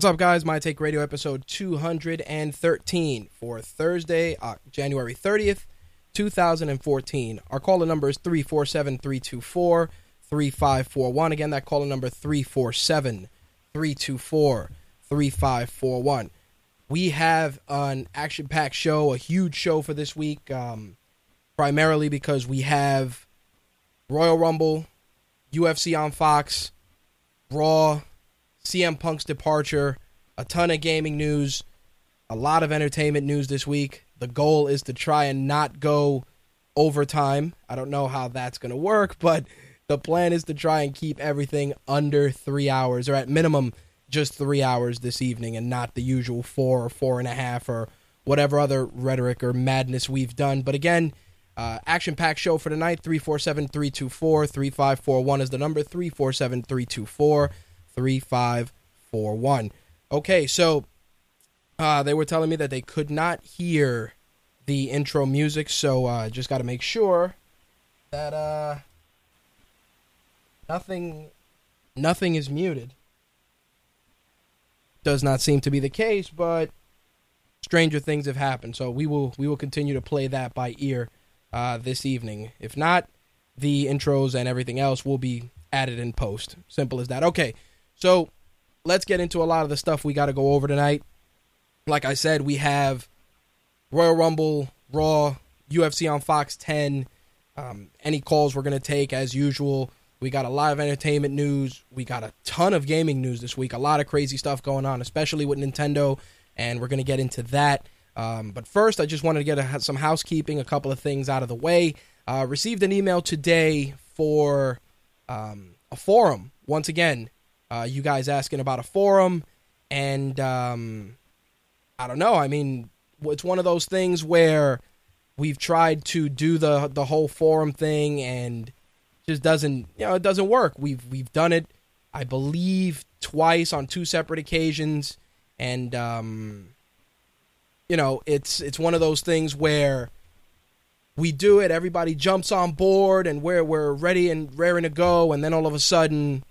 What's up, guys? My Take Radio episode 213 for Thursday, uh, January 30th, 2014. Our caller number is 347 324 3541. Again, that caller number 347 324 3541. We have an action packed show, a huge show for this week, um, primarily because we have Royal Rumble, UFC on Fox, Raw, CM Punk's departure, a ton of gaming news, a lot of entertainment news this week. The goal is to try and not go overtime. I don't know how that's going to work, but the plan is to try and keep everything under three hours, or at minimum, just three hours this evening, and not the usual four or four and a half or whatever other rhetoric or madness we've done. But again, uh, action packed show for tonight 347 324 3541 is the number 347 324 3541. Okay, so uh, they were telling me that they could not hear the intro music, so uh, just got to make sure that uh, nothing nothing is muted. Does not seem to be the case, but stranger things have happened. So we will we will continue to play that by ear uh, this evening. If not, the intros and everything else will be added in post. Simple as that. Okay. So let's get into a lot of the stuff we got to go over tonight. Like I said, we have Royal Rumble, Raw, UFC on Fox 10. Um, any calls we're going to take as usual. We got a lot of entertainment news. We got a ton of gaming news this week. A lot of crazy stuff going on, especially with Nintendo, and we're going to get into that. Um, but first, I just wanted to get a, some housekeeping, a couple of things out of the way. Uh, received an email today for um, a forum. Once again, uh, you guys asking about a forum, and um, I don't know. I mean, it's one of those things where we've tried to do the the whole forum thing, and just doesn't you know it doesn't work. We've we've done it, I believe, twice on two separate occasions, and um, you know it's it's one of those things where we do it, everybody jumps on board, and we're we're ready and raring to go, and then all of a sudden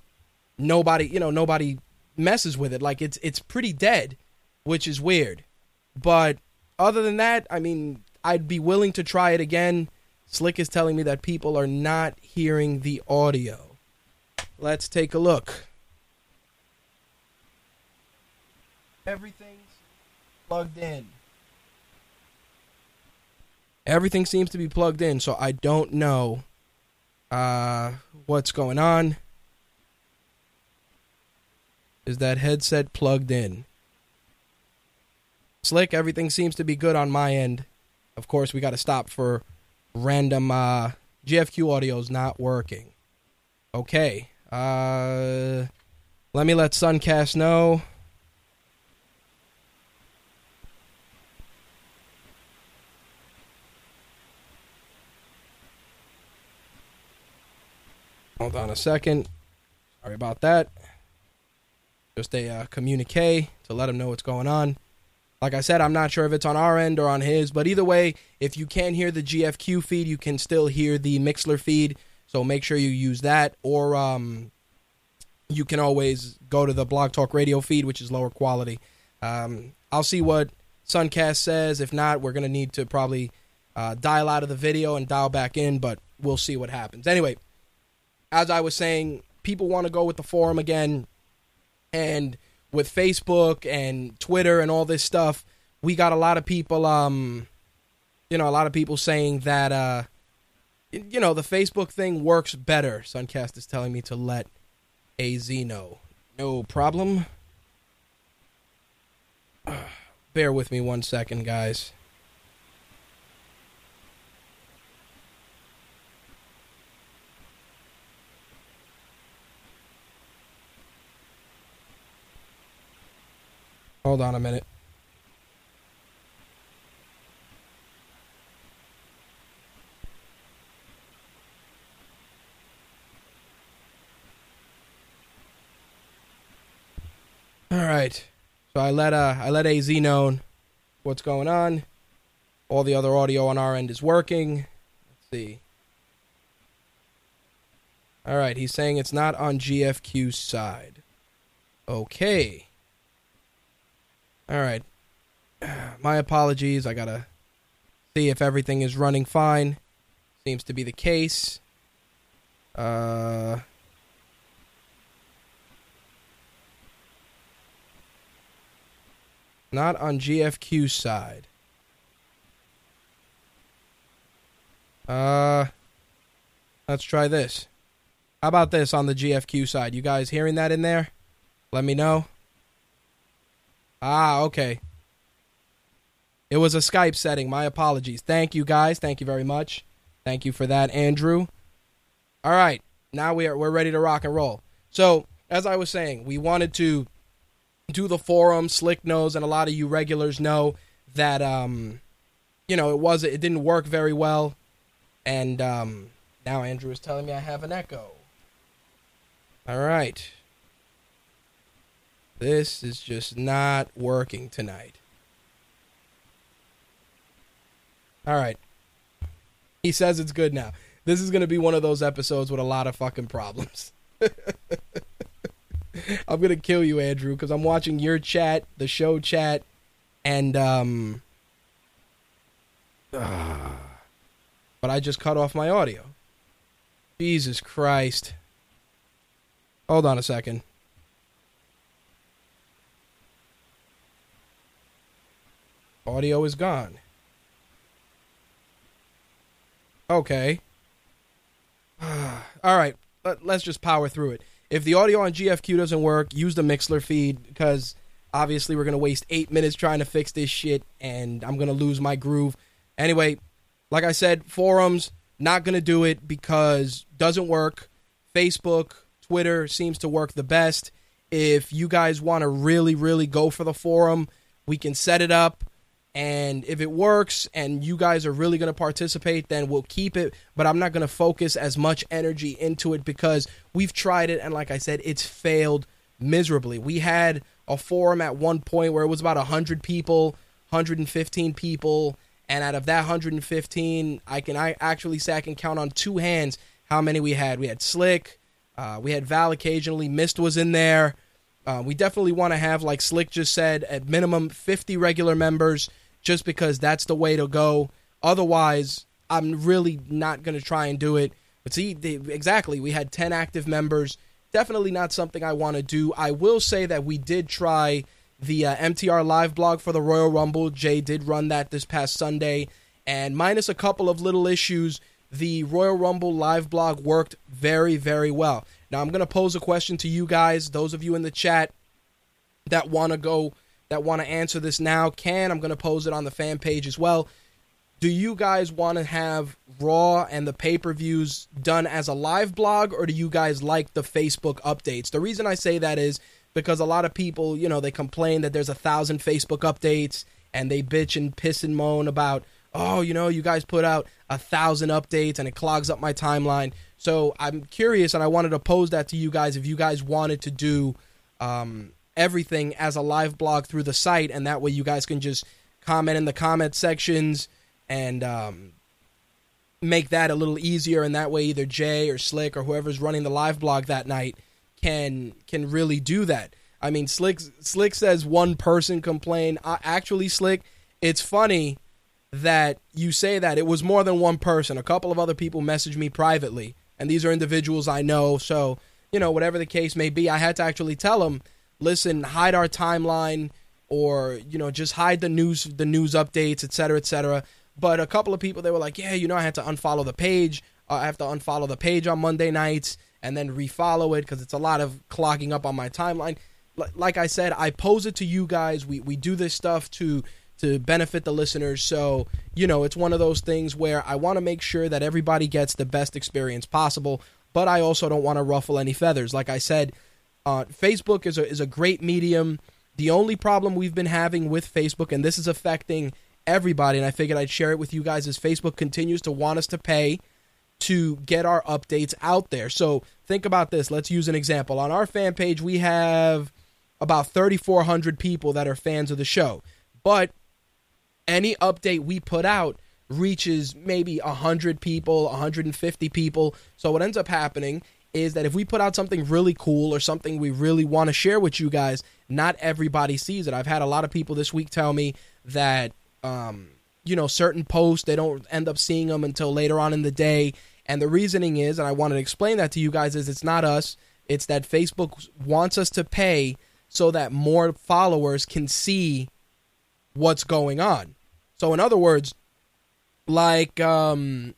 nobody you know nobody messes with it. Like it's it's pretty dead which is weird. But other than that i mean i'd be willing to try it again. Slick is telling me that people are not hearing the audio. Let's take a look. Everything's plugged in. Everything seems to be plugged in so i don't know uh what's going on is that headset plugged in? Slick, everything seems to be good on my end. Of course, we got to stop for random uh, GFQ audio's not working. Okay. Uh, let me let Suncast know. Hold on a second. Sorry about that just a uh, communique to let them know what's going on. Like I said, I'm not sure if it's on our end or on his, but either way, if you can't hear the GFQ feed, you can still hear the Mixlr feed. So make sure you use that, or um, you can always go to the Blog Talk Radio feed, which is lower quality. Um, I'll see what Suncast says. If not, we're gonna need to probably uh, dial out of the video and dial back in, but we'll see what happens. Anyway, as I was saying, people want to go with the forum again, and with Facebook and Twitter and all this stuff, we got a lot of people, um, you know, a lot of people saying that, uh, you know, the Facebook thing works better. Suncast is telling me to let AZ know. No problem. Bear with me one second, guys. Hold on a minute. All right. So I let uh I let AZ know what's going on. All the other audio on our end is working. Let's see. All right, he's saying it's not on GFQ's side. Okay. All right. My apologies. I gotta see if everything is running fine. Seems to be the case. Uh. Not on GFQ's side. Uh. Let's try this. How about this on the GFQ side? You guys hearing that in there? Let me know. Ah, okay. It was a Skype setting. My apologies. Thank you guys. Thank you very much. Thank you for that, Andrew. All right. Now we are we're ready to rock and roll. So, as I was saying, we wanted to do the forum. Slick knows and a lot of you regulars know that um you know, it was it didn't work very well. And um now Andrew is telling me I have an echo. All right. This is just not working tonight. All right. He says it's good now. This is going to be one of those episodes with a lot of fucking problems. I'm going to kill you, Andrew, because I'm watching your chat, the show chat, and, um. But I just cut off my audio. Jesus Christ. Hold on a second. Audio is gone. Okay. All right. Let's just power through it. If the audio on GFQ doesn't work, use the Mixlr feed because obviously we're going to waste eight minutes trying to fix this shit and I'm going to lose my groove. Anyway, like I said, forums, not going to do it because doesn't work. Facebook, Twitter seems to work the best. If you guys want to really, really go for the forum, we can set it up and if it works and you guys are really going to participate then we'll keep it. But i'm not going to focus as much energy into it because we've tried it and like i said it's failed miserably. We had a forum at one point where it was about 100 people 115 people. And out of that 115 i can i actually say i can count on two hands how many we had. We had slick uh, we had val occasionally mist was in there uh, we definitely want to have, like Slick just said, at minimum 50 regular members, just because that's the way to go. Otherwise, I'm really not going to try and do it. But see, they, exactly, we had 10 active members. Definitely not something I want to do. I will say that we did try the uh, MTR live blog for the Royal Rumble. Jay did run that this past Sunday. And minus a couple of little issues, the Royal Rumble live blog worked very, very well. Now I'm going to pose a question to you guys, those of you in the chat that want to go that want to answer this now can. I'm going to pose it on the fan page as well. Do you guys want to have Raw and the pay-per-views done as a live blog or do you guys like the Facebook updates? The reason I say that is because a lot of people, you know, they complain that there's a thousand Facebook updates and they bitch and piss and moan about, oh, you know, you guys put out a thousand updates and it clogs up my timeline. So I'm curious, and I wanted to pose that to you guys if you guys wanted to do um, everything as a live blog through the site, and that way you guys can just comment in the comment sections and um, make that a little easier. And that way, either Jay or Slick or whoever's running the live blog that night can can really do that. I mean, Slick Slick says one person complained. Uh, actually, Slick, it's funny that you say that. It was more than one person. A couple of other people messaged me privately, and these are individuals I know. So you know, whatever the case may be, I had to actually tell them, listen, hide our timeline, or you know, just hide the news, the news updates, et cetera, et cetera. But a couple of people they were like, yeah, you know, I had to unfollow the page. Uh, I have to unfollow the page on Monday nights and then refollow it because it's a lot of clogging up on my timeline. L- like I said, I pose it to you guys. We we do this stuff to to benefit the listeners. So, you know, it's one of those things where I want to make sure that everybody gets the best experience possible, but I also don't want to ruffle any feathers. Like I said, uh, Facebook is a, is a great medium. The only problem we've been having with Facebook, and this is affecting everybody, and I figured I'd share it with you guys, is Facebook continues to want us to pay to get our updates out there. So think about this. Let's use an example. On our fan page, we have about 3,400 people that are fans of the show. But any update we put out reaches maybe 100 people, 150 people. So what ends up happening is that if we put out something really cool or something we really want to share with you guys, not everybody sees it. I've had a lot of people this week tell me that um, you know certain posts they don't end up seeing them until later on in the day, and the reasoning is, and I wanted to explain that to you guys, is it's not us. It's that Facebook wants us to pay so that more followers can see what's going on. So in other words, like um,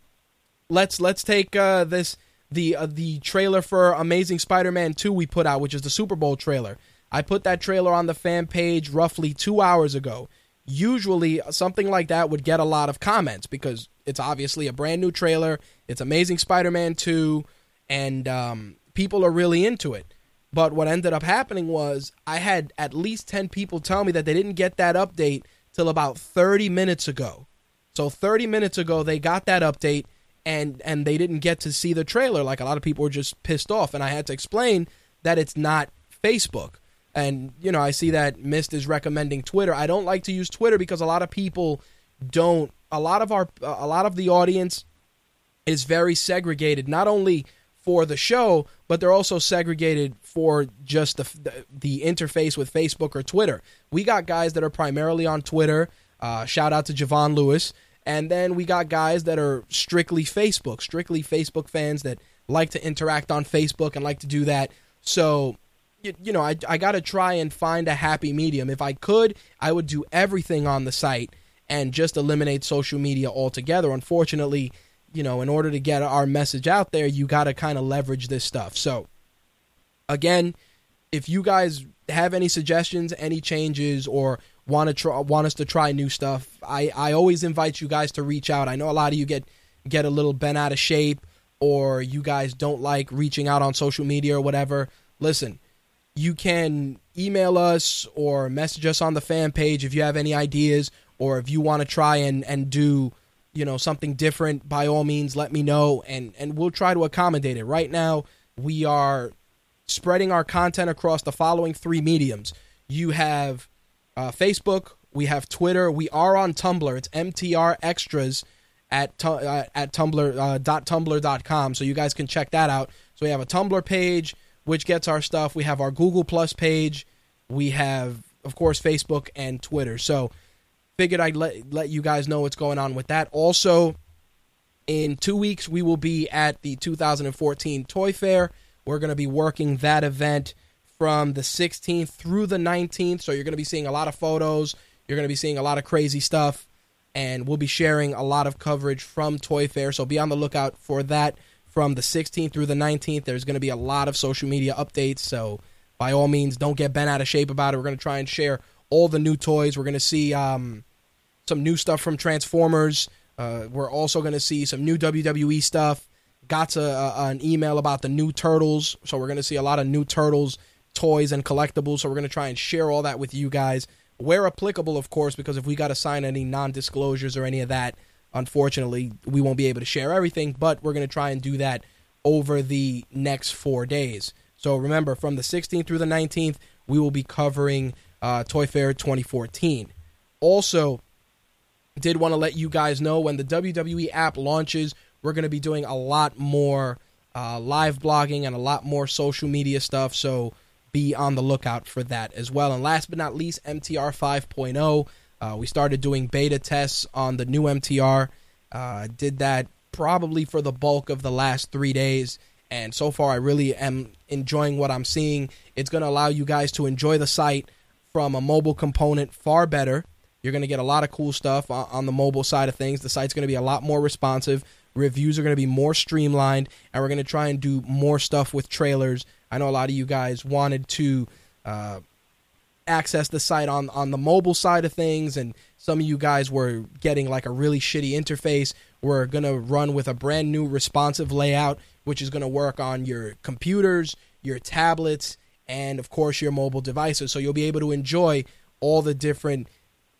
let's let's take uh, this the uh, the trailer for Amazing Spider-Man 2 we put out, which is the Super Bowl trailer. I put that trailer on the fan page roughly 2 hours ago. Usually something like that would get a lot of comments because it's obviously a brand new trailer. It's Amazing Spider-Man 2 and um, people are really into it. But what ended up happening was I had at least 10 people tell me that they didn't get that update till about 30 minutes ago. So 30 minutes ago they got that update and and they didn't get to see the trailer like a lot of people were just pissed off and I had to explain that it's not Facebook. And you know, I see that Mist is recommending Twitter. I don't like to use Twitter because a lot of people don't a lot of our a lot of the audience is very segregated not only for the show, but they're also segregated for just the, the, interface with Facebook or Twitter. We got guys that are primarily on Twitter. Uh, shout out to Javon Lewis, and then we got guys that are strictly Facebook, strictly Facebook fans that like to interact on Facebook and like to do that. So, you, you know, I, I got to try and find a happy medium. If I could, I would do everything on the site and just eliminate social media altogether. Unfortunately, you know, in order to get our message out there, you got to kind of leverage this stuff. So, again, if you guys have any suggestions, any changes, or want to try, want us to try new stuff, I, I always invite you guys to reach out. I know a lot of you get get a little bent out of shape, or you guys don't like reaching out on social media or whatever. Listen, you can email us or message us on the fan page if you have any ideas, or if you want to try and and do you know something different by all means let me know and and we'll try to accommodate it. Right now we are spreading our content across the following three mediums. You have uh, facebook we have twitter we are on tumblr it's mtr extras at tu- uh, at tumblr uh, dot tumblr.com so you guys can check that out. So we have a tumblr page which gets our stuff we have our google plus page we have of course facebook and twitter. So figured I'd let let you guys know what's going on with that. Also, in two weeks we will be at the 2014 Toy Fair. We're going to be working that event from the 16th through the 19th. So you're going to be seeing a lot of photos. You're going to be seeing a lot of crazy stuff, and we'll be sharing a lot of coverage from Toy Fair. So be on the lookout for that from the 16th through the 19th. There's going to be a lot of social media updates. So by all means, don't get bent out of shape about it. We're going to try and share all the new toys. We're going to see um, some new stuff from Transformers. Uh, we're also going to see some new WWE stuff. Got a, a, an email about the new Turtles, so we're going to see a lot of new Turtles toys and collectibles. So we're going to try and share all that with you guys, where applicable, of course, because if we got to sign any non-disclosures or any of that, unfortunately, we won't be able to share everything. But we're going to try and do that over the next four days. So remember, from the 16th through the 19th, we will be covering uh, Toy Fair 2014. Also, did want to let you guys know when the WWE app launches, we're going to be doing a lot more uh, live blogging and a lot more social media stuff. So be on the lookout for that as well. And last but not least, MTR 5.0. Uh, we started doing beta tests on the new MTR. Uh, did that probably for the bulk of the last three days. And so far, I really am enjoying what I'm seeing. It's going to allow you guys to enjoy the site from a mobile component far better. You're going to get a lot of cool stuff on the mobile side of things. The site's going to be a lot more responsive. Reviews are going to be more streamlined, and we're going to try and do more stuff with trailers. I know a lot of you guys wanted to uh, access the site on on the mobile side of things, and some of you guys were getting like a really shitty interface. We're going to run with a brand new responsive layout, which is going to work on your computers, your tablets, and of course your mobile devices. So you'll be able to enjoy all the different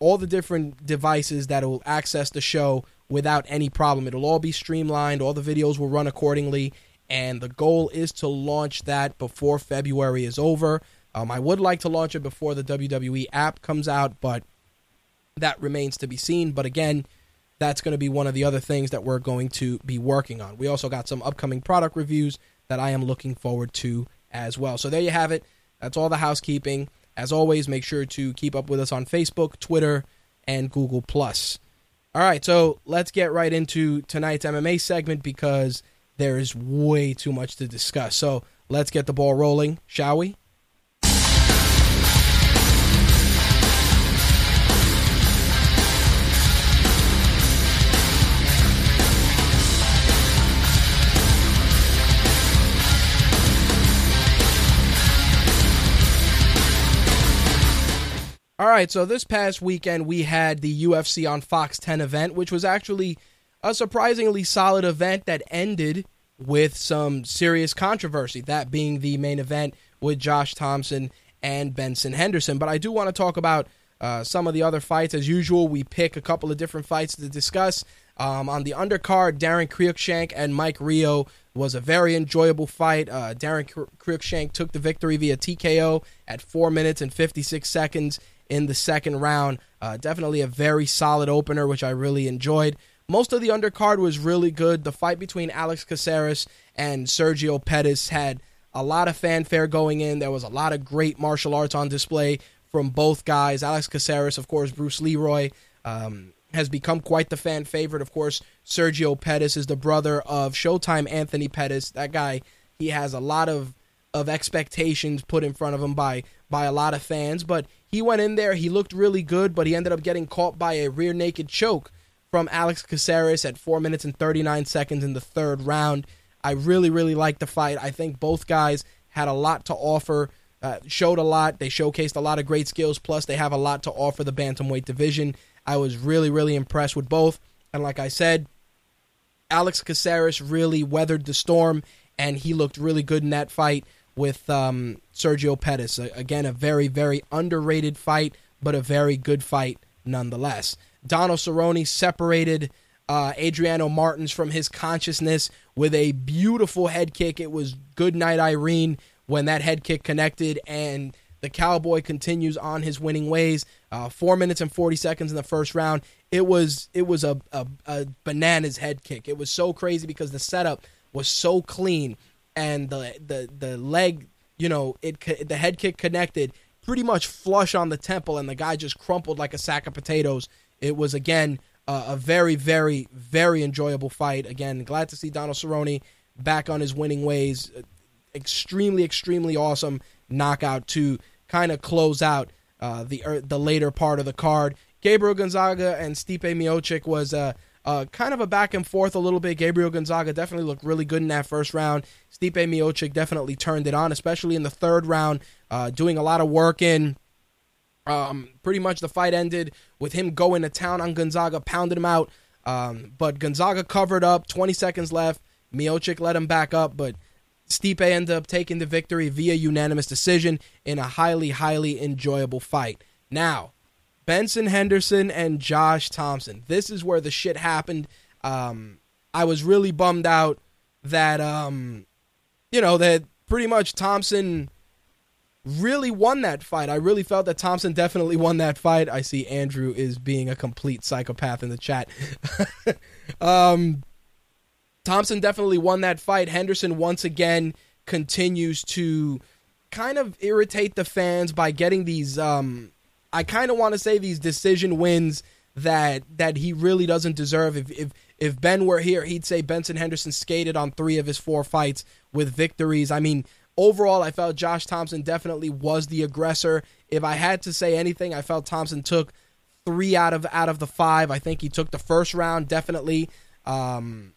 all the different devices that will access the show without any problem. It'll all be streamlined, all the videos will run accordingly, and the goal is to launch that before February is over. Um, I would like to launch it before the WWE app comes out, but that remains to be seen. But again, that's going to be one of the other things that we're going to be working on. We also got some upcoming product reviews that I am looking forward to as well. So there you have it. That's all the housekeeping. As always, make sure to keep up with us on Facebook, Twitter, and Google Plus. All right, so let's get right into tonight's MMA segment because there is way too much to discuss. So let's get the ball rolling, shall we? All right, so this past weekend we had the UFC on Fox 10 event, which was actually a surprisingly solid event that ended with some serious controversy, that being the main event with Josh Thompson and Benson Henderson. But I do want to talk about uh, some of the other fights. As usual, we pick a couple of different fights to discuss. Um, on the undercard, Daron Cruickshank and Mike Rio was a very enjoyable fight. Uh, Daron Cruickshank took the victory via TKO at 4 minutes and 56 seconds in the second round. Uh, definitely a very solid opener, which I really enjoyed. Most of the undercard was really good. The fight between Alex Caceres and Sergio Pettis had a lot of fanfare going in. There was a lot of great martial arts on display from both guys. Alex Caceres, of course, Bruce Leroy, um, has become quite the fan favorite. Of course, Sergio Pettis is the brother of Showtime Anthony Pettis. That guy, he has a lot of of expectations put in front of him by by a lot of fans, but he went in there, he looked really good, but he ended up getting caught by a rear naked choke from Alex Caceres at 4 minutes and 39 seconds in the third round. I really, really liked the fight. I think both guys had a lot to offer, uh, showed a lot. They showcased a lot of great skills, plus, they have a lot to offer the Bantamweight division. I was really, really impressed with both. And like I said, Alex Caceres really weathered the storm, and he looked really good in that fight with um, Sergio Pettis. Again, a very, very underrated fight, but a very good fight nonetheless. Donald Cerrone separated uh, Adriano Martins from his consciousness with a beautiful head kick. It was good night, Irene, when that head kick connected, and the Cowboy continues on his winning ways. Uh, four minutes and forty seconds in the first round. It was it was a, a, a bananas head kick. It was so crazy because the setup was so clean and the the the leg, you know, it the head kick connected pretty much flush on the temple, and the guy just crumpled like a sack of potatoes. It was again uh, a very very very enjoyable fight. Again, glad to see Donald Cerrone back on his winning ways. Extremely extremely awesome knockout to kind of close out uh, the er, the later part of the card. Gabriel Gonzaga and Stipe Miocic was uh, uh, kind of a back and forth a little bit. Gabriel Gonzaga definitely looked really good in that first round. Stipe Miocic definitely turned it on, especially in the third round, uh, doing a lot of work in. Um, pretty much the fight ended with him going to town on Gonzaga, pounding him out. Um, but Gonzaga covered up, 20 seconds left. Miocic let him back up, but Stipe ended up taking the victory via unanimous decision in a highly, highly enjoyable fight. Now, Benson Henderson and Josh Thompson. This is where the shit happened. Um, I was really bummed out that um, you know that pretty much Thompson really won that fight. I really felt that Thompson definitely won that fight. I see Andrew is being a complete psychopath in the chat. um, Thompson definitely won that fight. Henderson once again continues to kind of irritate the fans by getting these um I kind of want to say these decision wins that that he really doesn't deserve. If if if Ben were here, he'd say Benson Henderson skated on 3 of his 4 fights with victories. I mean, overall I felt Josh Thompson definitely was the aggressor. If I had to say anything, I felt Thompson took 3 out of out of the 5. I think he took the first round definitely um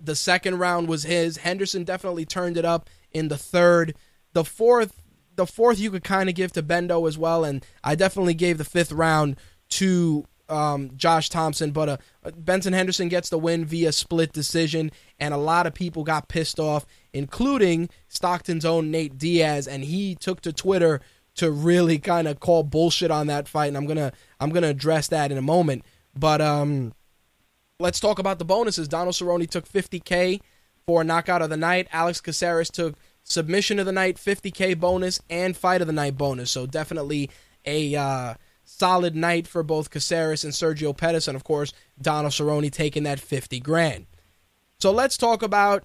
the second round was his. Henderson definitely turned it up in the third. The fourth, the fourth you could kind of give to Bendo as well, and I definitely gave the fifth round to um, Josh Thompson. But uh, Benson Henderson gets the win via split decision, and a lot of people got pissed off, including Stockton's own Nate Diaz, and he took to Twitter to really kind of call bullshit on that fight, and I'm gonna I'm gonna address that in a moment. But um let's talk about the bonuses. Donald Cerrone took 50K for a knockout of the night. Alex Caceres took submission of the night, 50K bonus, and fight of the night bonus. So definitely a uh, solid night for both Caceres and Sergio Pettis. And of course, Donald Cerrone taking that 50 grand. So let's talk about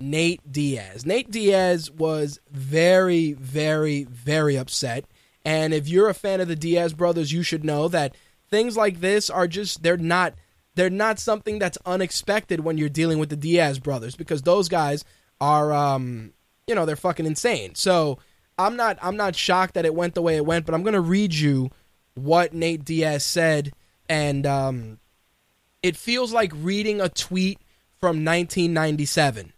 Nate Diaz. Nate Diaz was very, very, very upset. And if you're a fan of the Diaz brothers, you should know that things like this are just, they're not they're not something that's unexpected when you're dealing with the Diaz brothers because those guys are um you know they're fucking insane. So I'm not I'm not shocked that it went the way it went, but I'm gonna read you what Nate Diaz said, and um, it feels like reading a tweet from 1997.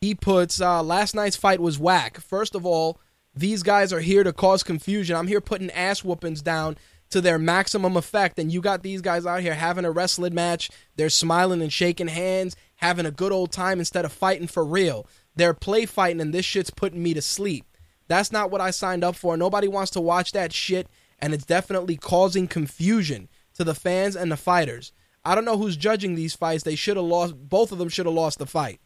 He puts uh, last night's fight was whack. First of all, these guys are here to cause confusion. I'm here putting ass whoopings down to their maximum effect. And you got these guys out here having a wrestling match. They're smiling and shaking hands, having a good old time instead of fighting for real. They're play fighting, and this shit's putting me to sleep. That's not what I signed up for. Nobody wants to watch that shit, and it's definitely causing confusion to the fans and the fighters. I don't know who's judging these fights. They should have lost. Both of them should have lost the fight.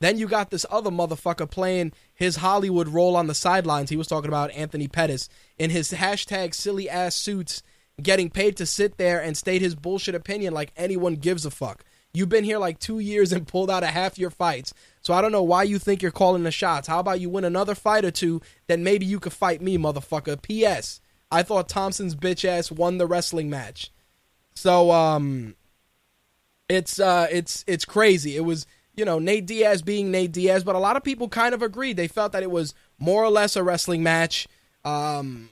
Then you got this other motherfucker playing his Hollywood role on the sidelines. He was talking about Anthony Pettis in his hashtag silly ass suits, getting paid to sit there and state his bullshit opinion like anyone gives a fuck. You've been here like two years and pulled out a half your fights. So I don't know why you think you're calling the shots. How about you win another fight or two, then maybe you could fight me, motherfucker. P.S. I thought Thompson's bitch ass won the wrestling match. So um it's uh it's it's crazy. It was you know, Nate Diaz being Nate Diaz, but a lot of people kind of agreed. They felt that it was more or less a wrestling match. Um,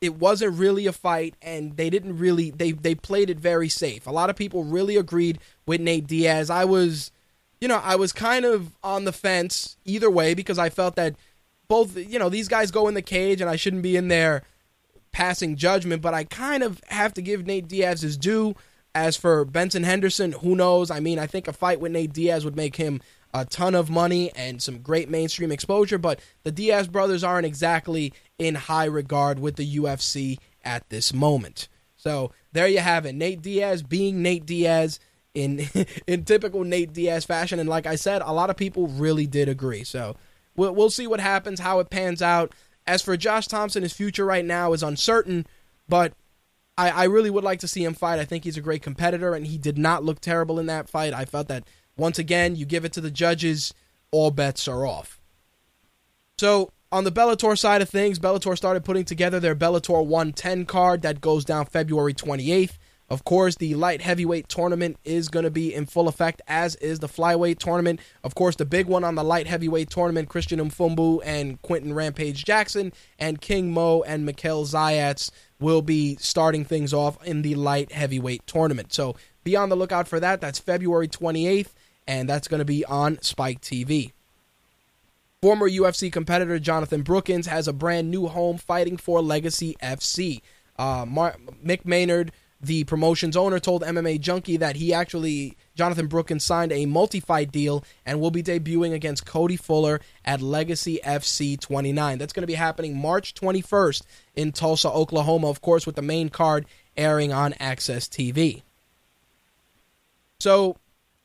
it wasn't really a fight, and they didn't really they they played it very safe. A lot of people really agreed with Nate Diaz. I was, you know, I was kind of on the fence either way because I felt that both, you know, these guys go in the cage, and I shouldn't be in there passing judgment. But I kind of have to give Nate Diaz his due. As for Benson Henderson, who knows? I mean, I think a fight with Nate Diaz would make him a ton of money and some great mainstream exposure, but the Diaz brothers aren't exactly in high regard with the UFC at this moment. So there you have it. Nate Diaz being Nate Diaz in in typical Nate Diaz fashion, and like I said, a lot of people really did agree. So we'll, we'll see what happens, how it pans out. As for Josh Thompson, his future right now is uncertain, but I, I really would like to see him fight. I think he's a great competitor, and he did not look terrible in that fight. I felt that once again, you give it to the judges, all bets are off. So on the Bellator side of things, Bellator started putting together their Bellator 110 card that goes down February 28th. Of course, the light heavyweight tournament is going to be in full effect, as is the flyweight tournament. Of course, the big one on the light heavyweight tournament, Christian M'Pumbu and Quinton Rampage Jackson, and King Mo and Mikhail Zayats will be starting things off in the light heavyweight tournament. So be on the lookout for that. That's February 28th, and that's going to be on Spike TV. Former UFC competitor Jonathan Brookins has a brand new home fighting for Legacy FC. Uh, Mar- Mick Maynard the promotion's owner told MMA Junkie that he actually, Jonathan Brookins, signed a multi fight deal and will be debuting against Cody Fuller at Legacy FC 29. That's going to be happening March 21st in Tulsa, Oklahoma, of course, with the main card airing on AXS TV. So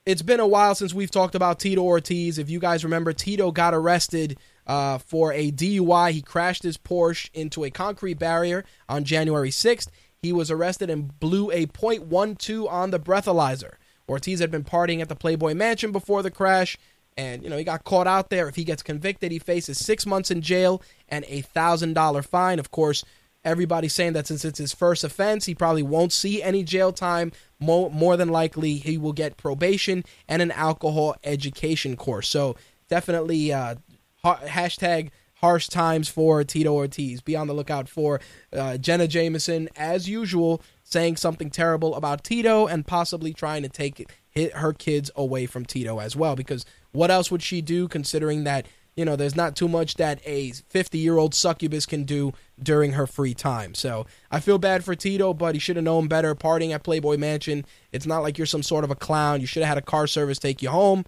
it's been a while since we've talked about Tito Ortiz. If you guys remember, Tito got arrested uh, for a DUI. He crashed his Porsche into a concrete barrier on January 6th. He was arrested and blew a .12 on the breathalyzer. Ortiz had been partying at the Playboy Mansion before the crash, and you know he got caught out there. If he gets convicted, he faces six months in jail and a thousand dollar fine. Of course, everybody's saying that since it's his first offense, he probably won't see any jail time. More, more than likely, he will get probation and an alcohol education course. So definitely, uh, ha- hashtag harsh times for Tito Ortiz. Be on the lookout for uh, Jenna Jameson, as usual, saying something terrible about Tito and possibly trying to take hit her kids away from Tito as well. Because what else would she do, considering that you know there's not too much that a 50 year old succubus can do during her free time. So I feel bad for Tito, but he should have known better. Partying at Playboy Mansion, it's not like you're some sort of a clown. You should have had a car service take you home.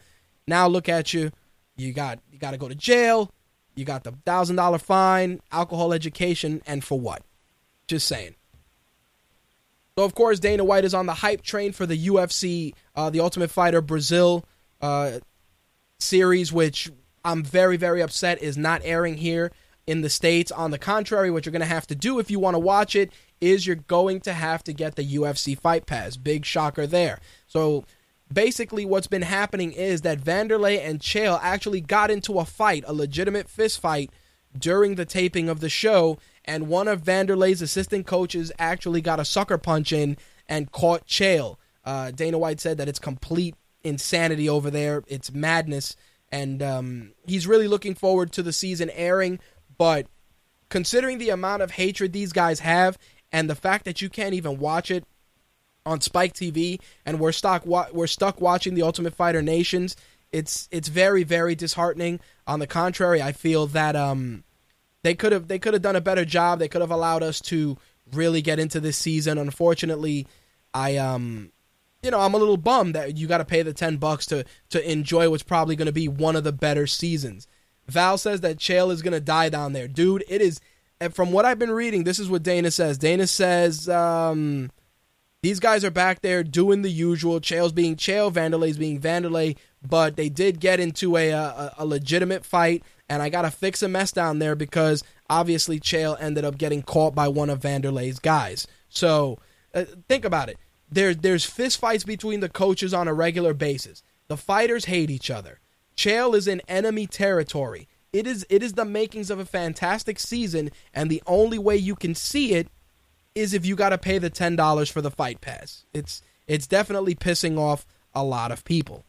Now look at you. You got you got to go to jail. You got the thousand dollar fine, alcohol education, and for what? Just saying. So of course Dana White is on the hype train for the UFC, uh, the Ultimate Fighter Brazil uh, series, which I'm very very upset is not airing here in the states. On the contrary, what you're going to have to do if you want to watch it is you're going to have to get the UFC Fight Pass. Big shocker there. So basically what's been happening is that Vanderlei and Chael actually got into a fight, a legitimate fist fight during the taping of the show and one of Vanderlei's assistant coaches actually got a sucker punch in and caught Chael. Uh, Dana White said that it's complete insanity over there. It's madness, and um, he's really looking forward to the season airing. But considering the amount of hatred these guys have, and the fact that you can't even watch it on Spike TV, and we're stuck wa- we're stuck watching the Ultimate Fighter Nations, it's it's very very disheartening. On the contrary, I feel that um, they could have they could have done a better job. They could have allowed us to really get into this season. Unfortunately, I um you know, I'm a little bummed that you got to pay the 10 bucks to to enjoy what's probably going to be one of the better seasons. Val says that Chael is going to die down there. Dude, it is from what I've been reading, this is what Dana says. Dana says um these guys are back there doing the usual. Chael's being Chael, Vanderlei's being Vanderlei, but they did get into a, a, a legitimate fight and I got to fix a mess down there because obviously Chael ended up getting caught by one of Vanderlei's guys. So uh, think about it. There, there's fist fights between the coaches on a regular basis. The fighters hate each other. Chael is in enemy territory. It is it is the makings of a fantastic season, and the only way you can see it is if you got to pay the ten dollars for the fight pass. It's it's definitely pissing off a lot of people.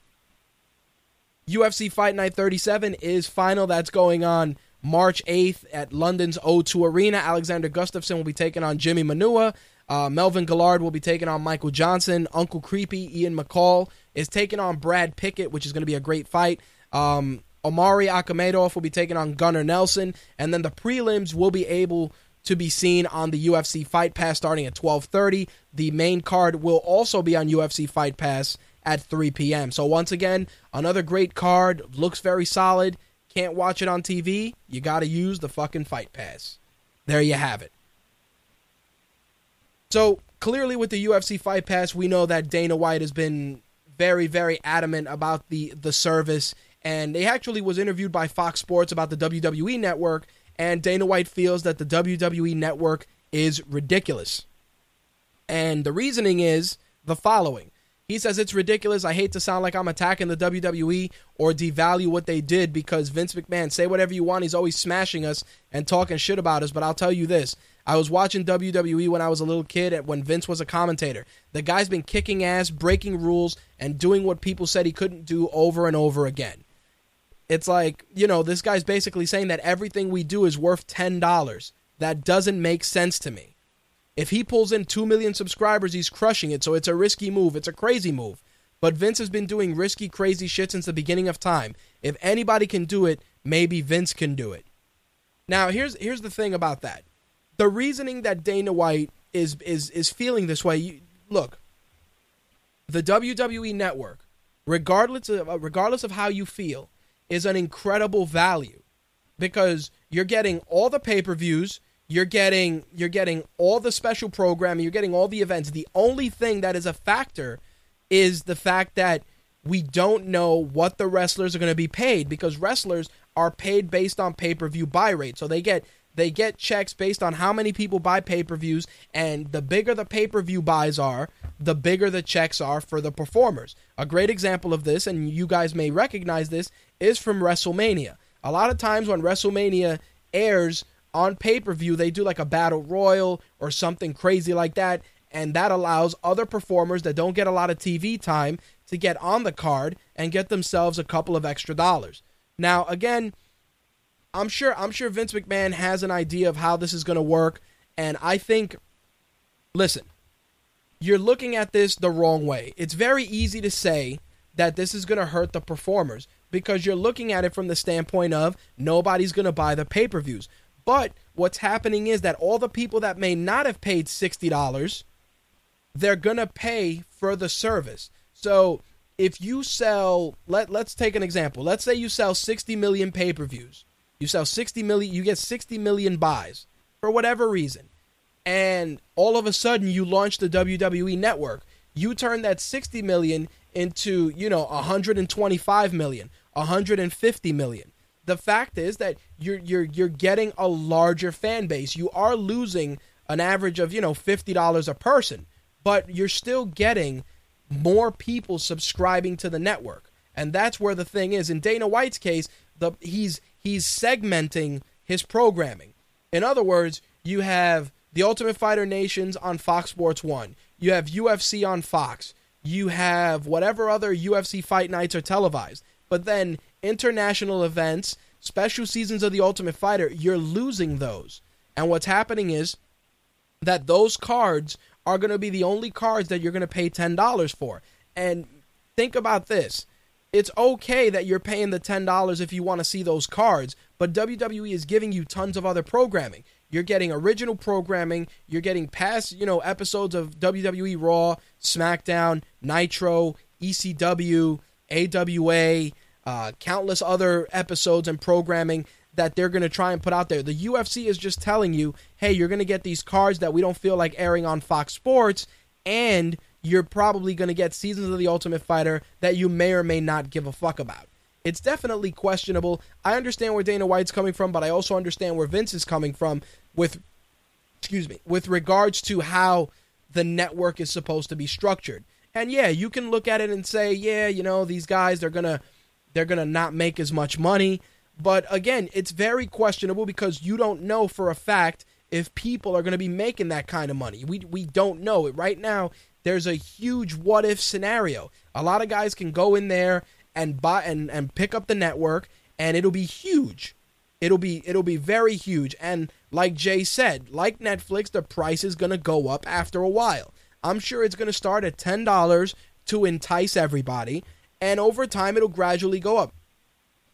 UFC Fight Night 37 is final. That's going on March 8th at London's O2 Arena. Alexander Gustafsson will be taking on Jimi Manuwa. Uh, Melvin Guillard will be taking on Michael Johnson. Uncle Creepy, Ian McCall, is taking on Brad Pickett, which is going to be a great fight. Um, Omari Akhmedov will be taking on Gunnar Nelson. And then the prelims will be able to be seen on the UFC Fight Pass starting at 12:30. The main card will also be on UFC Fight Pass at 3 p.m. So once again, another great card. Looks very solid. Can't watch it on TV. You got to use the fucking Fight Pass. There you have it. So clearly, with the UFC Fight Pass, we know that Dana White has been very, very adamant about the the service, and he actually was interviewed by Fox Sports about the WWE Network, and Dana White feels that the WWE Network is ridiculous. And the reasoning is the following he says it's ridiculous. I hate to sound like I'm attacking the WWE or devalue what they did because Vince McMahon, say whatever you want, he's always smashing us and talking shit about us. But I'll tell you this I was watching WWE when I was a little kid when Vince was a commentator. The guy's been kicking ass, breaking rules, and doing what people said he couldn't do over and over again. It's like, you know, this guy's basically saying that everything we do is worth $10. That doesn't make sense to me. If he pulls in 2 million subscribers, he's crushing it. So it's a risky move. It's a crazy move. But Vince has been doing risky, crazy shit since the beginning of time. If anybody can do it, maybe Vince can do it. Now, here's here's the thing about that. The reasoning that Dana White is is is feeling this way. You, look, the WWE network, regardless of regardless of how you feel, is an incredible value because you're getting all the pay-per-views, you're getting you're getting all the special programming, you're getting all the events. The only thing that is a factor is the fact that we don't know what the wrestlers are going to be paid because wrestlers are paid based on pay-per-view buy rate. So they get they get checks based on how many people buy pay-per-views and the bigger the pay-per-view buys are, the bigger the checks are for the performers. A great example of this and you guys may recognize this is from WrestleMania. A lot of times when WrestleMania airs on pay-per-view, they do like a battle royal or something crazy like that and that allows other performers that don't get a lot of TV time to get on the card and get themselves a couple of extra dollars. Now, again, I'm sure I'm sure Vince McMahon has an idea of how this is going to work and I think listen, you're looking at this the wrong way. It's very easy to say that this is going to hurt the performers because you're looking at it from the standpoint of nobody's going to buy the pay-per-views. But what's happening is that all the people that may not have paid $60, they're going to pay for the service. So, if you sell let let's take an example. Let's say you sell 60 million pay-per-views you sell 60 million, you get 60 million buys for whatever reason. And all of a sudden you launch the WWE network. You turn that 60 million into, you know, 125 million, 150 million. The fact is that you're you're you're getting a larger fan base. You are losing an average of, you know, $50 a person, but you're still getting more people subscribing to the network. And that's where the thing is. In Dana White's case, the he's he's segmenting his programming. In other words, you have the Ultimate Fighter Nations on Fox Sports 1. You have UFC on Fox. You have whatever other UFC fight nights are televised. But then international events, special seasons of the Ultimate Fighter, you're losing those. And what's happening is that those cards are going to be the only cards that you're going to pay $10 for. And think about this it's okay that you're paying the $10 if you want to see those cards, but WWE is giving you tons of other programming. You're getting original programming, you're getting past, you know, episodes of WWE Raw, SmackDown, Nitro, ECW, AWA, uh, countless other episodes and programming that they're going to try and put out there. The UFC is just telling you, hey, you're going to get these cards that we don't feel like airing on Fox Sports, and you're probably going to get seasons of The Ultimate Fighter that you may or may not give a fuck about. It's definitely questionable. I understand where Dana White's coming from, but I also understand where Vince is coming from with excuse me, with regards to how the network is supposed to be structured. And yeah, you can look at it and say, yeah, you know, these guys they're going to they're going to not make as much money, but again, it's very questionable because you don't know for a fact if people are going to be making that kind of money. We we don't know it right now there's a huge what if scenario. A lot of guys can go in there and buy and, and pick up the network and it'll be huge. It'll be it'll be very huge. And like Jay said, like Netflix, the price is gonna go up after a while. I'm sure it's gonna start at ten dollars to entice everybody, and over time it'll gradually go up.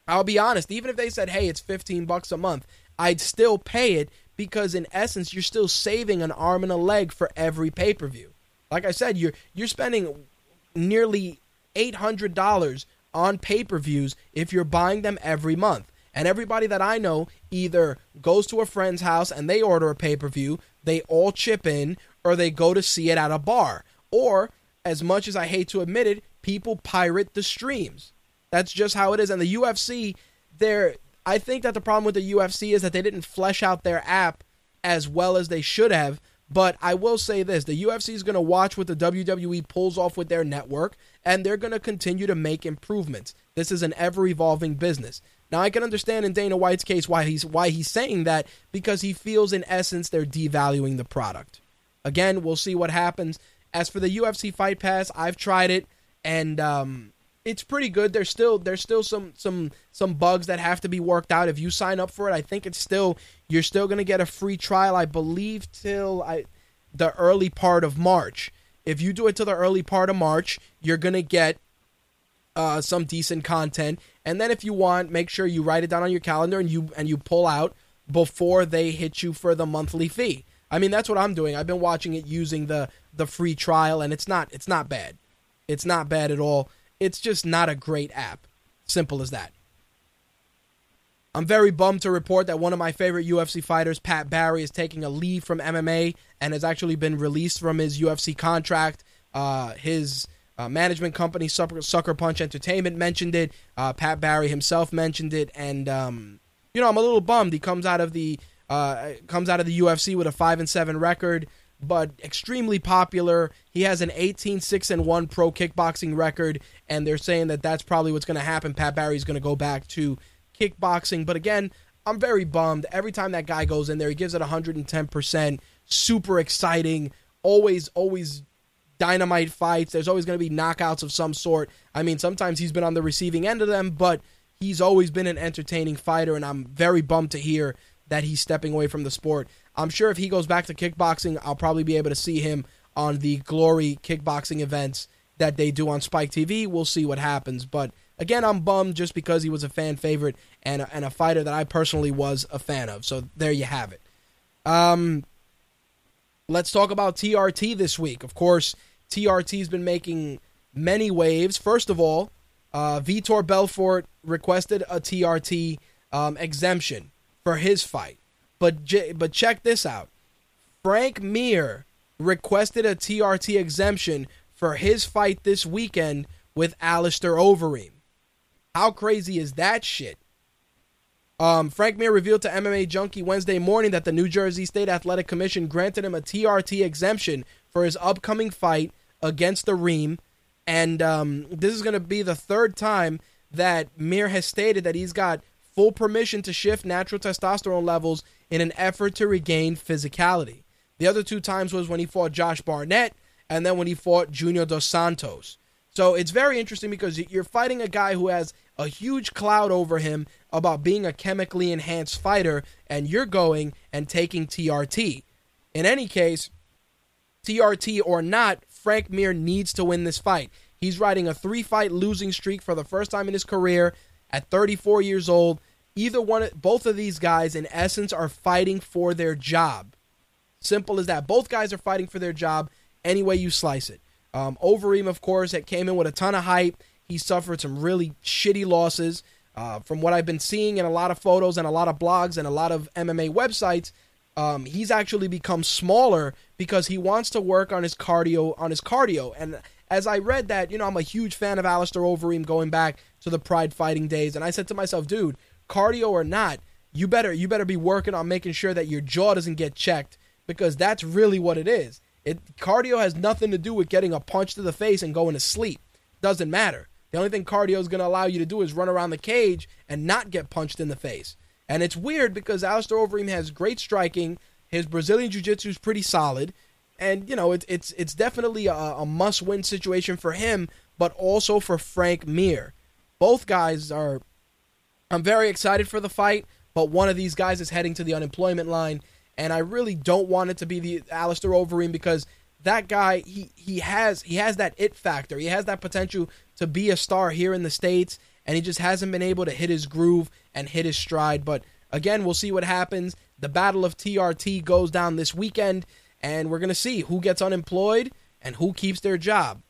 I'll be honest, even if they said, hey, it's 15 bucks a month, I'd still pay it because in essence you're still saving an arm and a leg for every pay-per-view. Like I said, you're you're spending nearly eight hundred dollars on pay per views if you're buying them every month. And everybody that I know either goes to a friend's house and they order a pay per view, they all chip in, or they go to see it at a bar. Or, as much as I hate to admit it, people pirate the streams. That's just how it is. And the UFC, they're I think that the problem with the UFC is that they didn't flesh out their app as well as they should have but I will say this the UFC is going to watch what the WWE pulls off with their network, and they're going to continue to make improvements. This is an ever evolving business. Now I can understand in Dana White's case why he's why he's saying that because he feels in essence they're devaluing the product. Again, we'll see what happens. As for the UFC Fight Pass, I've tried it and um, it's pretty good. There's still there's still some some some bugs that have to be worked out. If you sign up for it, I think it's still you're still to get a free trial. I believe till I the early part of March. If you do it to the early part of March, you're to get uh, some decent content. And then if you want, make sure you write it down on your calendar and you and you pull out before they hit you for the monthly fee. I mean, that's what I'm doing. I've been watching it using the the free trial and it's not it's not bad. It's not bad at all. It's just not a great app. Simple as that. I'm very bummed to report that one of my favorite UFC fighters, Pat Barry, is taking a leave from MMA and has actually been released from his UFC contract. Uh, his uh, management company Sucker, Punch Entertainment mentioned it. Uh, Pat Barry himself mentioned it, and um, you know I'm a little bummed. He comes out of the uh, comes out of the UFC with a five and seven record, but extremely popular. He has an 18 6 and one pro kickboxing record, and they're saying that that's probably what's going to happen. Pat Barry's going to go back to kickboxing, but again, I'm very bummed. Every time that guy goes in there, he gives it 110 percent. Super exciting. Always, always dynamite fights. There's always going to be knockouts of some sort. I mean, sometimes he's been on the receiving end of them, but he's always been an entertaining fighter, and I'm very bummed to hear that he's stepping away from the sport. I'm sure if he goes back to kickboxing, I'll probably be able to see him on the Glory kickboxing events that they do on Spike TV. We'll see what happens. But again, I'm bummed just because he was a fan favorite and a, and a fighter that I personally was a fan of. So there you have it. Um, let's talk about TRT this week. Of course, TRT's been making many waves. First of all, uh, Vitor Belfort requested a TRT um, exemption for his fight, but j- but check this out: Frank Mir requested a TRT exemption for his fight this weekend with Alistair Overeem. How crazy is that shit? Um, Frank Mir revealed to MMA Junkie Wednesday morning that the New Jersey State Athletic Commission granted him a TRT exemption for his upcoming fight against the Reem. And um, this is going to be the third time that Mir has stated that he's got full permission to shift natural testosterone levels in an effort to regain physicality. The other two times was when he fought Josh Barnett and then when he fought Junior Dos Santos. So it's very interesting because you're fighting a guy who has a huge cloud over him about being a chemically enhanced fighter, and you're going and taking TRT. In any case, TRT or not, Frank Mir needs to win this fight. He's riding a three fight losing streak for the first time in his career at 34 years old. Either one, both of these guys, in essence, are fighting for their job. Simple as that. Both guys are fighting for their job any way you slice it. Um, Overeem, of course, that came in with a ton of hype. He suffered some really shitty losses. Uh, from what I've been seeing in a lot of photos and a lot of blogs and a lot of MMA websites, um, he's actually become smaller because he wants to work on his cardio on his cardio. And as I read that, you know, I'm a huge fan of Alistair Overeem going back to the Pride Fighting days, and I said to myself, dude, cardio or not, you better you better be working on making sure that your jaw doesn't get checked because that's really what it is. It cardio has nothing to do with getting a punch to the face and going to sleep. Doesn't matter. The only thing cardio is going to allow you to do is run around the cage and not get punched in the face. And it's weird because Alistair Overeem has great striking. His Brazilian jiu-jitsu is pretty solid. And, you know, it's it's it's definitely a, a must-win situation for him, but also for Frank Mir. Both guys are I'm very excited for the fight, but one of these guys is heading to the unemployment line, and I really don't want it to be the Alistair Overeem because that guy he he has he has that it factor. He has that potential to be a star here in the states, and he just hasn't been able to hit his groove and hit his stride. But again, we'll see what happens. The battle of TRT goes down this weekend, and we're gonna see who gets unemployed and who keeps their job.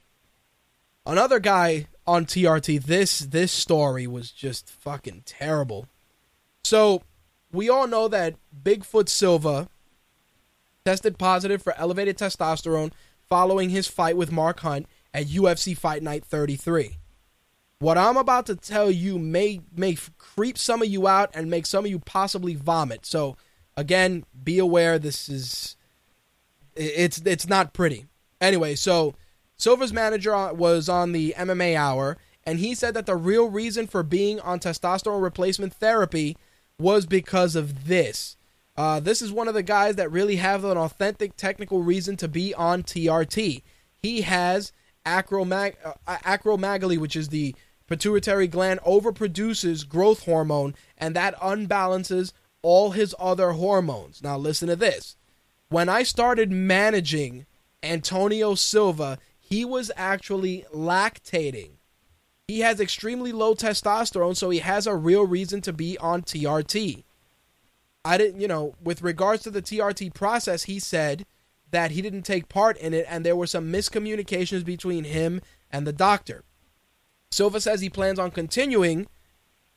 Another guy on TRT, this this story was just fucking terrible. So we all know that Bigfoot Silva tested positive for elevated testosterone following his fight with Mark Hunt at UFC Fight Night 33. What I'm about to tell you may may creep some of you out and make some of you possibly vomit. So again, be aware this is it's it's not pretty. Anyway, so Silva's manager was on the MMA Hour and he said that the real reason for being on testosterone replacement therapy was because of this. Uh, this is one of the guys that really have an authentic technical reason to be on TRT. He has acromag- uh, acromegaly, which is the pituitary gland overproduces growth hormone, and that unbalances all his other hormones. Now, listen to this. When I started managing Antonio Silva, he was actually lactating. He has extremely low testosterone, so he has a real reason to be on TRT. I didn't, you know, with regards to the TRT process, he said that he didn't take part in it and there were some miscommunications between him and the doctor. Silva says he plans on continuing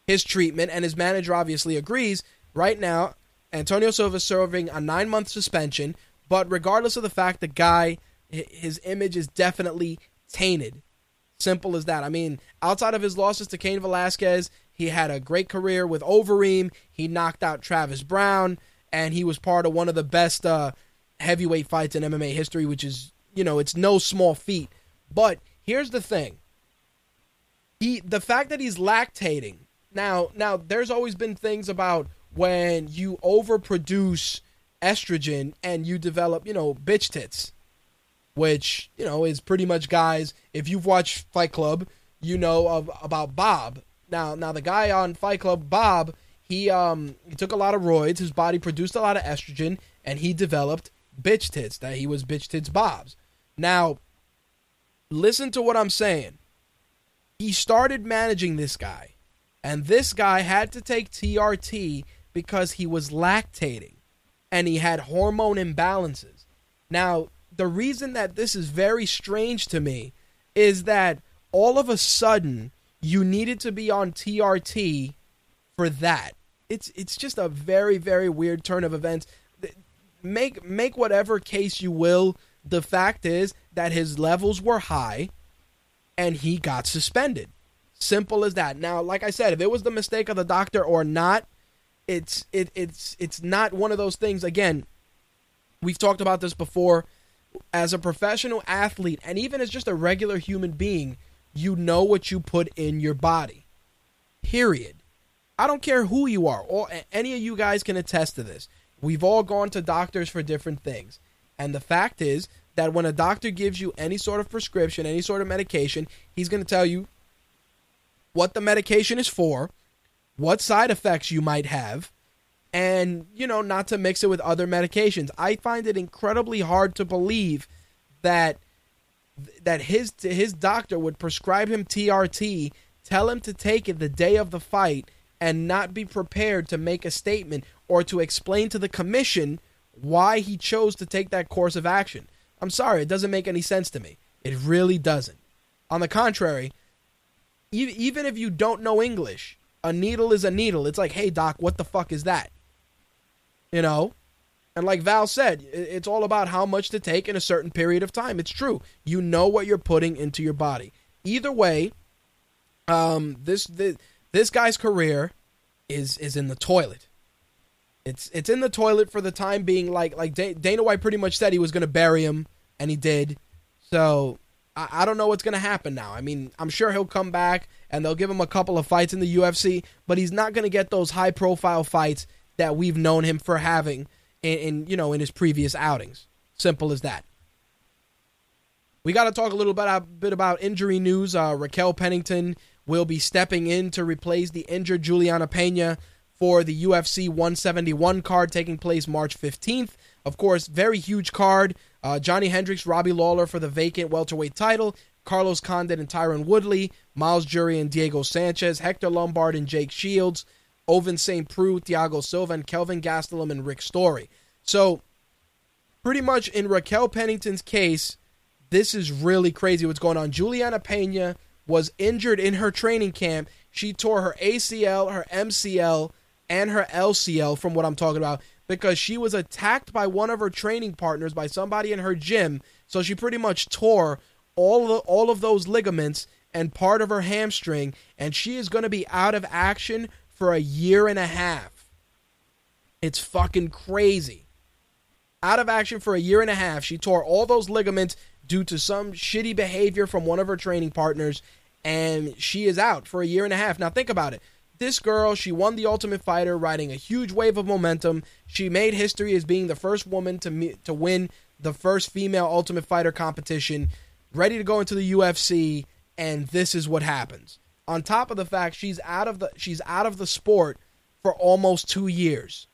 his treatment and his manager obviously agrees. Right now, Antonio Silva is serving a nine month suspension, but regardless of the fact the guy, his image is definitely tainted. Simple as that. I mean, outside of his losses to Cain Velasquez, he had a great career with Overeem. He knocked out Travis Browne, and he was part of one of the best uh, heavyweight fights in MMA history, which is, you know, it's no small feat. But here's the thing. He the fact that he's lactating. Now, now there's always been things about when you overproduce estrogen and you develop, you know, bitch tits which you know is pretty much guys. If you've watched Fight Club, you know of about Bob. Now, now the guy on Fight Club, Bob, he um he took a lot of roids. His body produced a lot of estrogen, and he developed bitch tits. That he was bitch tits Bob's. Now, listen to what I'm saying. He started managing this guy, and this guy had to take TRT because he was lactating, and he had hormone imbalances. Now, the reason that this is very strange to me is that all of a sudden you needed to be on TRT for that. It's it's just a very very weird turn of events. Make make whatever case you will. The fact is that his levels were high, and he got suspended. Simple as that. Now, like I said, if it was the mistake of the doctor or not, it's it it's it's not one of those things. Again, we've talked about this before as a professional athlete and even as just a regular human being, you know what you put in your body. Period. I don't care who you are. Or any of you guys can attest to this. We've all gone to doctors for different things. And the fact is that when a doctor gives you any sort of prescription, any sort of medication, he's going to tell you what the medication is for, what side effects you might have, and you know not to mix it with other medications. I find it incredibly hard to believe that that his his doctor would prescribe him TRT, tell him to take it the day of the fight and not be prepared to make a statement or to explain to the commission why he chose to take that course of action. I'm sorry, it doesn't make any sense to me. It really doesn't. On the contrary, even if you don't know English, a needle is a needle. It's like, hey, doc, what the fuck is that? You know? And like Val said, it's all about how much to take in a certain period of time. It's true. You know what you're putting into your body. Either way, um, this this, this guy's career is is in the toilet. It's it's in the toilet for the time being. Like like Dana White pretty much said he was going to bury him, and he did. So I, I don't know what's going to happen now. I mean, I'm sure he'll come back and they'll give him a couple of fights in the UFC, but he's not going to get those high profile fights that we've known him for having in, in you know in his previous outings. Simple as that. We got to talk a little bit, a bit about injury news. Uh, Raquel Pennington will be stepping in to replace the injured Juliana Pena for the UFC 171 card taking place March 15th. Of course, very huge card. Uh, Johnny Hendricks, Robbie Lawler for the vacant welterweight title. Carlos Condit and Tyron Woodley, Myles Jury and Diego Sanchez, Hector Lombard and Jake Shields, Ovince St. Preux, Thiago Silva, and Kelvin Gastelum and Rick Story. So, pretty much in Raquel Pennington's case, this is really crazy what's going on. Juliana Pena was injured in her training camp. She tore her ACL, her MCL, and her LCL from what I'm talking about because she was attacked by one of her training partners by somebody in her gym. So she pretty much tore all of the, all of those ligaments and part of her hamstring and she is going to be out of action for a year and a half. It's fucking crazy. Out of action for a year and a half. She tore all those ligaments due to some shitty behavior from one of her training partners, and she is out for a year and a half. Now, think about it. This girl, she won the Ultimate Fighter, riding a huge wave of momentum. She made history as being the first woman to to win the first female Ultimate Fighter competition, ready to go into the UFC, and this is what happens on top of the fact she's out of the she's out of the sport for almost 2 years.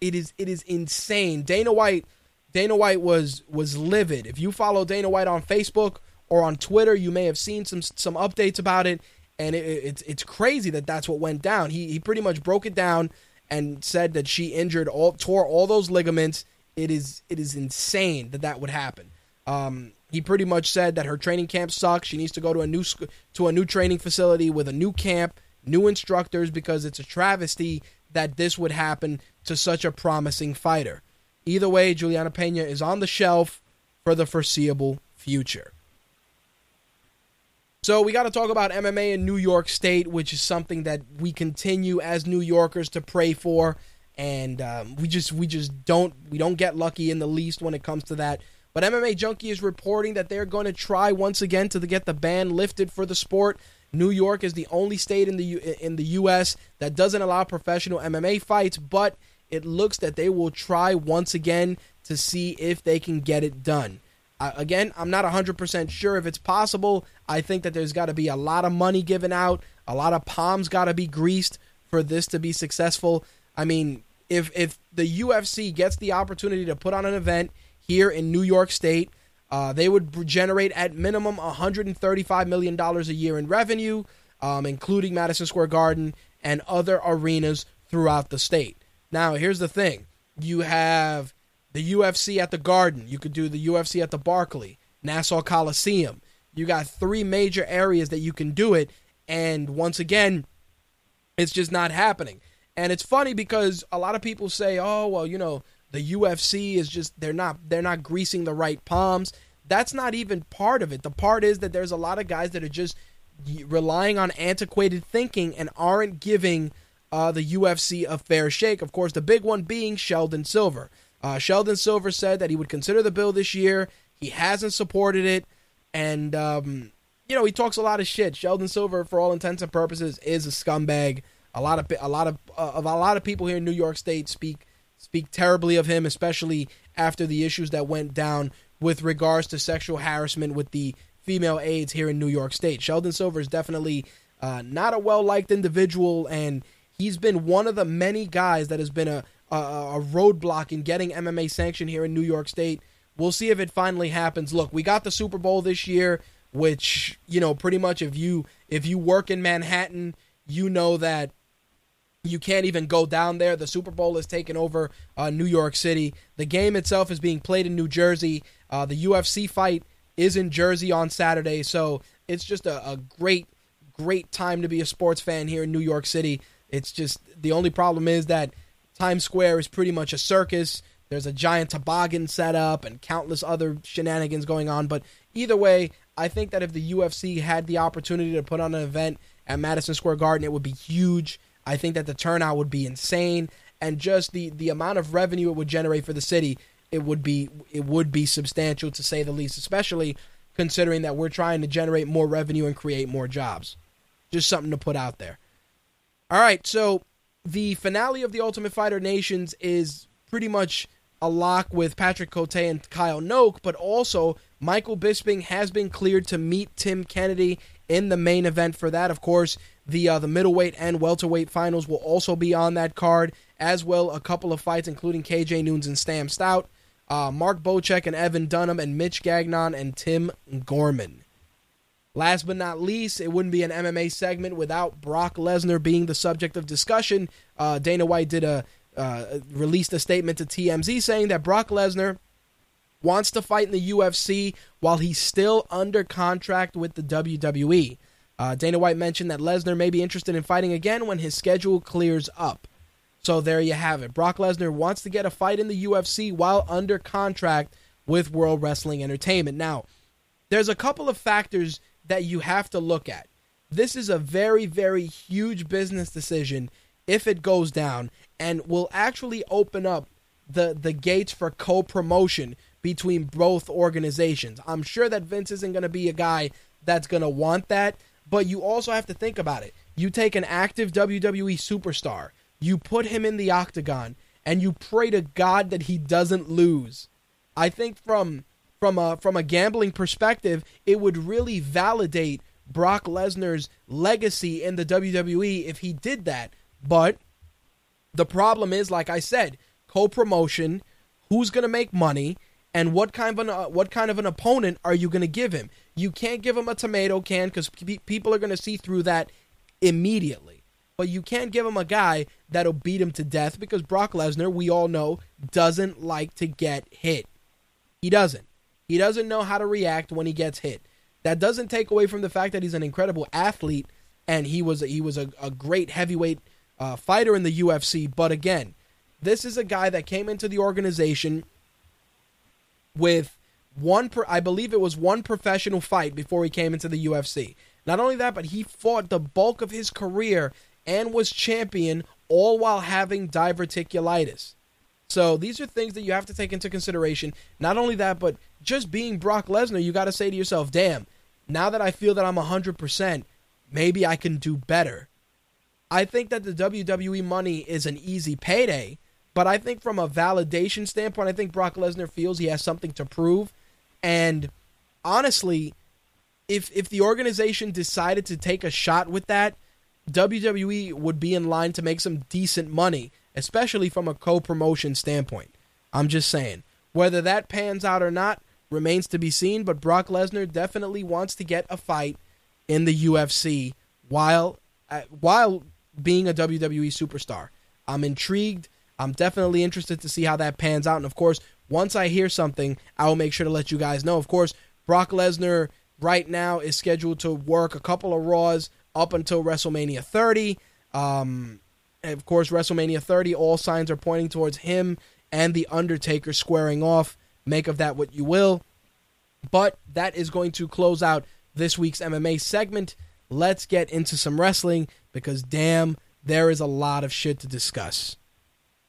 It is it is insane. Dana White Dana White was was livid. If you follow Dana White on Facebook or on Twitter, you may have seen some some updates about it and it, it's it's crazy that that's what went down. He he pretty much broke it down and said that she injured all tore all those ligaments. It is it is insane that that would happen. Um, he pretty much said that her training camp sucks. She needs to go to a new to a new training facility with a new camp, new instructors because it's a travesty that this would happen to such a promising fighter. Either way, Juliana Pena is on the shelf for the foreseeable future. So we got to talk about MMA in New York State, which is something that we continue as New Yorkers to pray for, and um, we just we just don't we don't get lucky in the least when it comes to that. But MMA Junkie is reporting that they're going to try once again to get the ban lifted for the sport. New York is the only state in the U- in the U.S. that doesn't allow professional MMA fights, but it looks that they will try once again to see if they can get it done. Uh, again, I'm not 100% sure if it's possible. I think that there's got to be a lot of money given out, a lot of palms got to be greased for this to be successful. I mean, if if the UFC gets the opportunity to put on an event here in New York State, uh, they would generate at minimum 135 million dollars a year in revenue, um, including Madison Square Garden and other arenas throughout the state. Now, here's the thing: you have the UFC at the Garden. You could do the UFC at the Barclay, Nassau Coliseum. You got three major areas that you can do it, and once again, it's just not happening. And it's funny because a lot of people say, "Oh, well, you know, the UFC is just they're not they're not greasing the right palms." That's not even part of it. The part is that there's a lot of guys that are just relying on antiquated thinking and aren't giving uh, the UFC a fair shake. Of course, the big one being Sheldon Silver. Uh, Sheldon Silver said that he would consider the bill this year. He hasn't supported it, and um, you know he talks a lot of shit. Sheldon Silver, for all intents and purposes, is a scumbag. A lot of a lot of uh, a lot of people here in New York State speak speak terribly of him, especially after the issues that went down with regards to sexual harassment with the female aides here in New York State. Sheldon Silver is definitely uh, not a well liked individual, and he's been one of the many guys that has been a, a, a roadblock in getting MMA sanctioned here in New York State. We'll see if it finally happens. Look, we got the Super Bowl this year, which you know pretty much if you if you work in Manhattan, you know that you can't even go down there. The Super Bowl is taking over uh, New York City. The game itself is being played in New Jersey. Uh, the UFC fight is in Jersey on Saturday, so it's just a, a great, great time to be a sports fan here in New York City. It's just the only problem is that Times Square is pretty much a circus. There's a giant toboggan set up and countless other shenanigans going on. But either way, I think that if the UFC had the opportunity to put on an event at Madison Square Garden, it would be huge. I think that the turnout would be insane, and just the the amount of revenue it would generate for the city, it would be it would be substantial to say the least. Especially considering that we're trying to generate more revenue and create more jobs. Just something to put out there. All right, so the finale of the Ultimate Fighter Nations is pretty much a lock with Patrick Cote and Kyle Noke, but also Michael Bisping has been cleared to meet Tim Kennedy in the main event for that. Of course, the uh, the middleweight and welterweight finals will also be on that card, as well a couple of fights including KJ Noons and Sam Stout, uh, Mark Bocek and Evan Dunham, and Mitch Gagnon and Tim Gorman. Last but not least, it wouldn't be an MMA segment without Brock Lesnar being the subject of discussion. Uh, Dana White did a uh, released a statement to TMZ saying that Brock Lesnar wants to fight in the UFC while he's still under contract with the WWE. Uh, Dana White mentioned that Lesnar may be interested in fighting again when his schedule clears up. So there you have it. Brock Lesnar wants to get a fight in the UFC while under contract with World Wrestling Entertainment. Now, there's a couple of factors that you have to look at. This is a very, very huge business decision if it goes down and will actually open up the, the gates for co promotion between both organizations. I'm sure that Vince isn't going to be a guy that's going to want that, but you also have to think about it. You take an active WWE superstar, you put him in the octagon, and you pray to God that he doesn't lose. I think from from a from a gambling perspective, it would really validate Brock Lesnar's legacy in the WWE if he did that. But the problem is, like I said, co-promotion, who's going to make money, and what kind of an uh, what kind of an opponent are you going to give him? You can't give him a tomato can because pe- people are going to see through that immediately. But you can't give him a guy that'll beat him to death because Brock Lesnar, we all know, doesn't like to get hit. He doesn't. He doesn't know how to react when he gets hit. That doesn't take away from the fact that he's an incredible athlete and he was he was a, a great heavyweight uh, fighter in the UFC. But again, this is a guy that came into the organization with one, I believe it was one professional fight before he came into the UFC. Not only that, but he fought the bulk of his career and was champion all while having diverticulitis. So these are things that you have to take into consideration. Not only that, but just being Brock Lesnar, you got to say to yourself, damn, now that I feel that I'm 100%, maybe I can do better. I think that the WWE money is an easy payday, but I think from a validation standpoint, I think Brock Lesnar feels he has something to prove. And honestly, if if the organization decided to take a shot with that, WWE would be in line to make some decent money, especially from a co-promotion standpoint. I'm just saying. Whether that pans out or not remains to be seen, but Brock Lesnar definitely wants to get a fight in the UFC while uh, while being a WWE superstar. I'm intrigued. I'm definitely interested to see how that pans out. And of course, once I hear something, I will make sure to let you guys know. Of course, Brock Lesnar right now is scheduled to work a couple of Raws up until WrestleMania 30. Um, of course, WrestleMania 30, all signs are pointing towards him and The Undertaker squaring off. Make of that what you will. But that is going to close out this week's MMA segment. Let's get into some wrestling because, damn, there is a lot of shit to discuss.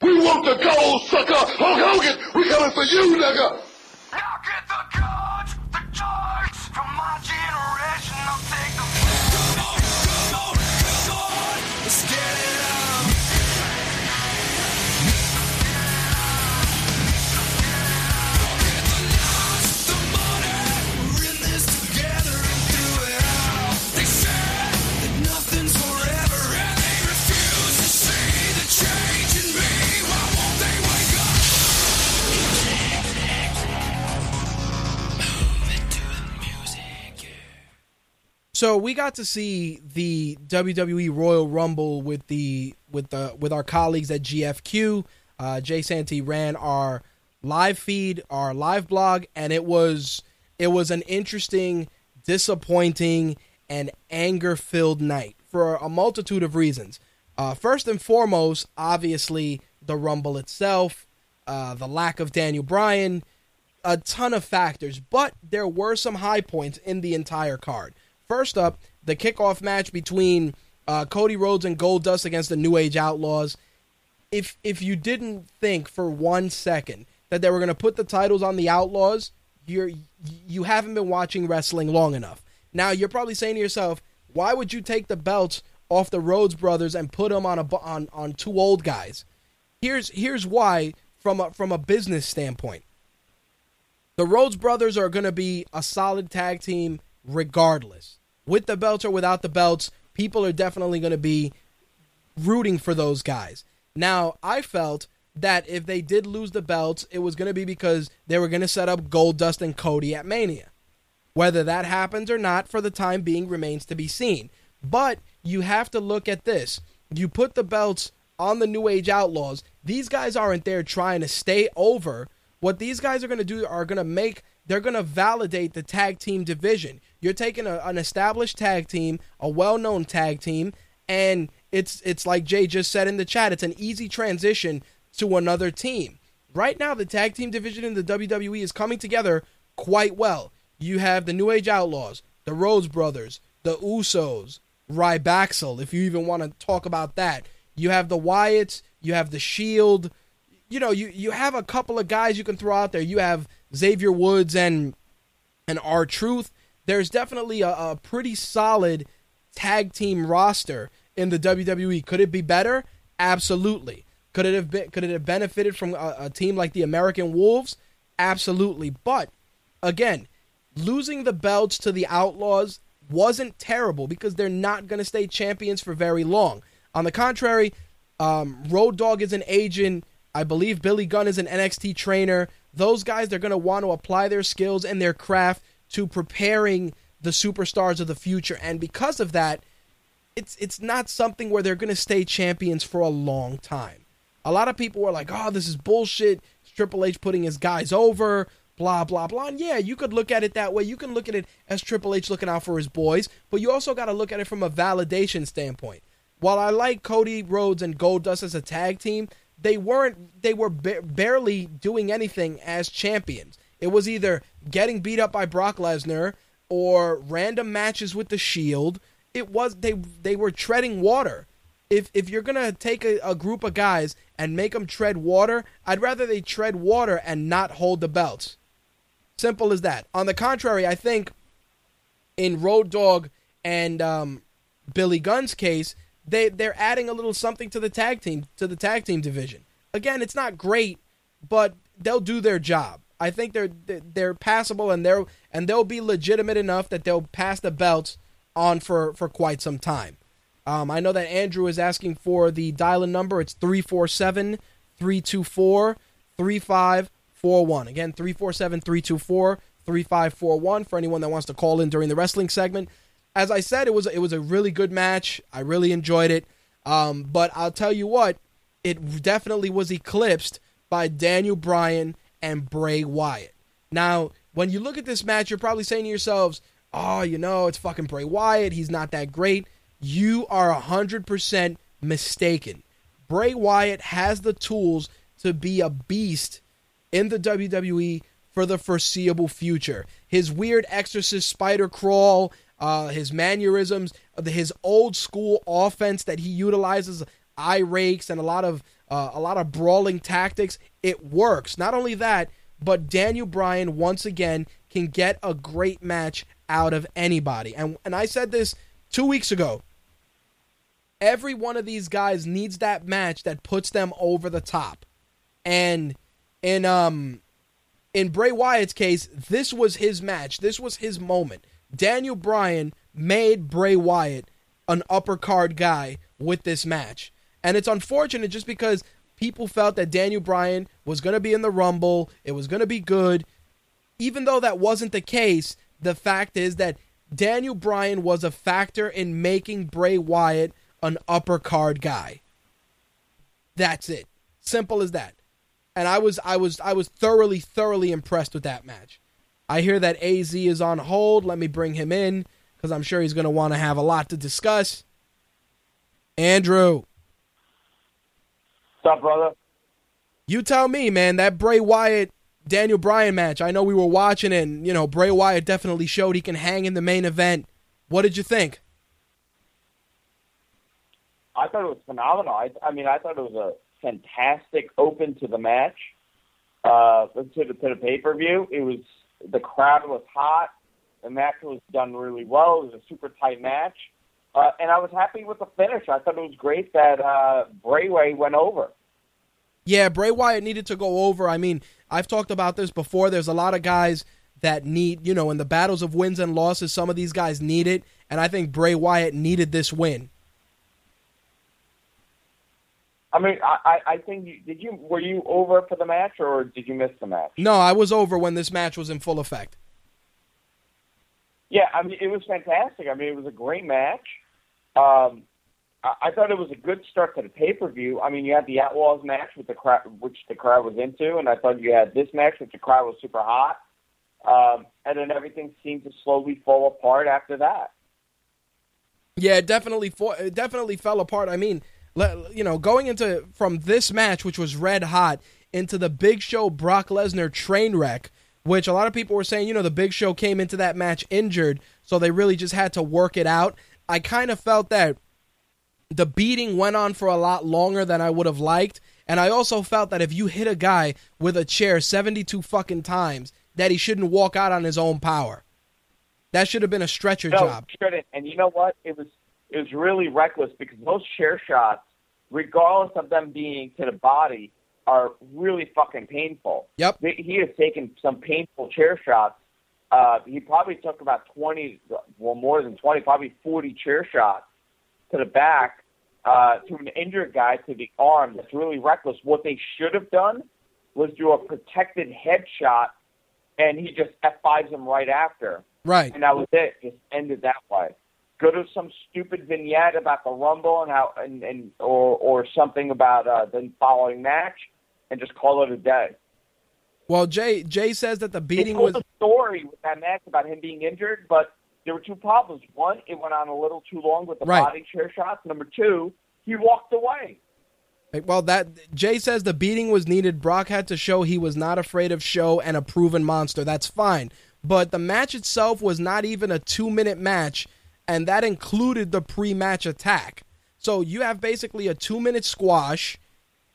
We want the gold, sucker! Hulk Hogan, we coming for you, nigga! Now get the cards, So we got to see the WWE Royal Rumble with the with the with our colleagues at GFQ. Uh, Jay Santee ran our live feed, our live blog, and it was it was an interesting, disappointing, and anger filled night for a multitude of reasons. Uh, first and foremost, obviously the Rumble itself, uh, the lack of Daniel Bryan, a ton of factors, but there were some high points in the entire card. First up, the kickoff match between uh, Cody Rhodes and Goldust against the New Age Outlaws. If if you didn't think for one second that they were going to put the titles on the Outlaws, you're you haven't been watching wrestling long enough. Now you're probably saying to yourself, why would you take the belts off the Rhodes brothers and put them on a on on two old guys? Here's here's why from a from a business standpoint. The Rhodes brothers are going to be a solid tag team regardless. With the belts or without the belts, people are definitely going to be rooting for those guys. Now, I felt that if they did lose the belts, it was going to be because they were going to set up Goldust and Cody at Mania. Whether that happens or not for the time being remains to be seen. But you have to look at this. You put the belts on the New Age Outlaws. These guys aren't there trying to stay over. What these guys are going to do are going to make they're going to validate the tag team division. You're taking a, an established tag team, a well-known tag team, and it's it's like Jay just said in the chat, it's an easy transition to another team. Right now, the tag team division in the WWE is coming together quite well. You have the New Age Outlaws, the Rhodes Brothers, the Usos, Rybaxel, if you even want to talk about that. You have the Wyatts, you have the Shield. You know, you, you have a couple of guys you can throw out there. You have Xavier Woods and and R Truth. There's definitely a, a pretty solid tag team roster in the WWE. Could it be better? Absolutely. Could it have been? Could it have benefited from a, a team like the American Wolves? Absolutely. But again, losing the belts to the Outlaws wasn't terrible because they're not going to stay champions for very long. On the contrary, um, Road Dogg is an agent. I believe Billy Gunn is an NXT trainer. Those guys, they're going to want to apply their skills and their craft to preparing the superstars of the future. And because of that, it's it's not something where they're going to stay champions for a long time. A lot of people were like, "Oh, this is bullshit." It's Triple H putting his guys over, blah blah blah. And yeah, you could look at it that way. You can look at it as Triple H looking out for his boys, but you also got to look at it from a validation standpoint. While I like Cody Rhodes and Goldust as a tag team, they weren't. They were ba- barely doing anything as champions. It was either getting beat up by Brock Lesnar or random matches with the Shield. It was they they were treading water. If if you're gonna take a, a group of guys and make them tread water, I'd rather they tread water and not hold the belts. Simple as that. On the contrary, I think in Road Dogg and um, Billy Gunn's case, they they're adding a little something to the tag team to the tag team division. Again, it's not great, but they'll do their job. I think they're they're passable and they're and they'll be legitimate enough that they'll pass the belts on for for quite some time. Um, I know that Andrew is asking for the dial in number. It's 347 324 3541. Again, 347 324 3541 for anyone that wants to call in during the wrestling segment. As I said, it was it was a really good match. I really enjoyed it. Um, but I'll tell you what, it definitely was eclipsed by Daniel Bryan and Bray Wyatt. Now, when you look at this match, you're probably saying to yourselves, "Oh, you know, it's fucking Bray Wyatt. He's not that great." You are 100% mistaken. Bray Wyatt has the tools to be a beast in the WWE for the foreseeable future. His weird exorcist spider crawl, uh, his mannerisms, his old school offense that he utilizes, eye rakes and a lot of uh, a lot of brawling tactics. It works. Not only that, but Daniel Bryan once again can get a great match out of anybody. And and I said this two weeks ago. Every one of these guys needs that match that puts them over the top. And in um in Bray Wyatt's case, this was his match. This was his moment. Daniel Bryan made Bray Wyatt an upper card guy with this match. And it's unfortunate just because people felt that Daniel Bryan was going to be in the Rumble, it was going to be good. Even though that wasn't the case, the fact is that Daniel Bryan was a factor in making Bray Wyatt an upper card guy. That's it. Simple as that. And I was I was I was thoroughly thoroughly impressed with that match. I hear that AZ is on hold. Let me bring him in cuz I'm sure he's going to want to have a lot to discuss. Andrew, What's up, brother? you tell me, man, that Bray Wyatt Daniel Bryan match. I know we were watching it and, you know, Bray Wyatt definitely showed he can hang in the main event. What did you think? I thought it was phenomenal. I, I mean, I thought it was a fantastic open to the match, uh, to the to the pay per view. It was the crowd was hot. The match was done really well. It was a super tight match, uh, and I was happy with the finish. I thought it was great that uh, Bray Wyatt went over. Yeah, Bray Wyatt needed to go over. I mean, I've talked about this before. There's a lot of guys that need, you know, in the battles of wins and losses, some of these guys need it, and I think Bray Wyatt needed this win. I mean, I, I I think you, did you were you over for the match or did you miss the match? No, I was over when this match was in full effect. Yeah, I mean, it was fantastic. I mean, it was a great match. Um, I, I thought it was a good start to the pay per view. I mean, you had the Outlaws match with the crowd, which the crowd was into, and I thought you had this match, which the crowd was super hot. Um, and then everything seemed to slowly fall apart after that. Yeah, it definitely fo- it definitely fell apart. I mean, le- you know, going into from this match, which was red hot, into the Big Show Brock Lesnar train wreck, which a lot of people were saying, you know, the Big Show came into that match injured, so they really just had to work it out. I kind of felt that the beating went on for a lot longer than I would have liked, and I also felt that if you hit a guy with a chair 72 fucking times, that he shouldn't walk out on his own power. That should have been a stretcher No, job. it shouldn't. And you know what? It was it was really reckless because those chair shots, regardless of them being to the body, are really fucking painful. Yep. He has taken some painful chair shots. Uh, he probably took about twenty, well, more than twenty, probably forty chair shots to the back uh, to an injured guy to the arm. That's really reckless. What they should have done was do a protected headshot, and he just F5s him right after Right. and that was it. Just ended that way. Go to some stupid vignette about the Rumble and how, and, and or or something about uh, the following match, and just call it a day. Well, Jay Jay says that the beating was a story with that match about him being injured, but there were two problems. One, it went on a little too long with the Right. body chair shots. Number two, he walked away. well that Jay says the beating was needed. Brock had to show he was not afraid of show and a proven monster. That's fine. but the match itself was not even a two minute match, and that included the pre match attack. So you have basically a two minute squash,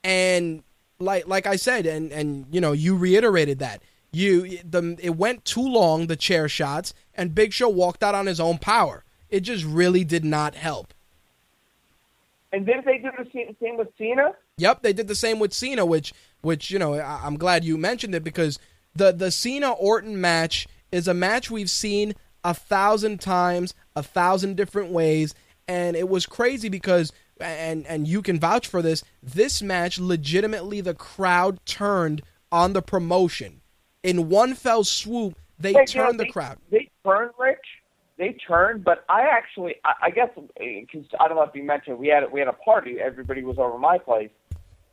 and like like I said, and and you know you reiterated that you the it went too long the chair shots, and Big Show walked out on his own power. It just really did not help. And then they do the same with Cena. Yep, they did the same with Cena, which which you know I, I'm glad you mentioned it because the the Cena Orton match is a match we've seen a thousand times, a thousand different ways, and it was crazy because and and you can vouch for this. This match legitimately the crowd turned on the promotion in one fell swoop. They Hey, you know, turned the they- crowd. They turned, Rich. They turned, but I actually, I, I guess, because I don't know if you mentioned we had we had a party. Everybody was over my place.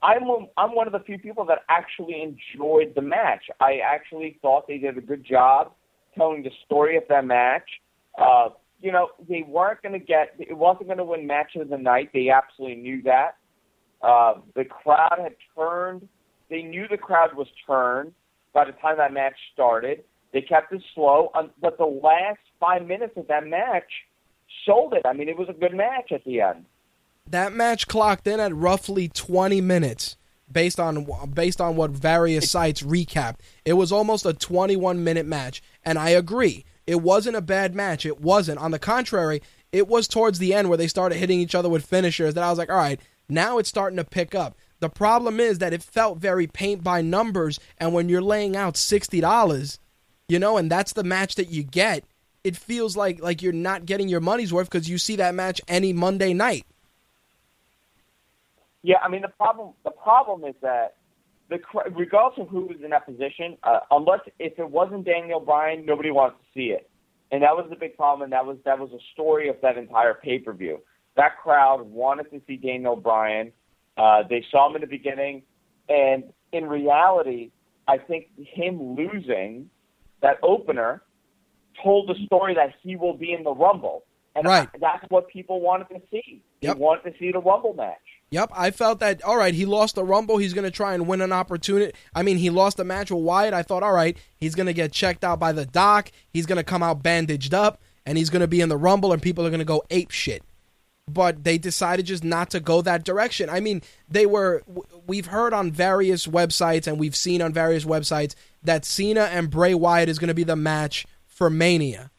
I'm I'm one of the few people that actually enjoyed the match. I actually thought they did a good job telling the story of that match. Uh, you know, they weren't going to get. It wasn't going to win match of the night. They absolutely knew that. Uh, the crowd had turned. They knew the crowd was turned by the time that match started. They kept it slow, but the last five minutes of that match sold it. I mean, it was a good match at the end. That match clocked in at roughly 20 minutes based on based on what various sites recapped. It was almost a 21 minute match and I agree. It wasn't a bad match. It wasn't. On the contrary, it was towards the end where they started hitting each other with finishers that I was like, "All right, now it's starting to pick up." The problem is that it felt very paint by numbers and when you're laying out $60, you know, and that's the match that you get, it feels like like you're not getting your money's worth because you see that match any Monday night. Yeah, I mean the problem the problem is that the cr- regardless of who was in that position, uh, unless if it wasn't Daniel Bryan, nobody wants to see it, and that was the big problem. And that was that was a story of that entire pay per view. That crowd wanted to see Daniel Bryan. Uh, they saw him in the beginning, and in reality, I think him losing that opener told the story that he will be in the Rumble, and Right. that's what people wanted to see. They wanted to see the Rumble match. Yep, I felt that. All right, he lost the Rumble. He's going to try and win an opportunity. I mean, he lost the match with Wyatt. I thought, all right, he's going to get checked out by the doc. He's going to come out bandaged up, and he's going to be in the Rumble, and people are going to go ape shit. But they decided just not to go that direction. I mean, they were. We've heard on various websites, and we've seen on various websites that Cena and Bray Wyatt is going to be the match for Mania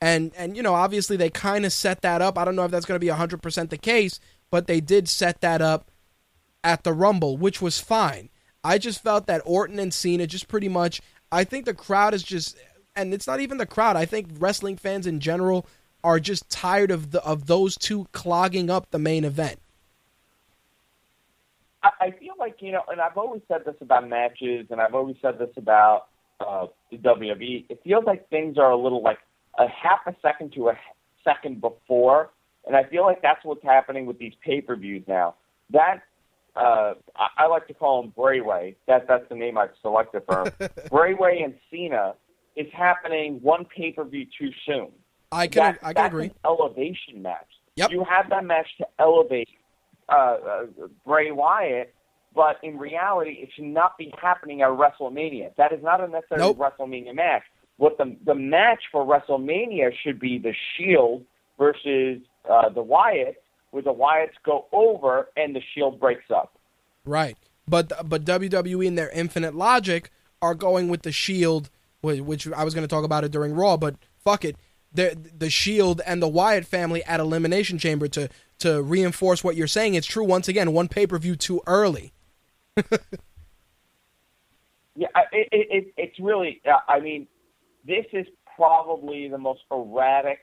and and you know obviously they kind of set that up i don't know if that's going to be 100% the case but they did set that up at the rumble which was fine i just felt that orton and cena just pretty much i think the crowd is just and it's not even the crowd i think wrestling fans in general are just tired of the of those two clogging up the main event I, feel like you know, and I've always said this about matches, and I've always said this about uh, the WWE. It feels like things are a little like a half a second to a second before, and I feel like that's what's happening with these pay per views now. That uh, I, I like to call them Brayway. That that's the name I've selected for him. Brayway and Cena is happening one pay per view too soon. i can That- i can that's agree An elevation match. Yep. You have that match to elevate uh, uh, Bray Wyatt, but in reality, it should not be happening at WrestleMania. That is not a necessary Nope. WrestleMania match. What the the match for WrestleMania should be the Shield versus uh, the Wyatt, where the Wyatts go over and the Shield breaks up. Right. But but WWE in their infinite logic are going with the Shield, which I was going to talk about it during Raw, but fuck it. The the Shield and the Wyatt family at Elimination Chamber to to reinforce what you're saying. It's true once again. One pay per view too early. Yeah, it, it, it, it's really. Uh, I mean, this is probably the most erratic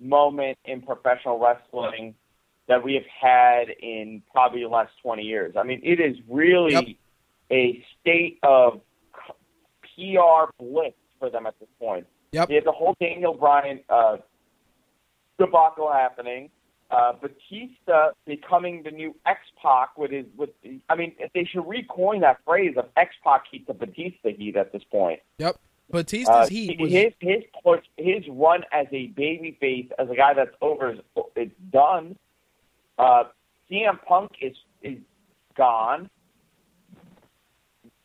moment in professional wrestling that we have had in probably the last 20 years. I mean, it is really Yep. a state of PR blitz for them at this point. Yep. They had the whole Daniel Bryan uh, debacle happening. Uh, Batista becoming the new X Pac with his with. I mean, they should recoin that phrase of X Pac heat to Batista heat at this point. Yep. Batista's Uh, heat was his his push, his run as a babyface, as a guy that's over, is, is done. Uh, CM Punk is is gone.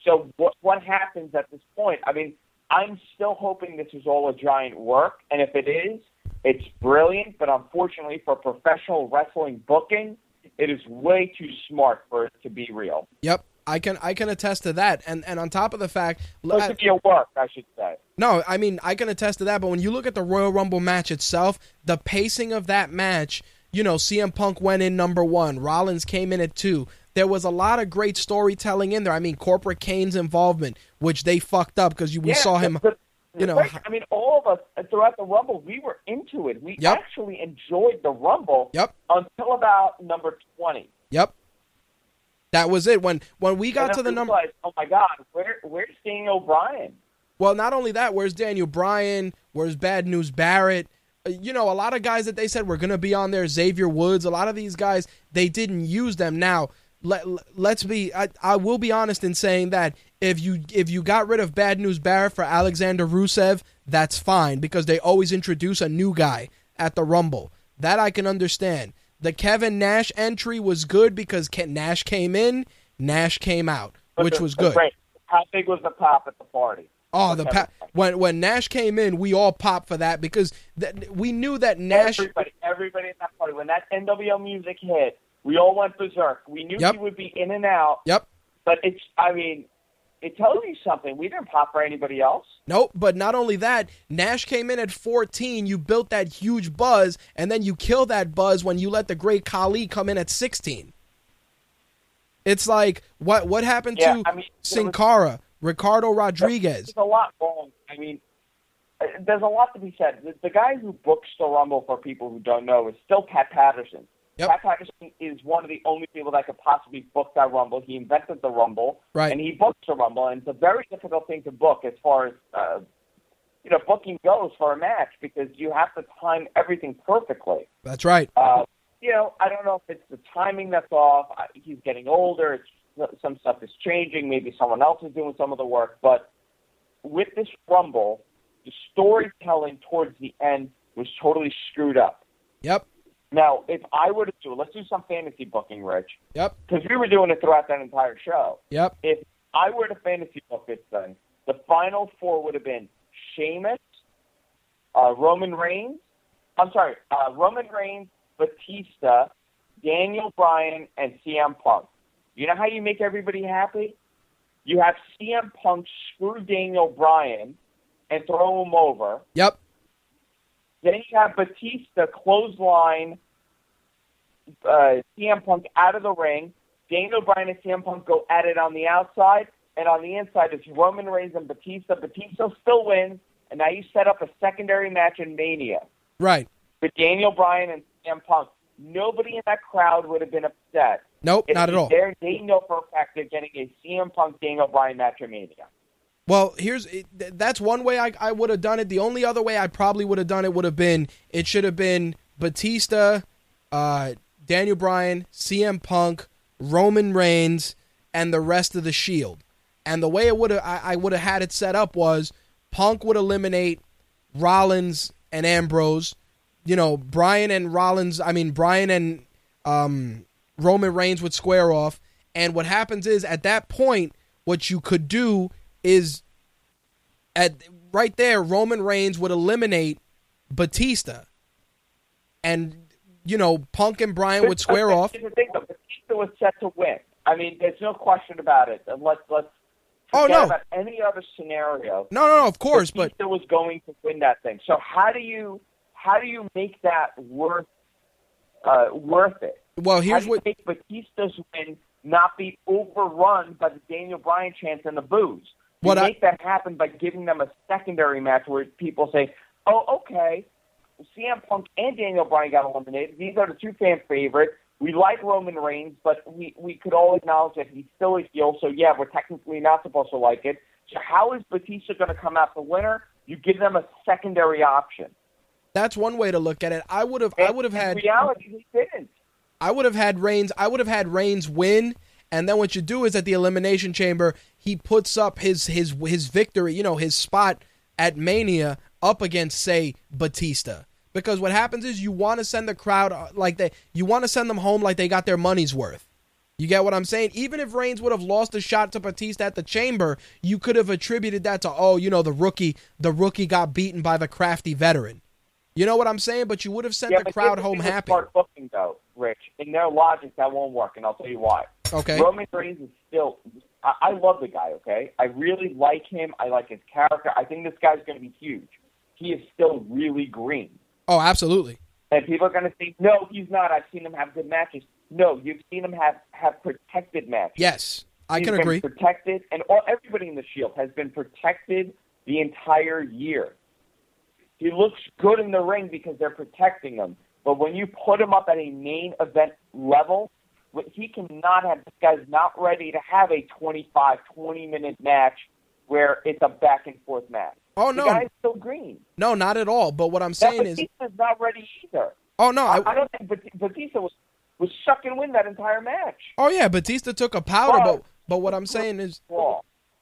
So what what happens at this point? I mean, I'm still hoping this is all a giant work, and if it is, it's brilliant. But unfortunately, for professional wrestling booking, it is way too smart for it to be real. Yep, I can I can attest to that. And and on top of the fact, it to be a work, I should say. No, I mean I can attest to that. But when you look at the Royal Rumble match itself, the pacing of that match, you know, CM Punk went in number one, Rollins came in at two. There was a lot of great storytelling in there. I mean, corporate Kane's involvement, which they fucked up because we Yeah, saw him. but- you know, right, I mean, all of us uh, throughout the Rumble, we were into it. We Yep. actually enjoyed the Rumble Yep. until about number twenty. Yep, that was it. When when we got to the number, oh my God, where where's Daniel Bryan? Well, not only that, where's Daniel Bryan? Where's Bad News Barrett? Uh, You know, a lot of guys that they said were going to be on there, Xavier Woods, a lot of these guys, they didn't use them. Now, let, let's be I, I will be honest in saying that if you if you got rid of Bad News Barrett for Alexander Rusev, that's fine because they always introduce a new guy at the Rumble. That I can understand. The Kevin Nash entry was good because Ke- Nash came in, Nash came out, which was good. Right. How big was the pop at the party? Oh, the pa- when when Nash came in, we all popped for that because th- we knew that Nash. Everybody, everybody at that party. When that NWO music hit, we all went berserk. We knew Yep. he would be in and out, Yep. but it's. I mean, it tells you something. We didn't pop for anybody else. Nope. But not only that, Nash came in at 14. You built that huge buzz, and then you kill that buzz when you let the great Khali come in at 16. It's like what what happened Yeah, to I mean, Sin Cara, Ricardo Rodriguez? There's a lot wrong. I mean, uh, there's a lot to be said. The, the guy who books the Rumble, for people who don't know, is still Pat Patterson. Yep. Pat Patterson is one of the only people that could possibly book that Rumble. He invented the Rumble, Right. and he books the Rumble, and it's a very difficult thing to book as far as uh, you know booking goes for a match because you have to time everything perfectly. That's right. Uh, you know, I don't know if it's the timing that's off. He's getting older. It's, some stuff is changing. Maybe someone else is doing some of the work. But with this Rumble, the storytelling towards the end was totally screwed up. Yep. Now, if I were to do, let's do some fantasy booking, Rich, Yep. because we were doing it throughout that entire show. Yep. If I were to fantasy book this thing, the final four would have been Sheamus, uh, Roman Reigns. I'm sorry, uh, Roman Reigns, Batista, Daniel Bryan, and CM Punk. You know how you make everybody happy? You have CM Punk screw Daniel Bryan and throw him over. Yep. Then you have Batista clothesline uh, CM Punk out of the ring. Daniel Bryan and CM Punk go at it on the outside, and on the inside it's Roman Reigns and Batista. Batista still wins, and now you set up a secondary match in Mania Right. with Daniel Bryan and CM Punk. Nobody in that crowd would have been upset. Nope. If Not at all. They know for a fact they're getting a CM Punk Daniel Bryan match in Mania. Well, here's that's one way I, I would have done it. The only other way I probably would have done it would have been it should have been Batista, uh, Daniel Bryan, CM Punk, Roman Reigns, and the rest of the Shield. And the way it would have I, I would have had it set up was Punk would eliminate Rollins and Ambrose. You know, Bryan and Rollins. I mean, Bryan and um, Roman Reigns would square off. And what happens is at that point, what you could do is at right there, Roman Reigns would eliminate Batista, and you know Punk and Bryan would square off. The thing, though. Batista was set to win. I mean, there's no question about it. And Let's let's Oh, no. about any other scenario. No, no, no, of course, but Batista was going to win that thing. So how do you how do you make that worth uh, worth it? well, How here's do you what. make Batista's win not be overrun by the Daniel Bryan chants and the boos? What I- make that happen by giving them a secondary match where people say, "Oh, okay, CM Punk and Daniel Bryan got eliminated. These are the two fan favorites. We like Roman Reigns, but we we could all acknowledge that he's still a heel. So yeah, we're technically not supposed to like it. So how is Batista going to come out the winner? You give them a secondary option. That's one way to look at it. I would have. I would have in had. reality. He didn't. I would have had Reigns. I would have had Reigns win, and then what you do is at the elimination chamber, he puts up his his his victory. You know his spot at Mania up against say Batista. Because what happens is you want to send the crowd uh, like they you want to send them home like they got their money's worth. You get what I'm saying? Even if Reigns would have lost a shot to Batista at the Chamber, you could have attributed that to oh, you know, the rookie, the rookie got beaten by the crafty veteran. You know what I'm saying? But you would have sent Yeah, the crowd home happy. Smart booking, though, Rich. In their logic, that won't work, and I'll tell you why. Okay. Roman Reigns is still. I, I love the guy. Okay, I really like him. I like his character. I think this guy's going to be huge. He is still really green, Oh, absolutely. and people are going to think, no, he's not. I've seen him have good matches. No, you've seen him have have protected matches. Yes, I He's can agree. Protected, and all, everybody in the Shield has been protected the entire year. He looks good in the ring because they're protecting him. But when you put him up at a main event level, what- he cannot have. This guy's not ready to have a 25, 20 minute match where it's a back and forth match. Oh no, the guy's still green. no, not at all. But what I'm saying is, Batista's not ready either. oh no, I, I, I don't think Batista was was sucking wind that entire match. oh yeah, Batista took a powder, but but what I'm saying is.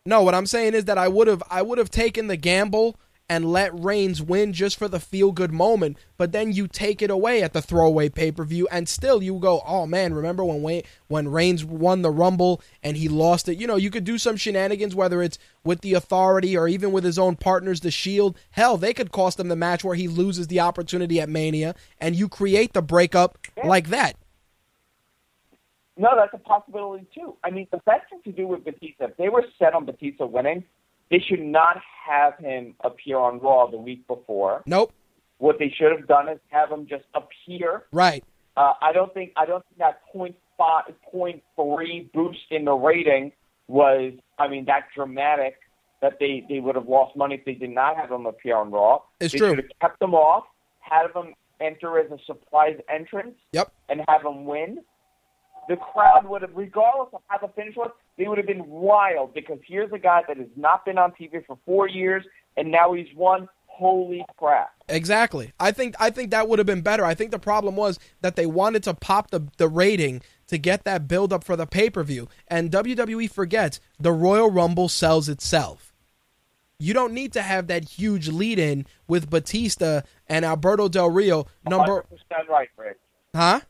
No, what I'm saying is that I would have I would have taken the gamble and let Reigns win just for the feel good moment, but then you take it away at the throwaway pay per view, and still you go, oh man, remember when Wayne, when Reigns won the Rumble and he lost it? You know, you could do some shenanigans, whether it's with the Authority or even with his own partners, the Shield. Hell, they could cost him the match where he loses the opportunity at Mania, and you create the breakup like that. No, that's a possibility too. I mean, the best thing to do with Batista, if they were set on Batista winning, they should not have him appear on Raw the week before. Nope. What they should have done is have him just appear. Right. Uh, I don't think I don't think that point five, point three boost in the rating was. I mean, that dramatic that they they would have lost money if they did not have him appear on Raw. It's they true. should have kept him off, had him enter as a surprise entrance, Yep. and have him win, the crowd would have, regardless of how the finish was, they would have been wild because here's a guy that has not been on TV for four years and now he's won. Holy crap! Exactly. I think I think that would have been better. I think the problem was that they wanted to pop the the rating to get that build up for the pay per view, and WWE forgets the Royal Rumble sells itself. You don't need to have that huge lead in with Batista and Alberto Del Rio. Number, 100% right, Rick. huh?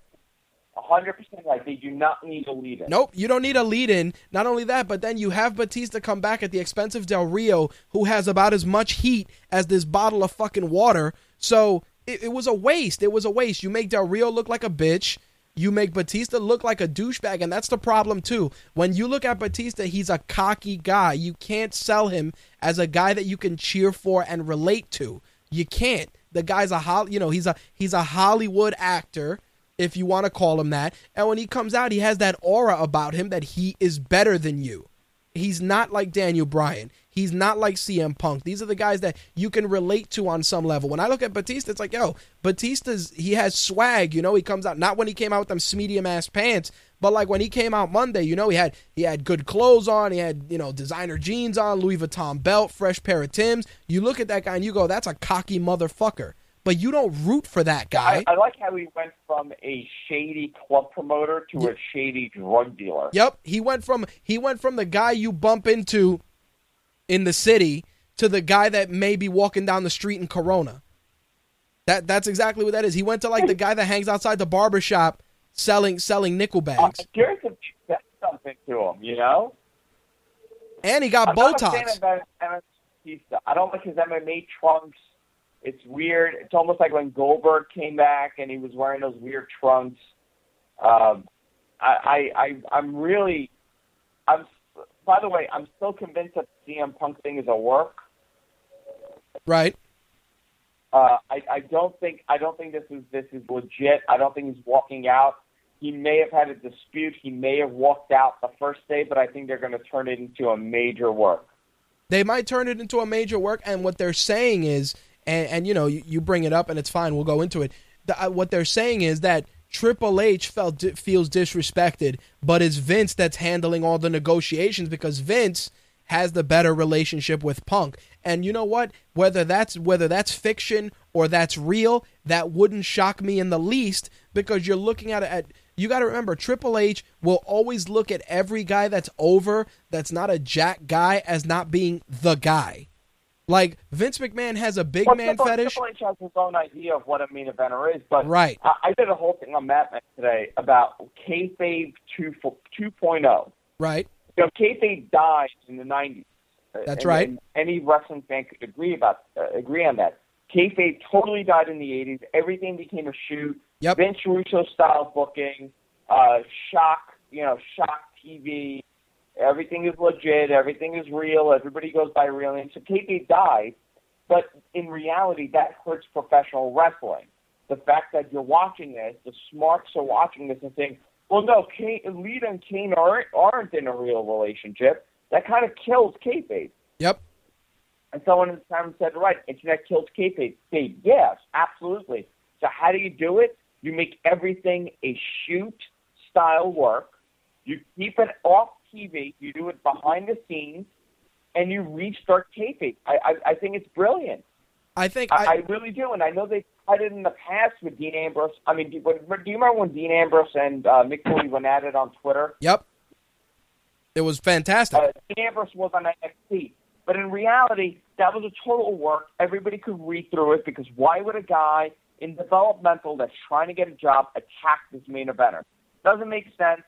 100% right. They do not need a lead in. Nope, you don't need a lead in. Not only that, but then you have Batista come back at the expense of Del Rio, who has about as much heat as this bottle of fucking water. So it, it was a waste. It was a waste. You make Del Rio look like a bitch. You make Batista look like a douchebag, and that's the problem too. When you look at Batista, he's a cocky guy. You can't sell him as a guy that you can cheer for and relate to. You can't. The guy's a you know, he's a he's a Hollywood actor if you want to call him that. And when he comes out, he has that aura about him that he is better than you. He's not like Daniel Bryan. He's not like CM Punk. These are the guys that you can relate to on some level. When I look at Batista, it's like, yo, Batista's he has swag. You know, he comes out not when he came out with them medium ass pants, but like when he came out Monday. You know, he had he had good clothes on. He had you know designer jeans on, Louis Vuitton belt, fresh pair of Tims. You look at that guy and you go, that's a cocky motherfucker. But you don't root for that guy. I, I like how he went from a shady club promoter to a shady drug dealer. Yep, he went from he went from the guy you bump into in the city to the guy that may be walking down the street in Corona. That that's exactly what that is. He went to like the guy that hangs outside the barber shop selling selling nickel I'm bags. curious if you said something to him, you know? And he got I'm not a fan Botox. of that MMA Batista. I don't like his MMA trunks. It's weird. It's almost like when Goldberg came back and he was wearing those weird trunks. Um, I, I, I, I'm really, I'm. By the way, I'm still convinced that the CM Punk thing is a work. Right. Uh, I, I don't think, I don't think this is this is legit. I don't think he's walking out. He may have had a dispute. He may have walked out the first day, but I think they're going to turn it into a major work. They might turn it into a major work, and what they're saying is, and, and you know, you, you bring it up, and it's fine. We'll go into it. The, uh, what they're saying is that Triple H felt feels disrespected, but it's Vince that's handling all the negotiations because Vince has the better relationship with Punk. And you know what? Whether that's whether that's fiction or that's real, that wouldn't shock me in the least because you're looking at it at you got to remember Triple H will always look at every guy that's over that's not a jack guy as not being the guy. Like Vince McMahon has a big Well, man Triple, fetish. Triple H has his own idea of what a main eventer is, but Right. I, I did a whole thing on Matt today about kayfabe 2, 2.0. Right. You know, kayfabe died in the '90s. Uh, That's and- right. and any wrestling fan could agree about uh, agree on that. Kayfabe totally died in the '80s. Everything became a shoot. Yep. Vince Russo style booking, uh, shock, you know, shock TV. Everything is legit. Everything is real. Everybody goes by real names. So kayfabe died, but in reality, that hurts professional wrestling. The fact that you're watching this, the smarts are watching this and saying, "Well, no, Kane, Lita and Kane aren't, aren't in a real relationship." That kind of kills kayfabe. Yep. And someone in the time said, right, internet kills kayfabe. Say, yes, absolutely. So how do you do it? You make everything a shoot style work. You keep it off TV. You do it behind the scenes, and you restart taping. I, I, I think it's brilliant. I think I, I, really do, and I know they tried it in the past with Dean Ambrose. I mean, do, do you remember when Dean Ambrose and uh, Mick Foley went at it on Twitter? Yep. It was fantastic. uh, Dean Ambrose was on NXT. But in reality, that was a total work. Everybody could read through it because why would a guy in developmental that's trying to get a job attack this main eventer? Doesn't make sense.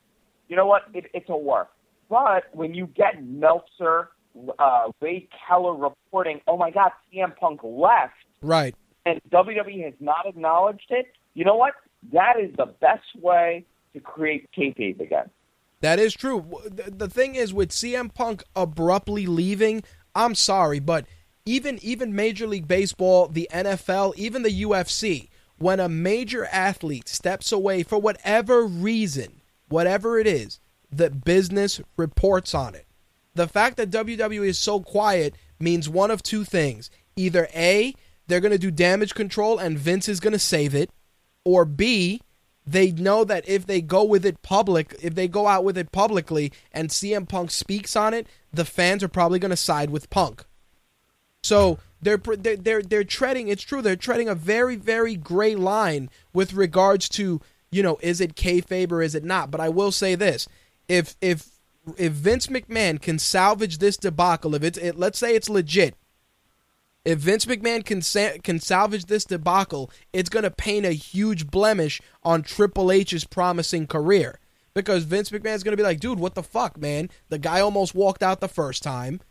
You know what? It, it's a work. But when you get Meltzer, uh, Wade Keller reporting, oh my God, CM Punk left, right. and WWE has not acknowledged it, you know what? That is the best way to create kayfabe again. That is true. The the thing is with CM Punk abruptly leaving, I'm sorry, but even even Major League Baseball, the NFL, even the UFC, when a major athlete steps away for whatever reason, whatever it is, the business reports on it. The fact that WWE is so quiet means one of two things. Either A, they're going to do damage control and Vince is going to save it, or B, they know that if they go with it public, if they go out with it publicly and CM Punk speaks on it, the fans are probably going to side with Punk. So they're they're they're treading. It's true. They're treading a very very gray line with regards to you know is it kayfabe or is it not. But I will say this: if if if Vince McMahon can salvage this debacle, if it's it, let's say it's legit, if Vince McMahon can sa- can salvage this debacle, it's going to paint a huge blemish on Triple H's promising career. Because Vince McMahon's going to be like, dude, what the fuck, man? The guy almost walked out the first time,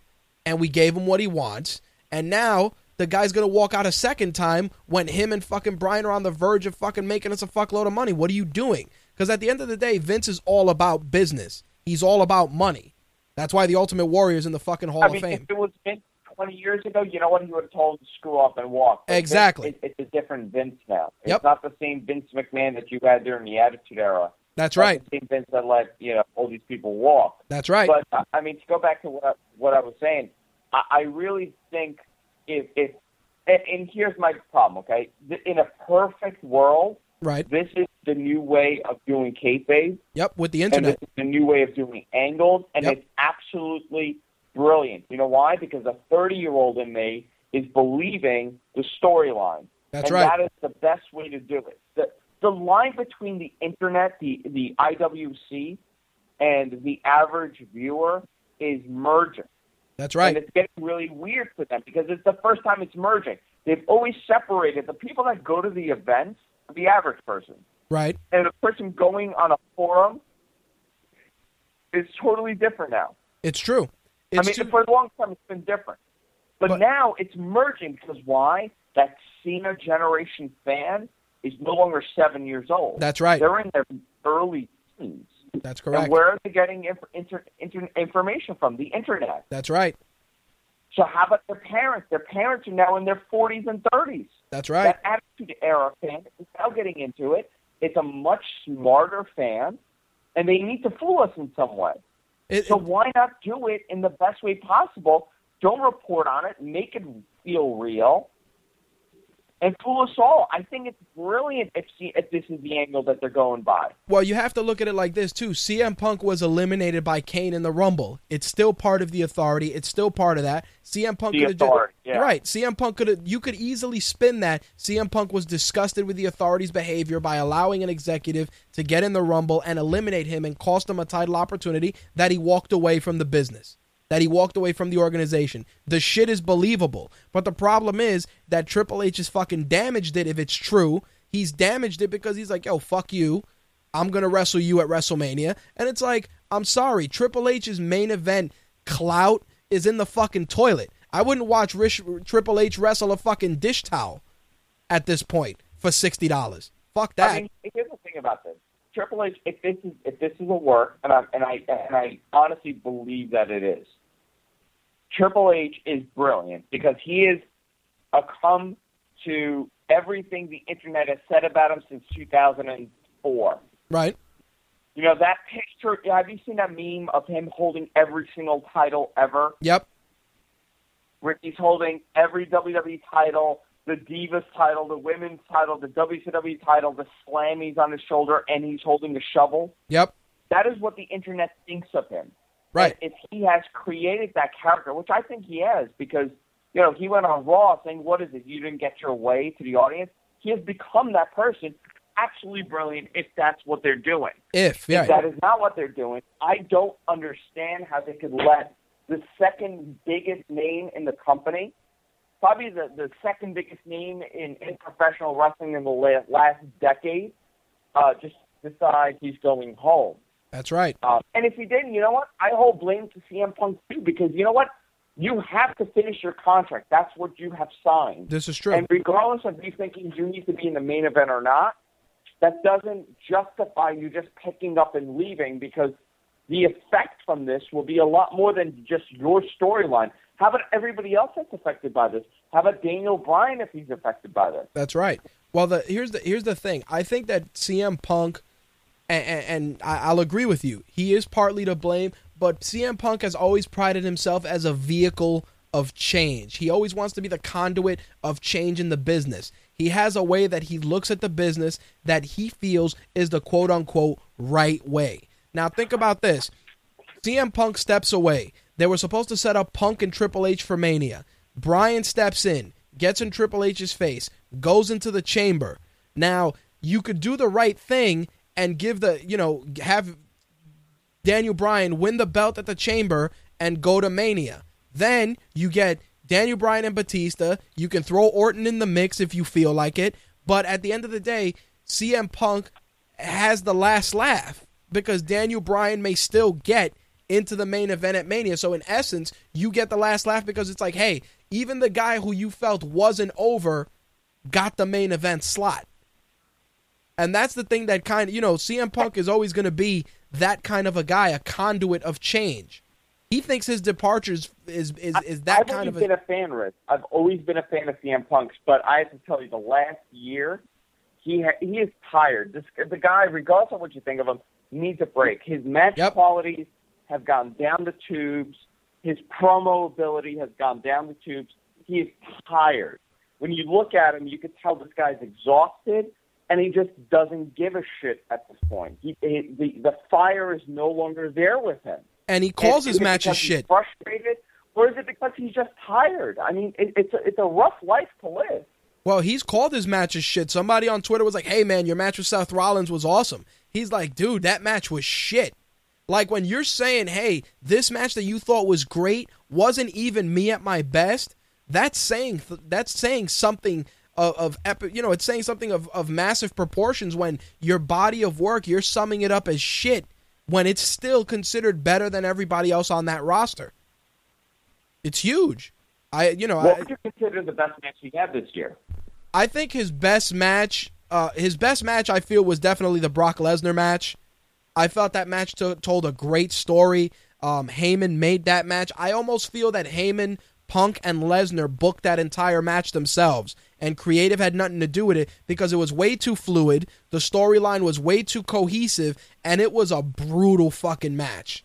and we gave him what he wants, and now the guy's going to walk out a second time when him and fucking Bryan are on the verge of fucking making us a fuckload of money. What are you doing? Because at the end of the day, Vince is all about business. He's all about money. That's why the Ultimate Warrior's in the fucking Hall I of Fame. if it was Vince 20 years ago, you know what? He would have told him to screw off and walk. But Exactly. Vince, it, it's a different Vince now. It's Yep. not the same Vince McMahon that you had during the Attitude Era. That's right. The same Vince that let you know all these people walk. That's right. But I mean, to go back to what I, what I was saying, I, I really think if if and, and here's my problem. Okay, in a perfect world, right. this is the new way of doing kayfabe. Yep. With the internet. is the new way of doing angles, and Yep. it's absolutely brilliant. You know why? Because a 30 year old in me is believing the storyline. That's and right. That is the best way to do it. The, the line between the internet, the, the IWC, and the average viewer is merging. That's right. And it's getting really weird for them because it's the first time it's merging. They've always separated the people that go to the events, the average person Right. and a person going on a forum is totally different now. It's true. I It's mean, too- for a long time, it's been different. But, But- now it's merging because why? That Cena generation fan is no longer seven years old. That's right. They're in their early teens. That's correct. And where are they getting inf- inter- inter- information from? The internet. That's right. So how about their parents? Their parents are now in their 40s and 30s. That's right. That Attitude Era fan is now getting into it. It's a much smarter fan, and they need to fool us in some way. It- So it- why not do it in the best way possible? Don't report on it. Make it feel real, and fool us all. I think it's brilliant if, if this is the angle that they're going by. well, you have to look at it like this too. CM Punk was eliminated by Kane in the Rumble. It's still part of the Authority. It's still part of that. CM Punk could have yeah. right. CM Punk could have. You could easily spin that. CM Punk was disgusted with the Authority's behavior by allowing an executive to get in the Rumble and eliminate him and cost him a title opportunity that he walked away from the business. That he walked away from the organization. The shit is believable. But the problem is that Triple H has fucking damaged it if it's true. He's damaged it because he's like, yo, fuck you. I'm going to wrestle you at WrestleMania. And it's like, I'm sorry, Triple H's main event clout is in the fucking toilet. I wouldn't watch Rich, Triple H wrestle a fucking dish towel at this point for $60. Fuck that. I mean, here's the thing about this. Triple H, if this is if this is a work, and I and I and I honestly believe that it is. Triple H is brilliant because he has a come to everything the internet has said about him since 2004. right? You know that picture. Have you seen that meme of him holding every single title ever? Yep. Ricky's holding every WWE title, the Divas title, the Women's title, the WCW title, the Slammies on his shoulder, and he's holding a shovel. Yep. That is what the internet thinks of him. Right. If he has created that character, which I think he has, because you know he went on Raw saying, "What is it? You didn't get your way to the audience." He has become that person. Actually, brilliant if that's what they're doing. If, yeah. If that is not what they're doing, I don't understand how they could let the second biggest name in the company, probably the, the second biggest name in, in professional wrestling in the la- last decade, uh, just decide he's going home. That's right. Uh, and if he didn't, you know what? I hold blame to CM Punk too, because you know what? You have to finish your contract. That's what you have signed. This is true. And regardless of you thinking you need to be in the main event or not, that doesn't justify you just picking up and leaving because the effect from this will be a lot more than just your storyline. How about everybody else that's affected by this? How about Daniel Bryan if he's affected by this? That's right. Well, the here's the here's the thing. I think that CM Punk, and, and, and I'll agree with you. He is partly to blame, but CM Punk has always prided himself as a vehicle of change. He always wants to be the conduit of change in the business. He has a way that he looks at the business that he feels is the quote unquote right way. Now think about this. CM Punk steps away. They were supposed to set up Punk and Triple H for Mania. Bryan steps in, gets in Triple H's face, goes into the chamber. Now, you could do the right thing and give the, you know, have Daniel Bryan win the belt at the chamber and go to Mania. Then you get Daniel Bryan and Batista. You can throw Orton in the mix if you feel like it. But at the end of the day, CM Punk has the last laugh because Daniel Bryan may still get into the main event at Mania. So in essence, you get the last laugh because it's like, hey, even the guy who you felt wasn't over got the main event slot. And that's the thing that kind of, you know, CM Punk is always going to be that kind of a guy, a conduit of change. He thinks his departures is is, is that I've kind always of been a, fan, Rick. I've always been a fan of CM Punk's, but I have to tell you, the last year, he ha- he is tired. This the guy, regardless of what you think of him, needs a break. His match Yep. qualities have gone down the tubes. His promo ability has gone down the tubes. He is tired. When you look at him, you can tell this guy's exhausted, and he just doesn't give a shit at this point. He, he the the fire is no longer there with him. and he calls And his matches shit. Frustrated, or is it because he's just tired? I mean, it, it's a, it's a rough life to live. Well, he's called his matches shit. Somebody on Twitter was like, "Hey man, your match with Seth Rollins was awesome." He's like, "Dude, that match was shit." Like when you're saying, "Hey, this match that you thought was great wasn't even me at my best," that's saying that's saying something of, of epic. You know, it's saying something of of massive proportions when your body of work you're summing it up as shit when it's still considered better than everybody else on that roster. It's huge. I, you know, What I, would you consider the best match he had this year? I think his best match, uh, his best match, I feel was definitely the Brock Lesnar match. I felt that match to- told a great story. Um, Heyman made that match. I almost feel that Heyman, Punk, and Lesnar booked that entire match themselves, and creative had nothing to do with it because it was way too fluid. The storyline was way too cohesive, and it was a brutal fucking match.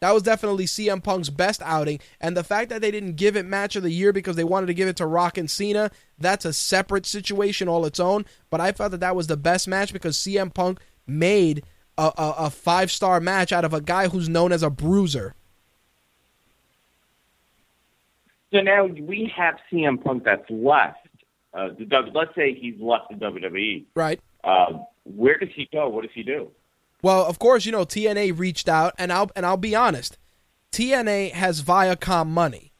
That was definitely CM Punk's best outing, and the fact that they didn't give it match of the year because they wanted to give it to Rock and Cena, that's a separate situation all its own. But I felt that that was the best match because CM Punk made a, a, a five star match out of a guy who's known as a bruiser. So now we have CM Punk that's left. Uh, the W- let's say he's left the WWE. Right. Um, where does he go? What does he do? Well, of course, you know TNA reached out, and I'll and I'll be honest. TNA has Viacom money.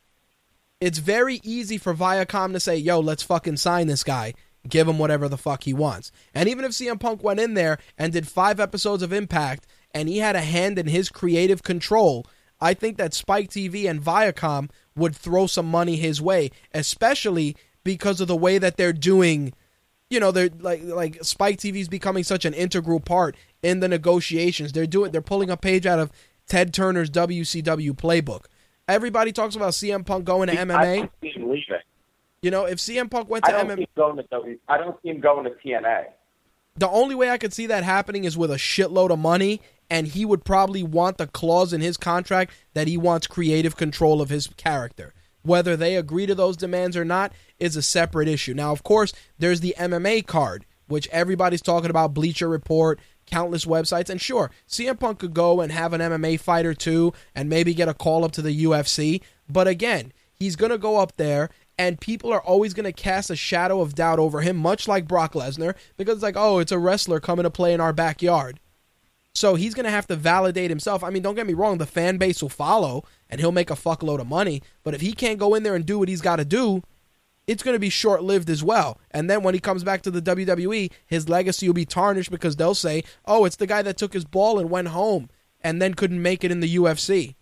It's very easy for Viacom to say, "Yo, let's fucking sign this guy." Give him whatever the fuck he wants. And even if CM Punk went in there and did 5 episodes of Impact and he had a hand in his creative control, I think that Spike TV and Viacom would throw some money his way, especially because of the way that they're doing you know they're like like Spike TV's becoming such an integral part in the negotiations. They're doing they're pulling a page out of Ted Turner's WCW playbook. Everybody talks about CM Punk going to MMA. don't see him leaving. You know, if CM Punk went to MMA, going to W. I don't see him going to TNA. the only way I could see that happening is with a shitload of money, and he would probably want the clause in his contract that he wants creative control of his character. Whether they agree to those demands or not is a separate issue. Now, of course, there's the MMA card, which everybody's talking about, Bleacher Report, countless websites, and sure, CM Punk could go and have an MMA fight or two and maybe get a call up to the UFC, but again, he's going to go up there and people are always going to cast a shadow of doubt over him, much like Brock Lesnar, because it's like, oh, it's a wrestler coming to play in our backyard. So he's going to have to validate himself. I mean, don't get me wrong, the fan base will follow and he'll make a fuckload of money. But if he can't go in there and do what he's got to do, it's going to be short lived as well. And then when he comes back to the WWE, his legacy will be tarnished because they'll say, oh, it's the guy that took his ball and went home and then couldn't make it in the UFC.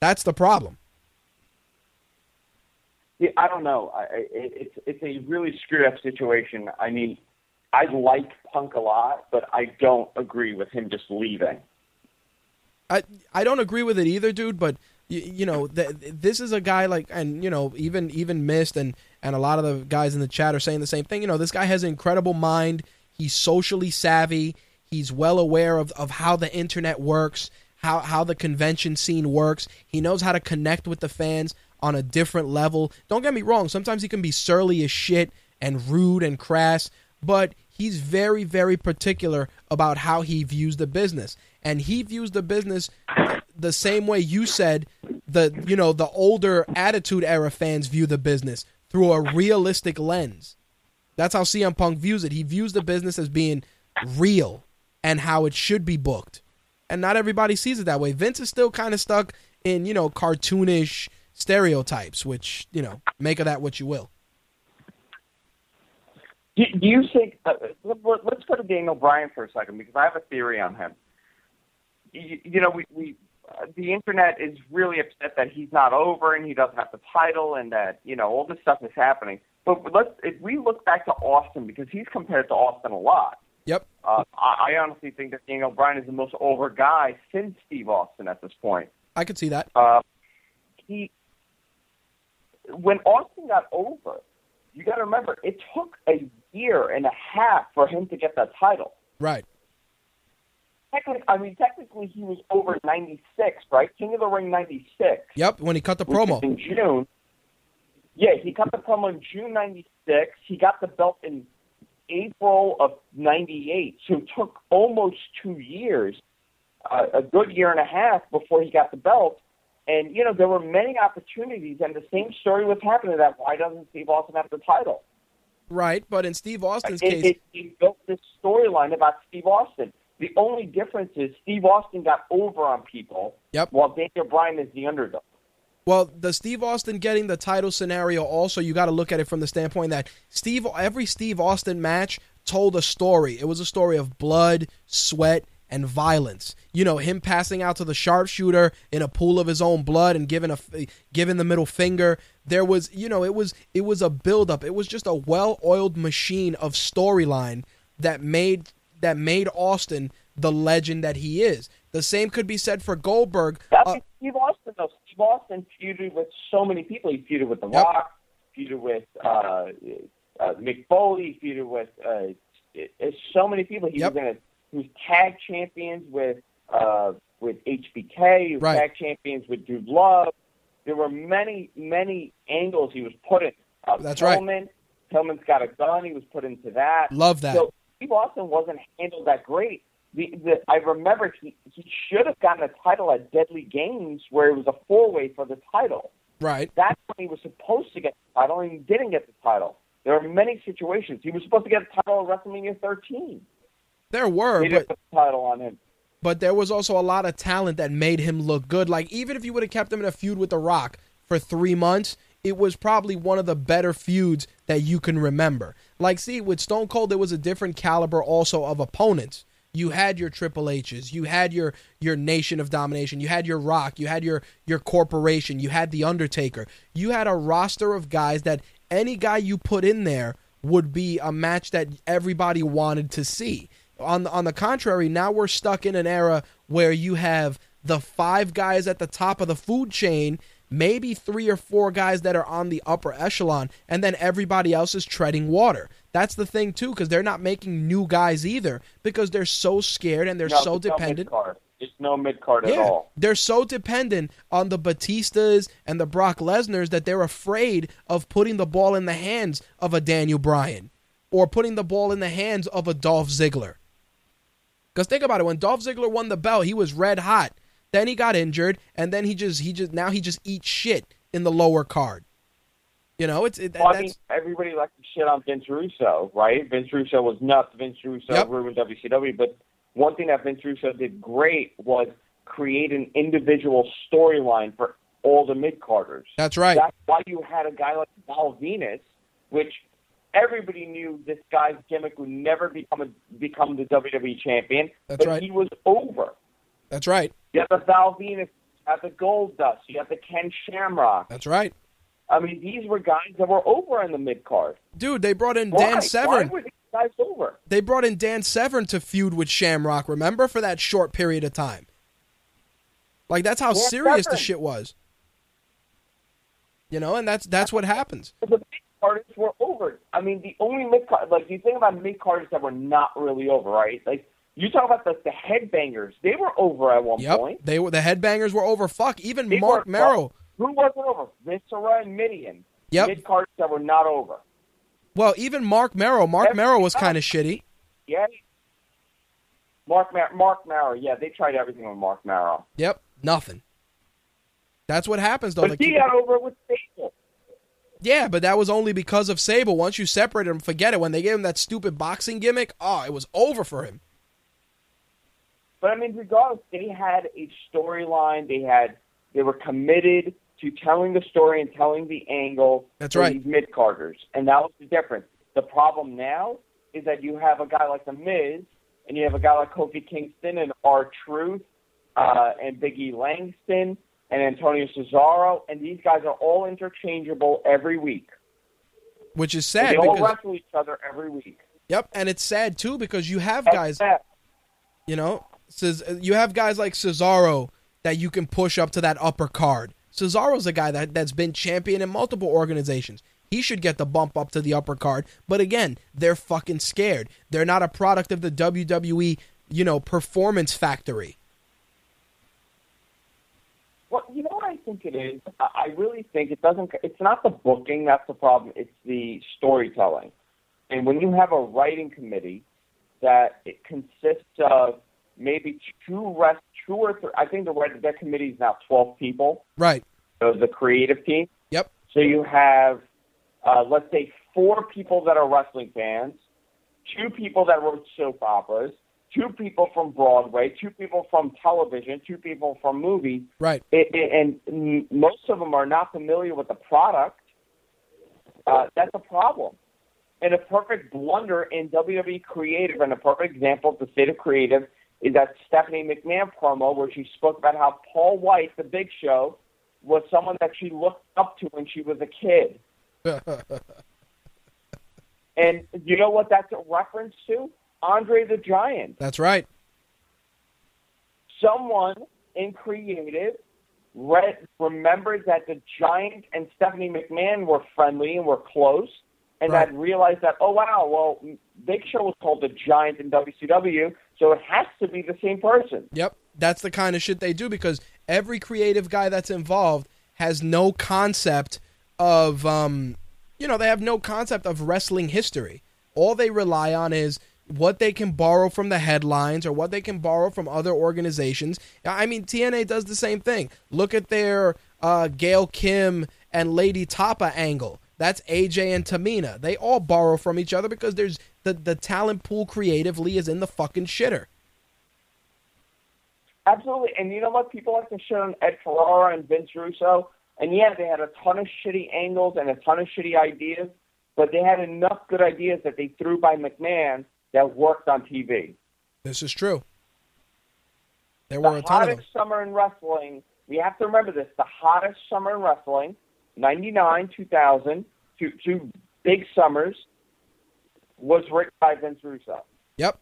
That's the problem. Yeah, I don't know. I, it, it's it's a really screwed up situation. I mean, I like Punk a lot, but I don't agree with him just leaving. I I don't agree with it either, dude. But you, you know, th- this is a guy like, and you know, even even missed, and and a lot of the guys in the chat are saying the same thing. You know, this guy has an incredible mind. He's socially savvy. He's well aware of of how the internet works, how how the convention scene works. He knows how to connect with the fans on a different level. Don't get me wrong. Sometimes he can be surly as shit and rude and crass, but he's very very particular about how he views the business. And he views the business the same way you said the you know the older attitude era fans view the business through a realistic lens. That's how CM Punk views it. He views the business as being real and how it should be booked. And not everybody sees it that way. Vince is still kind of stuck in you know cartoonish stereotypes which you know make of that what you will Do, do you think? Uh, let- let- let's go to Daniel Bryan for a second because I have a theory on him. You, you know, we, we uh, the internet is really upset that he's not over and he doesn't have the title and that you know all this stuff is happening. But let's if we look back to Austin because he's compared to Austin a lot. yep Uh, I, I honestly think that Daniel Bryan is the most over guy since Steve Austin at this point. I could see that Uh, he when Austin got over, you got to remember it took a year and a half for him to get that title. right Technically, I mean, technically he was over '96, right? King of the Ring '96, yep when he cut the promo in June. Yeah, he cut the promo in June '96. He got the belt in April of '98, so it took almost two years, uh, a good year and a half before he got the belt. And you know there were many opportunities, and the same story was happening. That why doesn't Steve Austin have the title? Right but in Steve Austin's It, case it, it built this storyline about Steve Austin. The only difference is Steve Austin got over on people, Yep. while Daniel Bryan is the underdog. Well, the Steve Austin getting the title scenario also you got to look at it from the standpoint that Steve every Steve Austin match told a story. It was a story of blood, sweat, and violence. You know, him passing out to the sharpshooter in a pool of his own blood and giving a giving the middle finger. There was, you know, it was it was a build up. It was just a well-oiled machine of storyline that made that made Austin the legend that he is. The same could be said for Goldberg. That's Uh, Steve Austin, though. Steve Austin feuded with so many people. He feuded with The Yep. Rock, feuded with uh, uh, Mick Foley, feuded with uh, it, it's so many people. He Yep. was in a, he was tag champions with uh, with HBK. He was Right. tag champions with Dude Love. There were many, many angles he was put in. Uh, That's right. Pillman, Pillman's got a gun. He was put into that. Love that. So Steve Austin wasn't handled that great. The, the, I remember he, he should have gotten a title at Deadly Games where it was a four way for the title. right. That's when he was supposed to get the title, and he didn't get the title. There are many situations. He was supposed to get a title at WrestleMania 13. There were, They but didn't put the title on him. But there was also a lot of talent that made him look good. Like even if you would have kept him in a feud with The Rock for three months, it was probably one of the better feuds that you can remember. Like, see, with Stone Cold, there was a different caliber also of opponents. You had your Triple H's, you had your your Nation of Domination, you had your Rock, you had your your corporation, you had the Undertaker. You had a roster of guys that any guy you put in there would be a match that everybody wanted to see. On the, on the contrary, now we're stuck in an era where you have the five guys at the top of the food chain, maybe three or four guys that are on the upper echelon, and then everybody else is treading water. That's the thing too, because they're not making new guys either, because they're so scared and they're No, so no dependent. mid-card. No mid card at Yeah, all. they're so dependent on the Batistas and the Brock Lesnar's that they're afraid of putting the ball in the hands of a Daniel Bryan or putting the ball in the hands of a Dolph Ziggler. Because think about it, when Dolph Ziggler won the belt, he was red hot. Then he got injured, and then he just he just now he just eats shit in the lower card. You know, it's it, Well, I that's mean, everybody likes to shit on Vince Russo, right? Vince Russo was nuts. Vince Russo Yep. ruined WCW. But one thing that Vince Russo did great was create an individual storyline for all the mid carders. that's right. That's why you had a guy like Val Venis, which everybody knew this guy's gimmick would never become a, become the WWE champion. That's but right. he was over. That's right. You have the Val Venis, you have the Goldust, you have the Ken Shamrock. That's right. I mean, these were guys that were over in the mid card. Dude, they brought in Why? Dan Severn. Why were these guys over? They brought in Dan Severn to feud with Shamrock, remember, for that short period of time. Like that's how Dan serious the shit was. You know, and that's that's what happens. Mid carders were over. I mean, the only mid card, like you think about mid that were not really over, right? Like you talk about the the headbangers, they were over at one Yep. point. They were the headbangers were over. Fuck, even They Marc Mero. Who wasn't over? Viscera and Mideon. Yep. Mid carders that were not over. Well, even Marc Mero. Marc Mero was kind of shitty. Yeah. Mark Mar- Marc Mero, yeah, they tried everything with Marc Mero. Yep, nothing. That's what happens though. But They he got over with Sable. Yeah, but that was only because of Sable. Once you separated him, forget it. When they gave him that stupid boxing gimmick, oh, it was over for him. But I mean, regardless, they had a storyline. They had they were committed to telling the story and telling the angle. That's right. These mid carders, and that was the difference. The problem now is that you have a guy like the Miz, and you have a guy like Kofi Kingston and R Truth, uh, and Biggie Langston and Antonio Cesaro, and these guys are all interchangeable every week. Which is And sad they all because wrestle each other every week. yep, and it's sad too because you have That's guys that. You know, says you have guys like Cesaro that you can push up to that upper card. Cesaro's a guy that that's been champion in multiple organizations. He should get the bump up to the upper card. But again, they're fucking scared. They're not a product of the WWE, you know, performance factory. Well, you know what I think it is. I I really think it doesn't. It's not the booking that's the problem. It's the storytelling. And when you have a writing committee that it consists of maybe two rest, two or three. I think the writing that committee is now twelve people. Right. So the creative team. Yep. So you have, uh, let's say, four people that are wrestling fans, two people that wrote soap operas, two people from Broadway, two people from television, two people from movies, Right. it, it, and most of them are not familiar with the product. Uh, that's a problem. And a perfect blunder in WWE creative, and a perfect example of the state of creative, is that Stephanie McMahon promo where she spoke about how Paul White, the Big Show, was someone that she looked up to when she was a kid. And you know what that's a reference to? Andre the Giant. That's right. someone in creative read, remembered that the Giant and Stephanie McMahon were friendly and were close, and Right. had realized that, oh wow, well, Big Show was called the Giant in WCW, so it has to be the same person. Yep. That's the kind of shit they do because every creative guy that's involved has no concept of um you know, they have no concept of wrestling history. All they rely on is what they can borrow from the headlines or what they can borrow from other organizations. I mean, TNA does the same thing. Look at their uh, Gail Kim and Lei'D Tapa angle. That's AJ and Tamina. They all borrow from each other because there's the, the talent pool creatively is in the fucking shitter. Absolutely. And you know what? People like to shit on Ed Ferrara and Vince Russo. And yeah, they had a ton of shitty angles and a ton of shitty ideas, but they had enough good ideas that they threw by McMahon that worked on TV. This is true. There The were a ton of them. hottest summer in wrestling, we have to remember this, the hottest summer in wrestling, 99, 2000, two, two big summers, was written by Vince Russo. Yep.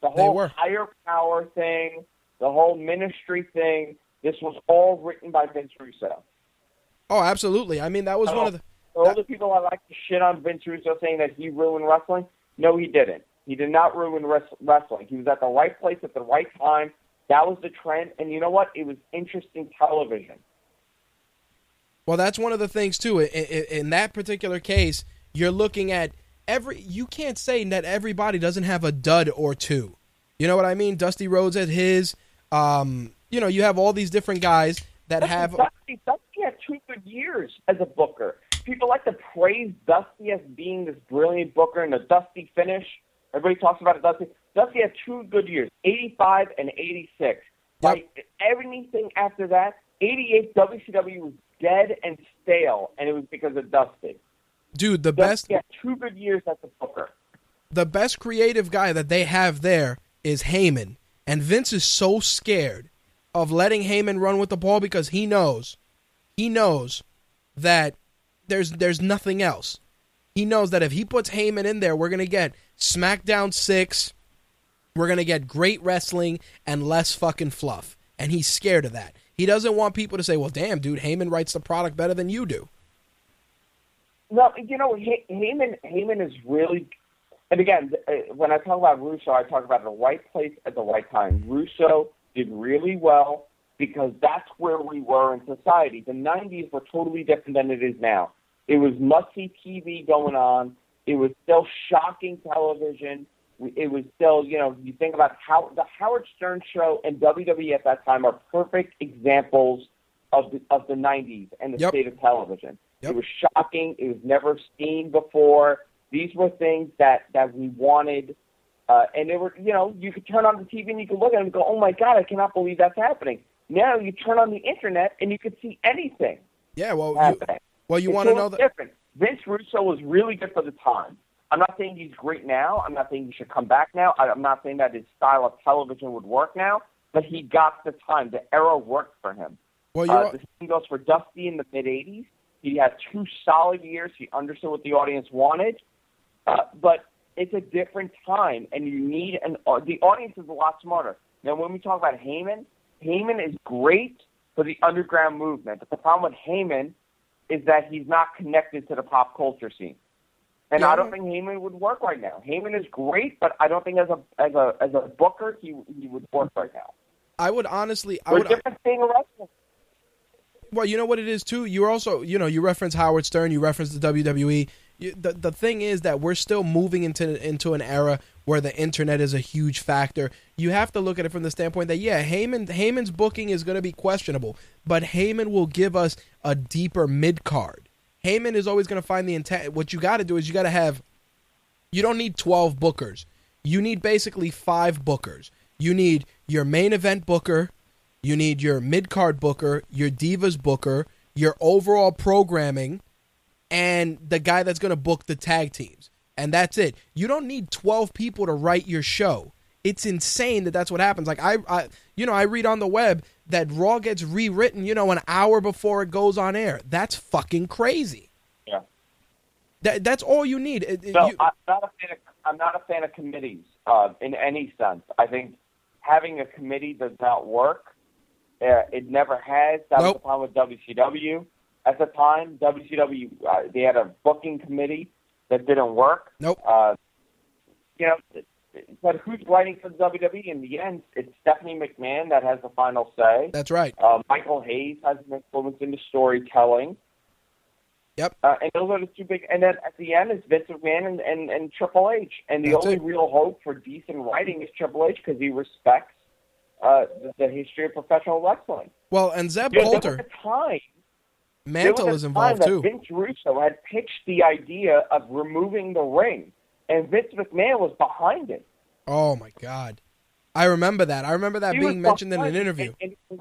The whole higher power thing, the whole ministry thing, this was all written by Vince Russo. Oh, absolutely. I mean, that was one of the. All the people that like to shit on Vince Russo saying that he ruined wrestling, no, he didn't. He did not ruin wrestling. He was at the right place at the right time. That was the trend, and you know what? It was interesting television. Well, that's one of the things too. In, that particular case, you're looking at every. You can't say that everybody doesn't have a dud or two. You know what I mean? Dusty Rhodes at his. Um, you know, you have all these different guys that have. Dusty, Dusty had two good years as a booker. People like to praise Dusty as being this brilliant booker and a Dusty finish. Everybody talks about it. Dusty. Dusty had two good years, 85 and 86. Like everything after that, 88 WCW was dead and stale, and it was because of Dusty. Dude, the best. Dusty had two good years as a booker. the best creative guy that they have there is Heyman. And Vince is so scared of letting Heyman run with the ball because he knows, he knows that there's there's nothing else. He knows that if he puts Heyman in there, we're gonna get SmackDown six, we're gonna get great wrestling and less fucking fluff. And he's scared of that. He doesn't want people to say, "Well, damn, dude, Heyman writes the product better than you do." Well, you know, Hey- Heyman. Heyman is really, and again, uh, when I talk about Russo, I talk about the right place at the right time. Russo did really well because that's where we were in society. The '90s were totally different than it is now. It was must-see TV going on. It was still shocking television. It was still, you know, you think about how the Howard Stern show and WWE at that time are perfect examples of the of the '90s and the Yep. state of television. Yep. It was shocking. It was never seen before. These were things that that we wanted, uh, and they were, you know, you could turn on the TV and you could look at it and go, "Oh my God, I cannot believe that's happening." Now you turn on the internet and you could see anything Yeah, well, you. Well, you want to know that. different. Vince Russo was really good for the time. I'm not saying he's great now. I'm not saying he should come back now. I'm not saying that his style of television would work now. But he got the time. The era worked for him. Well, you're, Uh, the same goes for Dusty in the mid '80s. He had two solid years. He understood what the audience wanted, uh, but it's a different time, and you need an. Uh, the audience is a lot smarter. Now, when we talk about Heyman, Heyman is great for the underground movement. But the problem with Heyman is that he's not connected to the pop culture scene. And Yeah. I don't think Heyman would work right now. Heyman is great, but I don't think as a as a as a booker he he would work right now. I would honestly, I We're would. different thing wrestling. Well, you know what it is too. You also, you know, you reference Howard Stern, you reference the WWE. The the thing is that we're still moving into into an era where the internet is a huge factor. You have to look at it from the standpoint that yeah, Heyman Heyman's booking is going to be questionable, but Heyman will give us a deeper mid card. Heyman is always going to find the intent. What you got to do is you got to have. You don't need twelve bookers. You need basically five bookers. You need your main event booker. You need your mid card booker, your divas booker, your overall programming, and the guy that's going to book the tag teams. And that's it. You don't need 12 people to write your show. It's insane that that's what happens. Like I, I you know, I read on the web that Raw gets rewritten, you know, an hour before it goes on air. That's fucking crazy. Yeah. That that's all you need. No, you- I'm not a fan of, I'm not a fan of committees uh, in any sense. I think having a committee does not work. Uh, it never has. That was the problem with WCW at the time. WCW uh, they had a booking committee that didn't work. Nope. Uh, you know, but who's writing for the WWE in the end? It's Stephanie McMahon that has the final say. that's right. Uh, Michael Hayes has an influence in the storytelling. Yep. Uh, and those are the two big. And then at the end is Vince McMahon and, and, and Triple H. And the That's only it. real hope for decent writing is Triple H because he respects uh, the, the history of professional wrestling. Well, and Zeb there Colter, was a time. Mantle was is a time involved too. Vince Russo had pitched the idea of removing the ring, and Vince McMahon was behind it. Oh my god. I remember that. I remember that He being mentioned in an interview. and- and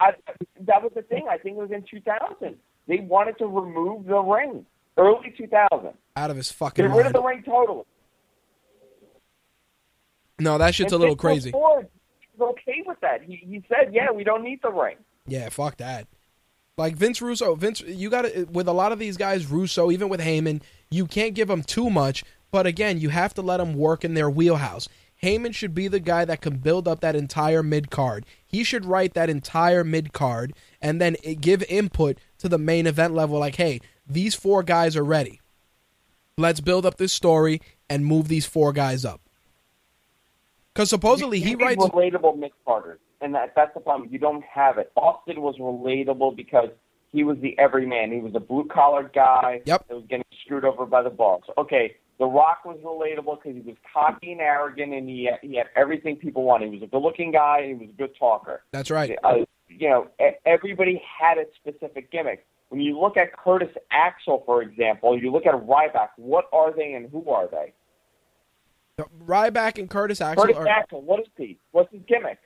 I, that was the thing. I think it was in 2000. They wanted to remove the ring. Early 2000. Out of his fucking Get rid of the ring totally. No, that shit's a little Vince crazy. Ford was okay with that. He, he said, yeah, we don't need the ring. Yeah, fuck that. Like Vince Russo, Vince, you got to with a lot of these guys, Russo, even with Heyman, you can't give them too much. But again, you have to let them work in their wheelhouse. Heyman should be the guy that can build up that entire mid card. He should write that entire mid card and then eh, give input to the main event level. Like, hey, these four guys are ready. Let's build up this story and move these four guys up. Because supposedly he writes. relatable mid carders, and that that's the problem. You don't have it. Austin was relatable because he was the everyman. He was a blue collar guy Yep. that was getting screwed over by the boss. Okay, The Rock was relatable because he was cocky and arrogant, and he had, he had everything people wanted. He was a good looking guy, and he was a good talker. That's right. Uh, you know, everybody had its specific gimmick. When you look at Curtis Axel, for example, you look at Ryback. What are they, and who are they? Ryback and Curtis Axel Curtis are Axel. What is he? What's his gimmick?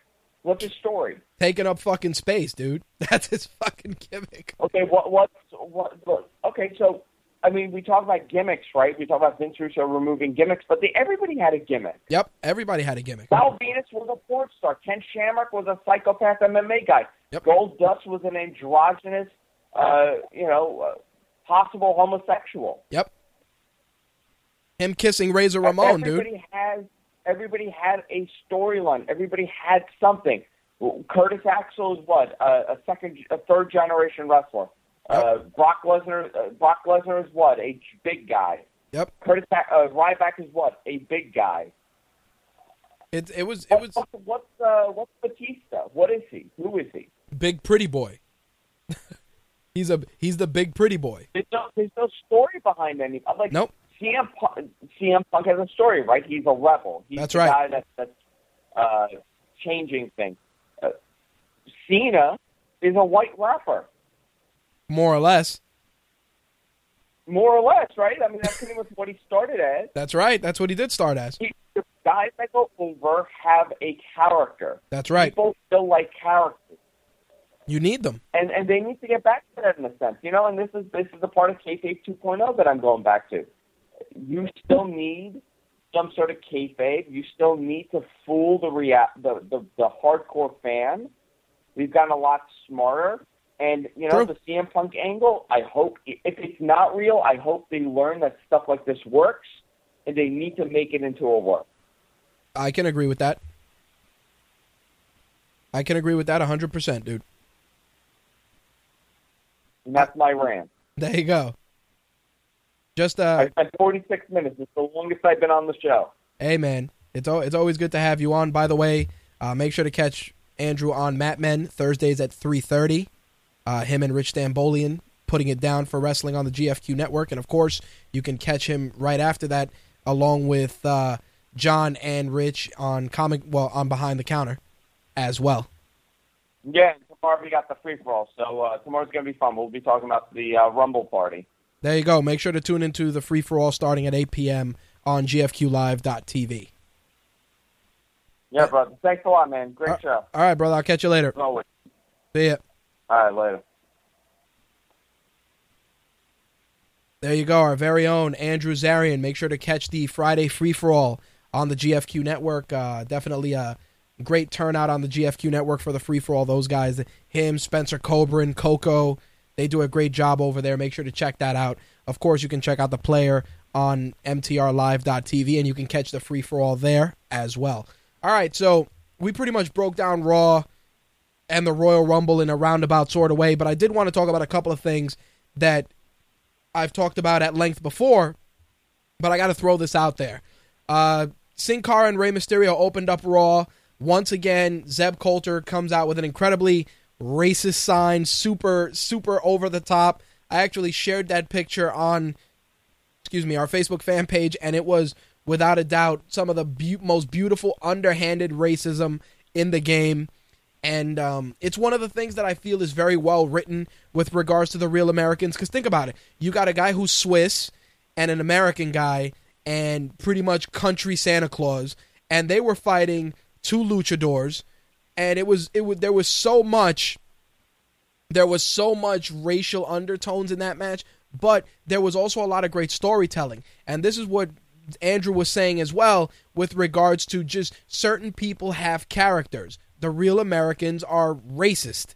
What's his story? taking up fucking space, dude. That's his fucking gimmick. Okay, what what what? what okay, so I mean, we talk about gimmicks, right? We talk about Vince Russo removing gimmicks, but they, everybody had a gimmick. Yep, everybody had a gimmick. Val Venis was a porn star. Ken Shamrock was a psychopath MMA guy. Yep. Goldust was an androgynous, uh, you know, uh, possible homosexual. Yep. Him kissing Razor Ramon, everybody dude. has everybody had a storyline. Everybody had something. Curtis Axel is what a, a second, a third generation wrestler. Uh, Brock Lesnar, uh, Brock Lesnar is what a big guy. Yep. Curtis uh, Ryback is what a big guy. It it was it was What's what's, uh, what's Batista? What is he? Who is he? big pretty boy. he's a he's the big pretty boy. There's no, there's no story behind any. Like Nope. CM Punk, CM Punk has a story, right? He's a rebel. He's That's right. guy that's that's uh, changing things. Uh, Cena is a white rapper, More or less. more or less, right? I mean, that's pretty much what he started as. That's right. That's what he did start as. He, the guys that go over have a character. That's right. People still like characters. You need them. and and they need to get back to that in a sense, you know. And this is this is the part of kayfabe 2.0 that I'm going back to. You still need some sort of kayfabe. You still need to fool the rea- the, the the hardcore fan. We've gotten a lot smarter, and you know True. the CM Punk angle. I hope if it's not real, I hope they learn that stuff like this works, and they need to make it into a work. I can agree with that. I can agree with that 100%, dude. And that's my rant. There you go. Just uh I spent 46 minutes. It's the longest I've been on the show. Hey man, it's al- it's always good to have you on. By the way, uh, make sure to catch Andrew on Mat Men Thursdays at three thirty. Uh, him and Rich Stambolian putting it down for wrestling on the GFQ network, and of course you can catch him right after that, along with uh, John and Rich on comic well on Behind the Counter, as well. Yeah, tomorrow we got the free for all, so uh, tomorrow's gonna be fun. We'll be talking about the uh, Rumble party. There you go. Make sure to tune into the free for all starting at eight p.m. on GFQLive.tv. Yeah, brother. Thanks a lot, man. Great Uh, show. All right, brother. I'll catch you later. Always. See ya. All right, later. There you go, our very own Andrew Zarian. Make sure to catch the Friday free for all on the GFQ network. Uh, definitely a great turnout on the GFQ network for the free for all. Those guys, him, Spencer Coburn, Coco, they do a great job over there. Make sure to check that out. Of course, you can check out the player on MTRLive.tv and you can catch the free for all there as well. All right, so we pretty much broke down Raw and the Royal Rumble in a roundabout sort of way, but I did want to talk about a couple of things that I've talked about at length before, but I got to throw this out there. Uh, Sin Cara and Rey Mysterio opened up Raw. Once again, Zeb Colter comes out with an incredibly racist sign, super, super over the top. I actually shared that picture on, excuse me, our Facebook fan page, and it was without a doubt some of the beau- most beautiful underhanded racism in the game and um, it's one of the things that I feel is very well written with regards to the real Americans. Because think about it, you got a guy who's Swiss and an American guy, and pretty much country Santa Claus, and they were fighting two luchadors, and it was it was there was so much there was so much racial undertones in that match, but there was also a lot of great storytelling. And this is what Andrew was saying as well with regards to just certain people have characters. The real Americans are racist.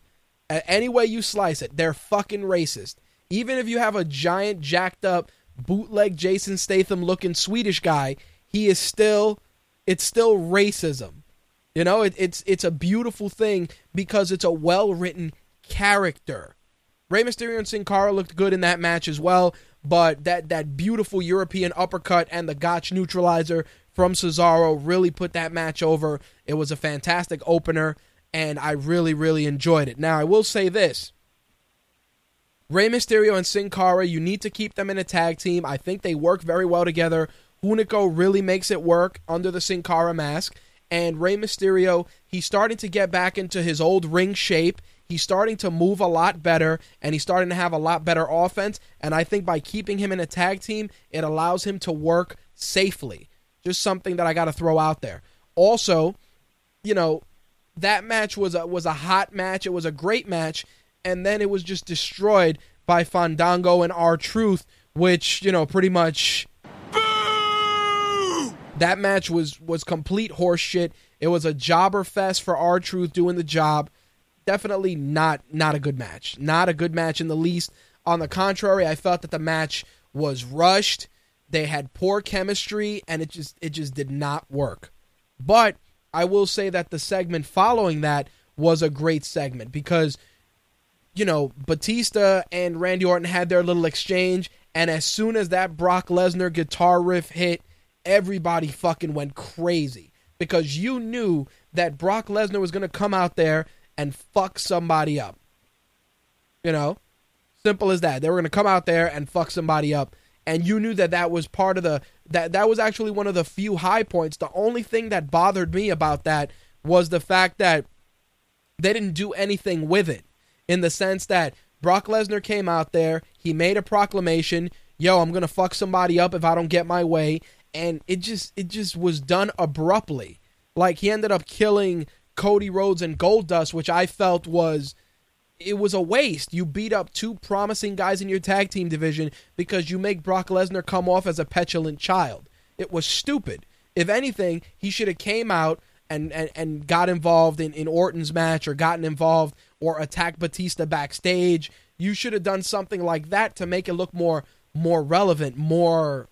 Any way you slice it, they're fucking racist. Even if you have a giant, jacked up, bootleg Jason Statham looking Swedish guy, he is still, it's still racism. You know, it, it's it's a beautiful thing because it's a well written character. Rey Mysterio and Sin Cara looked good in that match as well, but that that beautiful European uppercut and the Gotch neutralizer from Cesaro really put that match over. It was a fantastic opener, and I really really enjoyed it. Now I will say this. Rey Mysterio and Sin Cara, you need to keep them in a tag team. I think they work very well together. Hunico really makes it work under the Sin Cara mask. And Rey Mysterio, he's starting to get back into his old ring shape. He's starting to move a lot better, and he's starting to have a lot better offense. And I think by keeping him in a tag team, it allows him to work safely. Just something that I got to throw out there. Also, you know, that match was a was a hot match. It was a great match, and then it was just destroyed by Fandango and R Truth, which you know pretty much that match was was complete horseshit. It was a jobber fest for R Truth doing the job. Definitely not not a good match. Not a good match in the least. On the contrary, I felt that the match was rushed. They had poor chemistry and it just it just did not work. But I will say that the segment following that was a great segment because you know, Batista and Randy Orton had their little exchange, and as soon as that Brock Lesnar guitar riff hit, everybody fucking went crazy because you knew that Brock Lesnar was going to come out there and fuck somebody up. You know, simple as that. They were going to come out there and fuck somebody up, and you knew that that was part of the that that was actually one of the few high points. The only thing that bothered me about that was the fact that they didn't do anything with it in the sense that Brock Lesnar came out there, he made a proclamation, "Yo, I'm going to fuck somebody up if I don't get my way." And it just it just was done abruptly. Like he ended up killing Cody Rhodes and Goldust, which I felt was it was a waste. You beat up two promising guys in your tag team division because you make Brock Lesnar come off as a petulant child. It was stupid. If anything, he should have came out and, and, and got involved in, in Orton's match or gotten involved or attacked Batista backstage. You should have done something like that to make it look more more relevant, more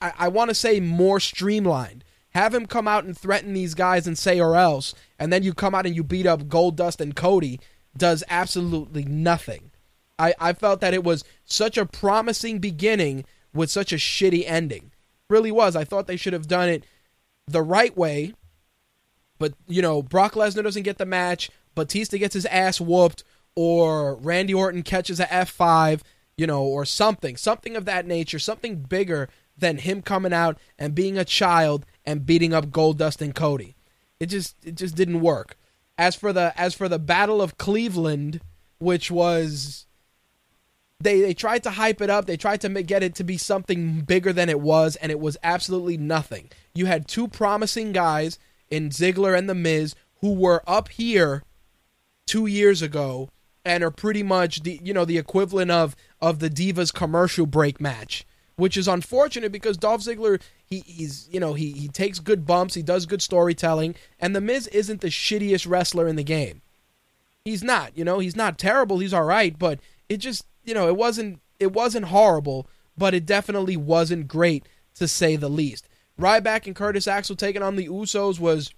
I, I want to say more streamlined. Have him come out and threaten these guys and say or else, and then you come out and you beat up Goldust and Cody does absolutely nothing. I, I felt that it was such a promising beginning with such a shitty ending. Really was. I thought they should have done it the right way. But, you know, Brock Lesnar doesn't get the match, Batista gets his ass whooped, or Randy Orton catches a F5, you know, or something. Something of that nature, something bigger than him coming out and being a child and beating up Goldust and Cody. It just it just didn't work. As for the as for the Battle of Cleveland, which was they they tried to hype it up, they tried to get it to be something bigger than it was, and it was absolutely nothing. You had two promising guys in Ziggler and The Miz who were up here two years ago and are pretty much the you know the equivalent of of the Divas commercial break match, which is unfortunate because Dolph Ziggler he, he's you know he he takes good bumps, he does good storytelling, and the Miz isn't the shittiest wrestler in the game. He's not, you know, he's not terrible, he's all right, but it just you know it wasn't it wasn't horrible, but it definitely wasn't great to say the least. Ryback and Curtis Axel taking on the Usos was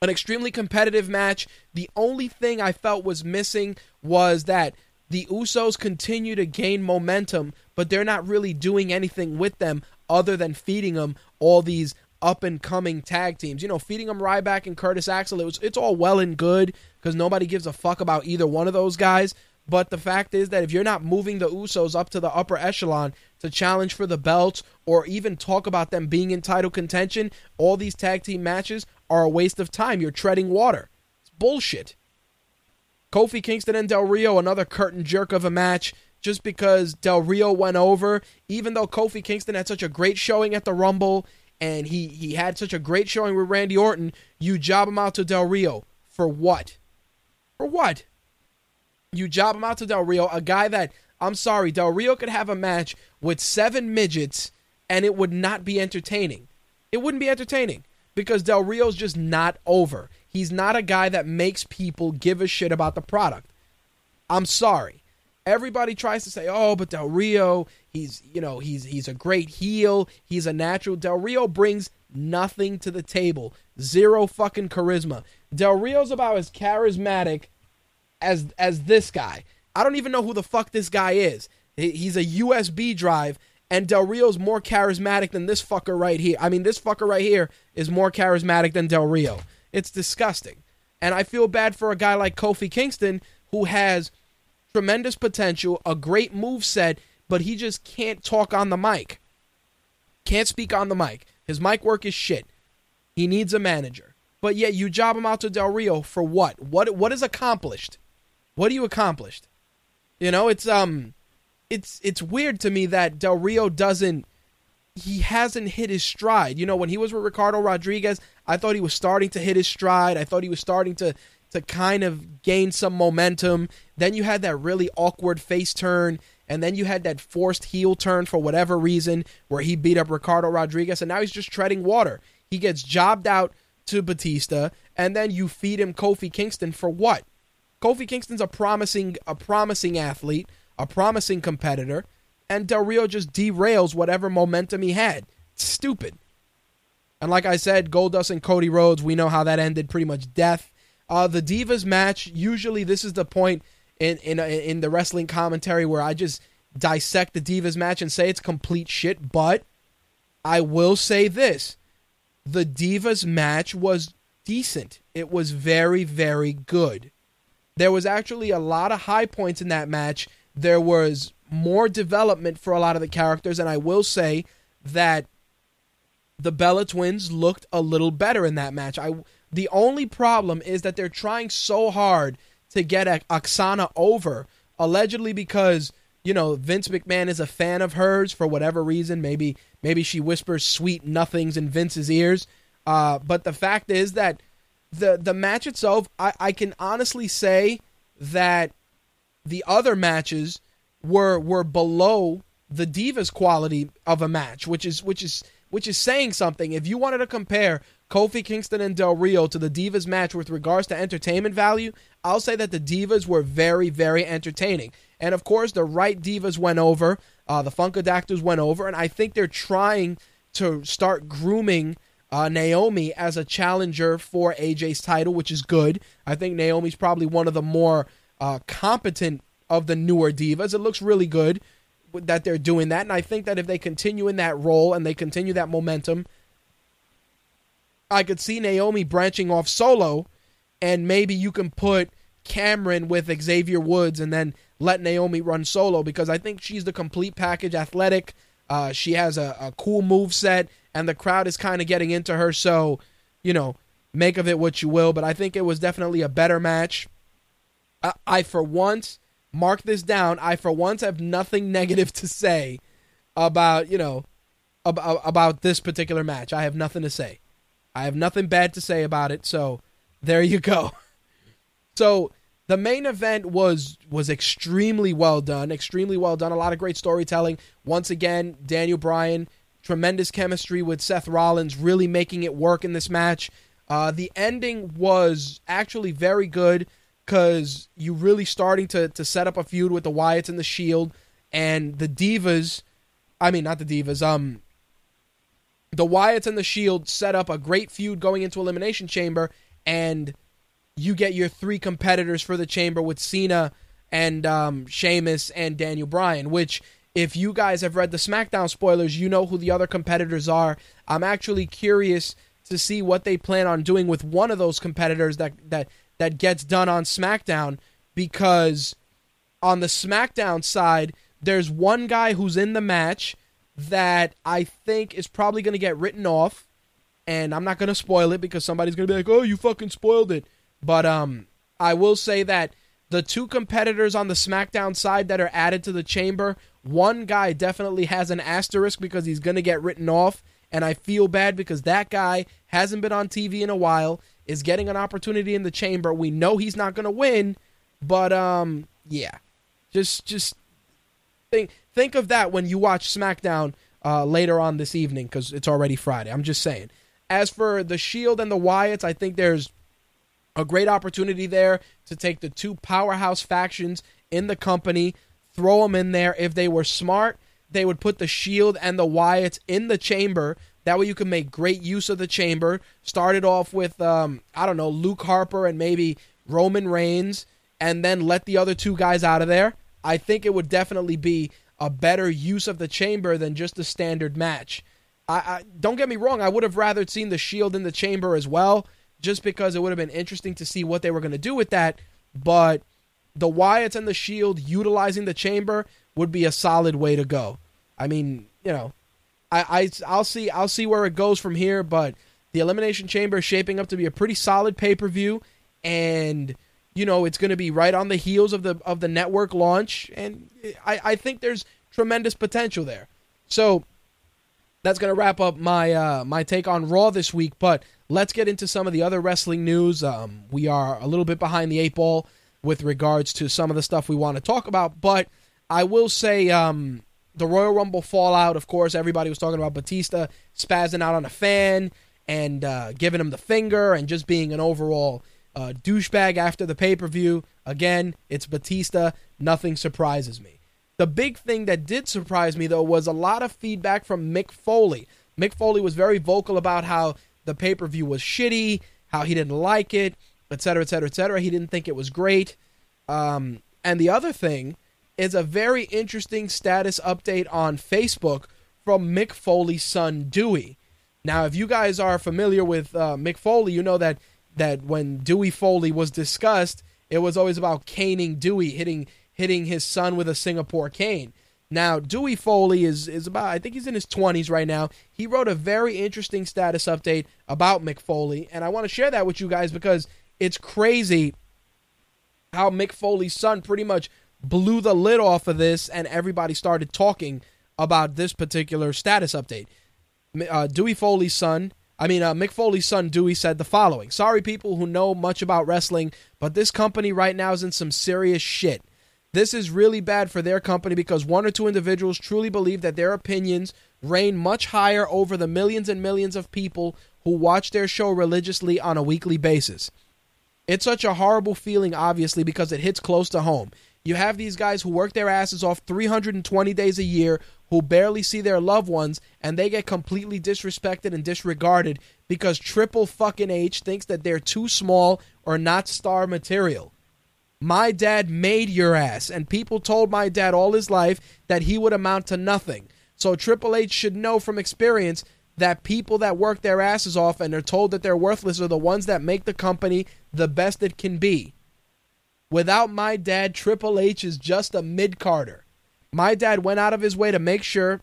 an extremely competitive match. The only thing I felt was missing was that the Usos continue to gain momentum, but they're not really doing anything with them other than feeding them all these up and coming tag teams. You know, feeding them Ryback and Curtis Axel. It was it's all well and good because nobody gives a fuck about either one of those guys. But the fact is that if you're not moving the Usos up to the upper echelon to challenge for the belts or even talk about them being in title contention, all these tag team matches are a waste of time. You're treading water. It's bullshit. Kofi Kingston and Del Rio, another curtain jerk of a match, just because Del Rio went over. Even though Kofi Kingston had such a great showing at the Rumble, and he he had such a great showing with Randy Orton. You job him out to Del Rio for what? For what? You job him out to Del Rio, a guy that I'm sorry, Del Rio could have a match with seven midgets and it would not be entertaining. It wouldn't be entertaining because Del Rio's just not over. He's not a guy that makes people give a shit about the product. I'm sorry. Everybody tries to say, "Oh, but Del Rio, he's, you know, he's he's a great heel, he's a natural." Del Rio brings nothing to the table. Zero fucking charisma. Del Rio's about as charismatic as as this guy. I don't even know who the fuck this guy is. He's a USB drive, and Del Rio's more charismatic than this fucker right here. I mean, this fucker right here is more charismatic than Del Rio. It's disgusting, and I feel bad for a guy like Kofi Kingston who has tremendous potential, a great move set, but he just can't talk on the mic. Can't speak on the mic. His mic work is shit. He needs a manager. But yet you job him out to Del Rio for what? What what is accomplished? What do you accomplished? You know, it's um it's it's weird to me that Del Rio doesn't he hasn't hit his stride. You know, when he was with Ricardo Rodriguez, I thought he was starting to hit his stride. I thought he was starting to to kind of gain some momentum. Then you had that really awkward face turn, and then you had that forced heel turn for whatever reason where he beat up Ricardo Rodriguez, and now he's just treading water. He gets jobbed out to Batista, and then you feed him Kofi Kingston for what? Kofi Kingston's a promising a promising athlete, a promising competitor, and Del Rio just derails whatever momentum he had. It's stupid. And like I said, Goldust and Cody Rhodes, we know how that ended, pretty much death. Uh, the Divas match, usually this is the point in in in the wrestling commentary where I just dissect the Divas match and say it's complete shit, but I will say this. The Divas match was decent. It was very very good there was actually a lot of high points in that match. There was more development for a lot of the characters, and I will say that the Bella Twins looked a little better in that match. I the only problem is that they're trying so hard to get Aksana over, allegedly because you know Vince McMahon is a fan of hers for whatever reason. Maybe maybe she whispers sweet nothings in Vince's ears. Uh, but the fact is that the the match itself, I, I can honestly say that the other matches were were below the Divas quality of a match, which is which is which is saying something. If you wanted to compare Kofi Kingston and Del Rio to the Divas match with regards to entertainment value, I'll say that the Divas were very very entertaining. And of course, the right Divas went over, uh, the Funkadactyls went over, and I think they're trying to start grooming uh, Naomi as a challenger for AJ's title, which is good. I think Naomi's probably one of the more uh, competent of the newer divas. It looks really good that they're doing that, and I think that if they continue in that role and they continue that momentum, I could see Naomi branching off solo, and maybe you can put Cameron with Xavier Woods and then let Naomi run solo because I think she's the complete package athletic. Uh, she has a, a cool move set, and the crowd is kind of getting into her. So, you know, make of it what you will. But I think it was definitely a better match. I, I for once, mark this down. I for once have nothing negative to say about you know about about this particular match. I have nothing to say. I have nothing bad to say about it. So there you go. So the main event was was extremely well done, extremely well done. A lot of great storytelling. Once again, Daniel Bryan, tremendous chemistry with Seth Rollins, really making it work in this match. Uh, the ending was actually very good because you really starting to to set up a feud with the Wyatts and the Shield and the Divas. I mean, not the Divas. Um, the Wyatts and the Shield set up a great feud going into Elimination Chamber, and you get your three competitors for the Chamber with Cena and um, Sheamus and Daniel Bryan. Which, if you guys have read the SmackDown spoilers, you know who the other competitors are. I'm actually curious to see what they plan on doing with one of those competitors that that that gets done on SmackDown because on the SmackDown side, there's one guy who's in the match that I think is probably going to get written off, and I'm not going to spoil it because somebody's going to be like, "Oh, you fucking spoiled it." But um, I will say that the two competitors on the SmackDown side that are added to the chamber, one guy definitely has an asterisk because he's going to get written off, and I feel bad because that guy hasn't been on TV in a while, is getting an opportunity in the chamber. We know he's not going to win, but um yeah. Just just think think of that when you watch SmackDown uh, later on this evening because it's already Friday. I'm just saying. As for the Shield and the Wyatts, I think there's a great opportunity there to take the two powerhouse factions in the company, throw them in there. If they were smart, they would put the Shield and the Wyatts in the chamber. That way, you can make great use of the chamber. Start it off with, um, I don't know, Luke Harper and maybe Roman Reigns, and then let the other two guys out of there. I think it would definitely be a better use of the chamber than just a standard match. I, I don't get me wrong. I would have rather seen the Shield in the chamber as well, just because it would have been interesting to see what they were going to do with that. But the Wyatts and the Shield utilizing the chamber would be a solid way to go. I mean, you know, I, I I'll see I'll see where it goes from here, but the Elimination Chamber is shaping up to be a pretty solid pay per view, and you know it's going to be right on the heels of the of the network launch, and I I think there's tremendous potential there. So that's going to wrap up my uh, my take on Raw this week. But let's get into some of the other wrestling news. Um, we are a little bit behind the eight ball with regards to some of the stuff we want to talk about, but I will say um, the Royal Rumble fallout. Of course, everybody was talking about Batista spazzing out on a fan and uh, giving him the finger and just being an overall uh, douchebag after the pay per view. Again, it's Batista. Nothing surprises me. The big thing that did surprise me, though, was a lot of feedback from Mick Foley. Mick Foley was very vocal about how the pay per view was shitty, how he didn't like it, et cetera, et cetera, et cetera. He didn't think it was great. Um, and the other thing is a very interesting status update on Facebook from Mick Foley's son, Dewey. Now, if you guys are familiar with uh, Mick Foley, you know that that when Dewey Foley was discussed, it was always about caning Dewey, hitting hitting his son with a Singapore cane. Now, Dewey Foley is is about I think he's in his 20s right now. He wrote a very interesting status update about Mick Foley, and I want to share that with you guys because it's crazy how Mick Foley's son pretty much blew the lid off of this and everybody started talking about this particular status update. Uh, Dewey Foley's son, I mean, uh, Mick Foley's son Dewey said the following Sorry, people who know much about wrestling, but this company right now is in some serious shit. This is really bad for their company because one or two individuals truly believe that their opinions reign much higher over the millions and millions of people who watch their show religiously on a weekly basis. It's such a horrible feeling, obviously, because it hits close to home. You have these guys who work their asses off 320 days a year, who barely see their loved ones, and they get completely disrespected and disregarded because Triple fucking H thinks that they're too small or not star material. My dad made your ass, and people told my dad all his life that he would amount to nothing. So Triple H should know from experience that people that work their asses off and are told that they're worthless are the ones that make the company the best it can be. Without my dad, Triple H is just a mid carder. My dad went out of his way to make sure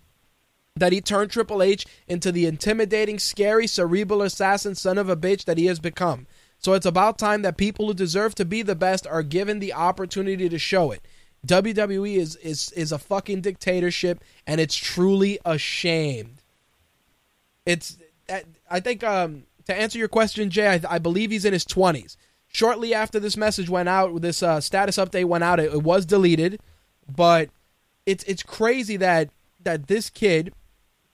that he turned Triple H into the intimidating, scary, cerebral assassin son of a bitch that he has become. So it's about time that people who deserve to be the best are given the opportunity to show it. WWE is is is a fucking dictatorship, and it's truly ashamed. It's I think um, to answer your question, Jay, I, I believe he's in his twenties. Shortly after this message went out, this uh, status update went out. It, it was deleted, but it's it's crazy that that this kid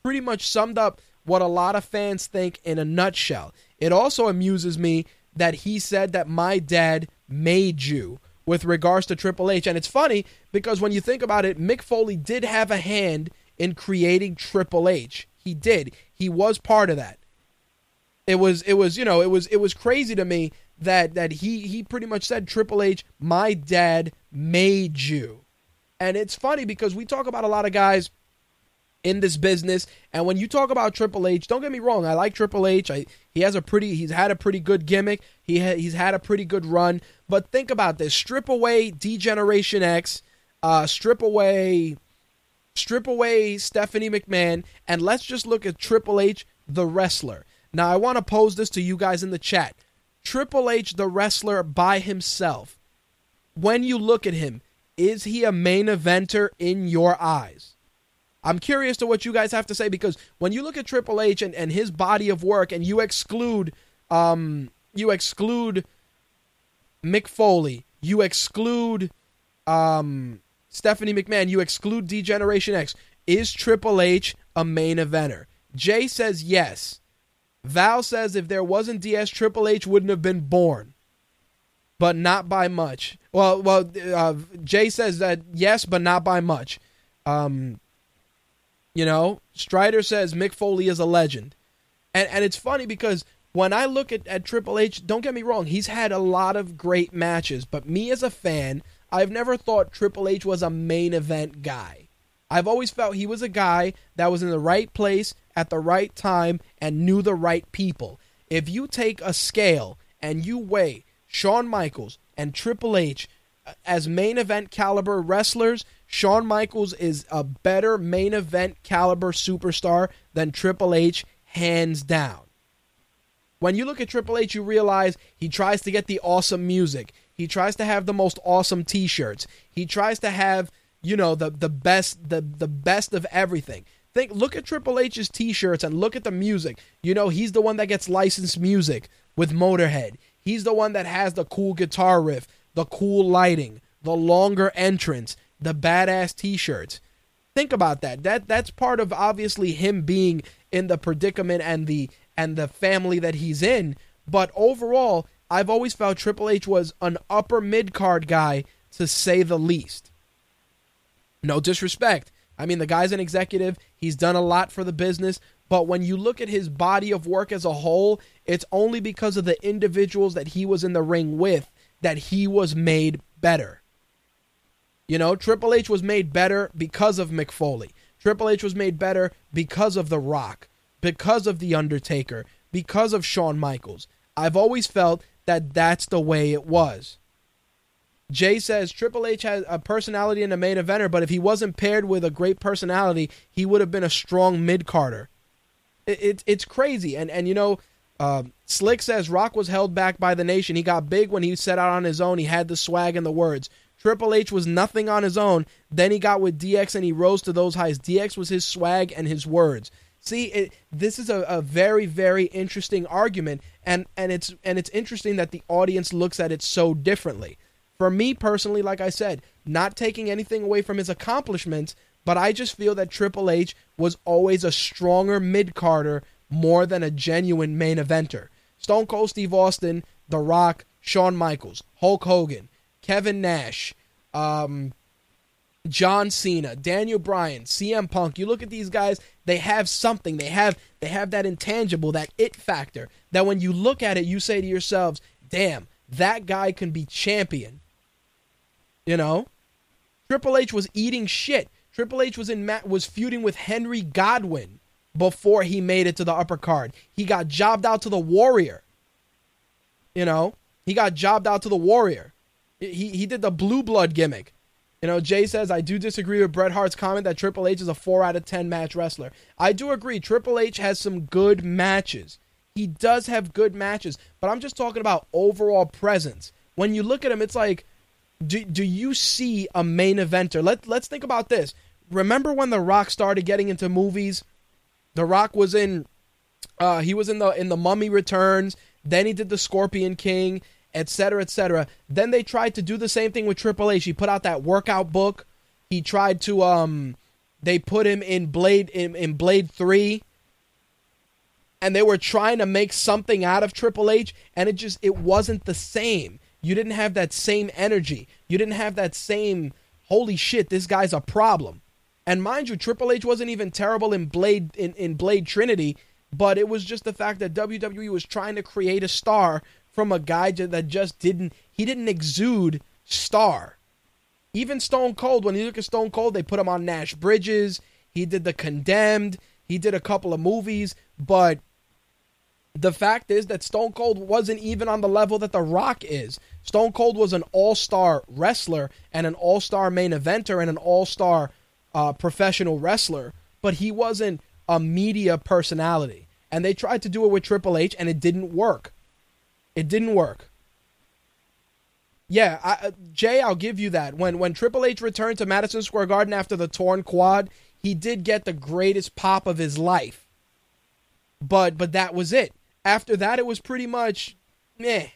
pretty much summed up what a lot of fans think in a nutshell. It also amuses me that he said that my dad made you with regards to Triple H. And it's funny because when you think about it, Mick Foley did have a hand in creating Triple H. He did. He was part of that. It was it was, you know, it was it was crazy to me that that he he pretty much said Triple H, my dad made you. And it's funny because we talk about a lot of guys in this business. And when you talk about Triple H, don't get me wrong, I like Triple H. I, he has a pretty he's had a pretty good gimmick. He ha, he's had a pretty good run. But think about this: strip away Degeneration X, uh, strip away, strip away Stephanie McMahon, and let's just look at Triple H, the wrestler. Now, I want to pose this to you guys in the chat. Triple H, the wrestler by himself. When you look at him, is he a main eventer in your eyes? I'm curious to what you guys have to say because when you look at Triple H and, and his body of work and you exclude um you exclude Mick Foley, you exclude um Stephanie McMahon, you exclude D-Generation X, is Triple H a main eventer? Jay says yes. Val says if there wasn't DS, Triple H wouldn't have been born, but not by much. Well, well, uh, Jay says that yes, but not by much. Um, you know, Strider says Mick Foley is a legend, and and it's funny because when I look at, at Triple H, don't get me wrong, he's had a lot of great matches, but me as a fan, I've never thought Triple H was a main event guy. I've always felt he was a guy that was in the right place at the right time and knew the right people. If you take a scale and you weigh Shawn Michaels and Triple H uh, as main event caliber wrestlers, Shawn Michaels is a better main event caliber superstar than Triple H, hands down. When you look at Triple H, you realize he tries to get the awesome music. He tries to have the most awesome t-shirts. He tries to have, you know, the the best the the best of everything. Think look at Triple H's t-shirts and look at the music. You know, he's the one that gets licensed music with Motorhead. He's the one that has the cool guitar riff, the cool lighting, the longer entrance, the badass t-shirts. Think about that. That that's part of obviously him being in the predicament and the and the family that he's in. But overall, I've always felt Triple H was an upper mid card guy to say the least. No disrespect. I mean, the guy's an executive. He's done a lot for the business. But when you look at his body of work as a whole, it's only because of the individuals that he was in the ring with that he was made better. You know, Triple H was made better because of McFoley. Foley. Triple H was made better because of The Rock, because of The Undertaker, because of Shawn Michaels. I've always felt that that's the way it was. Jay says Triple H has a personality and a main eventer, but if he wasn't paired with a great personality, he would have been a strong mid carder. It, it, it's crazy, and and you know, uh, Slick says Rock was held back by the nation. He got big when he set out on his own. He had the swag and the words. Triple H was nothing on his own. Then he got with DX and he rose to those heights. DX was his swag and his words. See, it, this is a, a very, very interesting argument, and and it's and it's interesting that the audience looks at it so differently. For me personally, like I said, not taking anything away from his accomplishments, but I just feel that Triple H was always a stronger mid carder more than a genuine main eventer. Stone Cold Steve Austin, The Rock, Shawn Michaels, Hulk Hogan, Kevin Nash, um, John Cena, Daniel Bryan, CM Punk. You look at these guys, they have something. They have they have that intangible, that it factor that when you look at it, you say to yourselves, "Damn, that guy can be champion." You know? Triple H was eating shit. Triple H was in ma- was feuding with Henry Godwinn before he made it to the upper card. He got jobbed out to the Warrior. You know? He got jobbed out to the Warrior. He he did the blue blood gimmick. You know, Jay says, I do disagree with Bret Hart's comment that Triple H is a 4 out of 10 match wrestler. I do agree. Triple H has some good matches. He does have good matches, but I'm just talking about overall presence. When you look at him, it's like, do, do you see a main eventer? Let, let's think about this. Remember when The Rock started getting into movies? The Rock was in, uh, he was in the in the Mummy Returns. Then he did the Scorpion King etc., etc. Then they tried to do the same thing with Triple H. He put out that workout book. He tried to um they put him in Blade in, in Blade 3 and they were trying to make something out of Triple H and it just it wasn't the same. You didn't have that same energy. You didn't have that same holy shit, this guy's a problem. And mind you, Triple H wasn't even terrible in Blade in, in Blade Trinity, but it was just the fact that WWE was trying to create a star from a guy that just didn't he didn't exude star. Even Stone Cold, when you look at Stone Cold, they put him on Nash Bridges. He did the Condemned. He did a couple of movies, but the fact is that Stone Cold wasn't even on the level that The Rock is. Stone Cold was an all-star wrestler and an all-star main eventer and an all-star uh, professional wrestler, but he wasn't a media personality. And they tried to do it with Triple H, and it didn't work. It didn't work. Yeah, I, uh, Jay, I'll give you that. When when Triple H returned to Madison Square Garden after the torn quad, he did get the greatest pop of his life. But but that was it. After that, it was pretty much meh.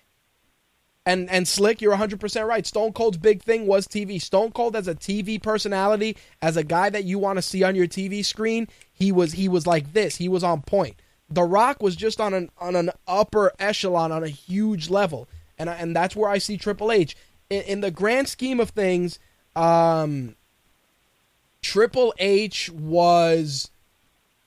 And and Slick, you're 100% right. Stone Cold's big thing was TV. Stone Cold as a TV personality, as a guy that you want to see on your TV screen, he was he was like this. He was on point. The Rock was just on an on an upper echelon on a huge level. And and that's where I see Triple H. In, in the grand scheme of things, um Triple H was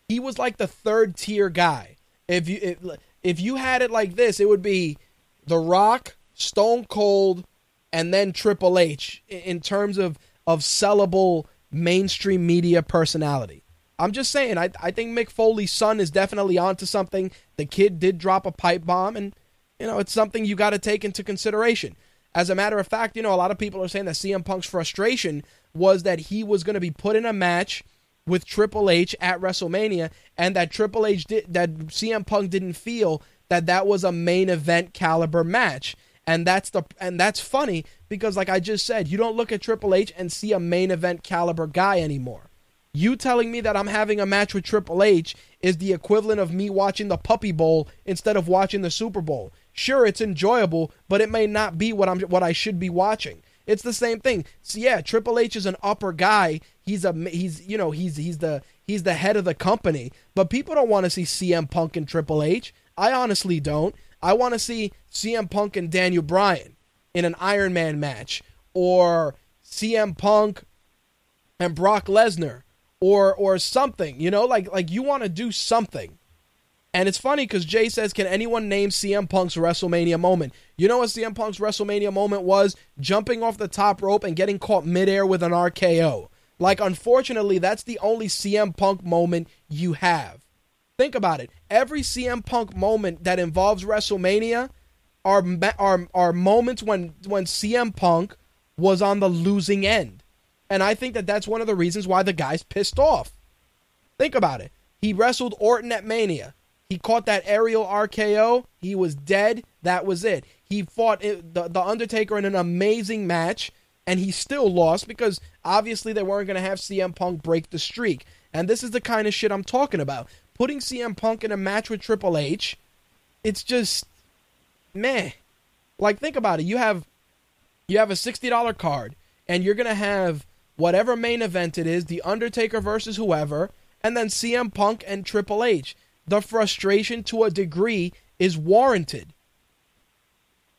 he was like the third tier guy. If you if, if you had it like this, it would be The Rock, Stone Cold, and then Triple H in terms of of sellable mainstream media personality. I'm just saying, I I think Mick Foley's son is definitely onto something. The kid did drop a pipe bomb, and you know it's something you got to take into consideration. As a matter of fact, you know a lot of people are saying that CM Punk's frustration was that he was going to be put in a match with Triple H at WrestleMania, and that Triple H did that CM Punk didn't feel that that was a main event caliber match, and that's the and that's funny because like I just said, you don't look at Triple H and see a main event caliber guy anymore. You telling me that I'm having a match with Triple H is the equivalent of me watching the Puppy Bowl instead of watching the Super Bowl. Sure, it's enjoyable, but it may not be what I'm what I should be watching. It's the same thing. So yeah, Triple H is an upper guy. He's a he's you know he's he's the he's the head of the company. But people don't want to see CM Punk and Triple H. I honestly don't. I want to see CM Punk and Daniel Bryan in an Iron Man match, or CM Punk and Brock Lesnar, or or something. You know, like like you want to do something. And it's funny because Jay says, Can anyone name CM Punk's WrestleMania moment? You know what CM Punk's WrestleMania moment was? Jumping off the top rope and getting caught midair with an RKO. Like, unfortunately, that's the only CM Punk moment you have. Think about it. Every CM Punk moment that involves WrestleMania are, are, are moments when, when CM Punk was on the losing end. And I think that that's one of the reasons why the guy's pissed off. Think about it. He wrestled Orton at Mania. He caught that aerial RKO. He was dead. That was it. He fought eh, the, the Undertaker in an amazing match, and he still lost because obviously they weren't going to have CM Punk break the streak. And this is the kind of shit I'm talking about. Putting CM Punk in a match with Triple H, it's just meh. Like think about it. You have you have a $60 card and you're going to have whatever main event it is, The Undertaker versus whoever, and then CM Punk and Triple H. The frustration to a degree is warranted.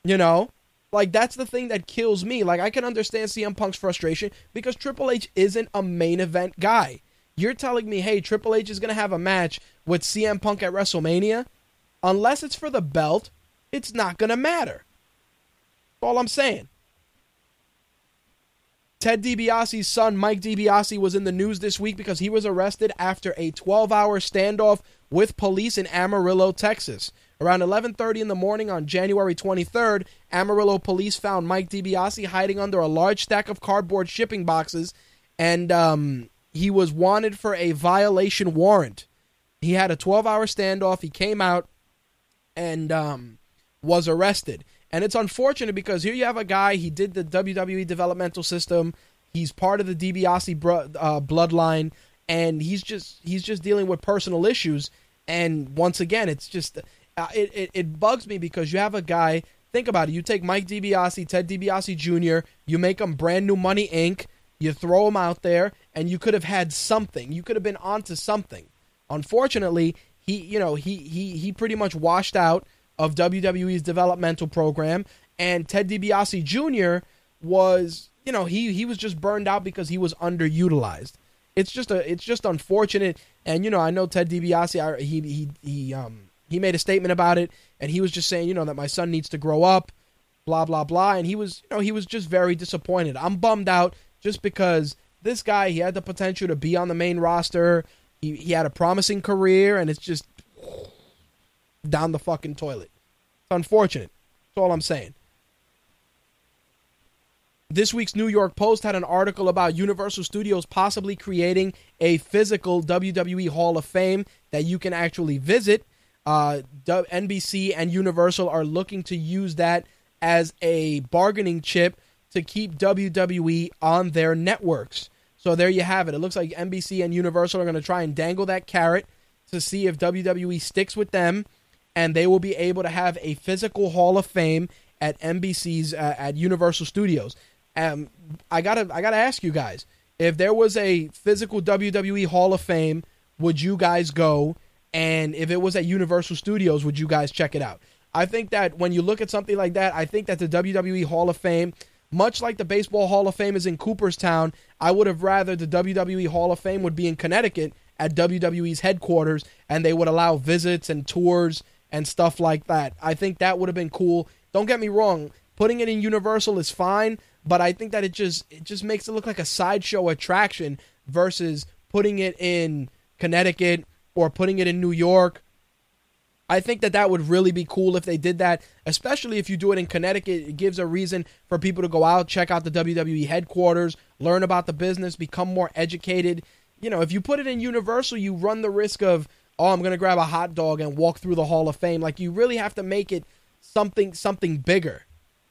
You know? Like that's the thing that kills me. Like I can understand CM Punk's frustration because Triple H isn't a main event guy. You're telling me, "Hey, Triple H is to have a match with CM Punk at WrestleMania?" Unless it's for the belt, it's not to matter. That's all I'm saying. Ted DiBiase's son, Mike DiBiase, was in the news this week because he was arrested after a 12-hour standoff with police in Amarillo, Texas. Around 11:30 in the morning on January 23rd, Amarillo police found Mike DiBiase hiding under a large stack of cardboard shipping boxes, and um, he was wanted for a violation warrant. He had a 12-hour standoff. He came out and um, was arrested. And it's unfortunate because here you have a guy, he did the WWE developmental system. He's part of the DiBiase bro- uh, bloodline, and he's just he's just dealing with personal issues. And once again, it's just uh, it, it it bugs me because you have a guy. Think about it. You take Mike DiBiase, Ted DiBiase Jr. You make him brand new Money Inc. You throw him out there, and you could have had something. You could have been onto something. Unfortunately, he you know he he he pretty much washed out of WWE's developmental program, and Ted DiBiase Jr. was you know he he was just burned out because he was underutilized. It's just a it's just unfortunate, and you know I know Ted DiBiase I, he he he um he made a statement about it, and he was just saying you know that my son needs to grow up, blah blah blah, and he was you know he was just very disappointed. I'm bummed out just because this guy he had the potential to be on the main roster. He he had a promising career, and it's just down the fucking toilet. It's unfortunate. That's all I'm saying. This week's New York Post had an article about Universal Studios possibly creating a physical WWE Hall of Fame that you can actually visit. Uh, NBC and Universal are looking to use that as a bargaining chip to keep WWE on their networks. So there you have it. It looks like NBC and Universal are going to try and dangle that carrot to see if WWE sticks with them, and they will be able to have a physical Hall of Fame at NBC's uh, at Universal Studios. Um, I gotta I gotta ask you guys if there was a physical WWE Hall of Fame, would you guys go? And if it was at Universal Studios, would you guys check it out? I think that when you look at something like that, I think that the WWE Hall of Fame, much like the Baseball Hall of Fame is in Cooperstown, I would have rather the WWE Hall of Fame would be in Connecticut at WWE's headquarters and they would allow visits and tours and stuff like that. I think that would have been cool. Don't get me wrong, putting it in Universal is fine, but I think that it just it just makes it look like a sideshow attraction versus putting it in Connecticut or putting it in New York. I think that that would really be cool if they did that, especially if you do it in Connecticut. It gives a reason for people to go out, check out the WWE headquarters, learn about the business, become more educated. You know, if you put it in Universal, you run the risk of, oh, I'm going to grab a hot dog and walk through the Hall of Fame. Like you really have to make it something something bigger.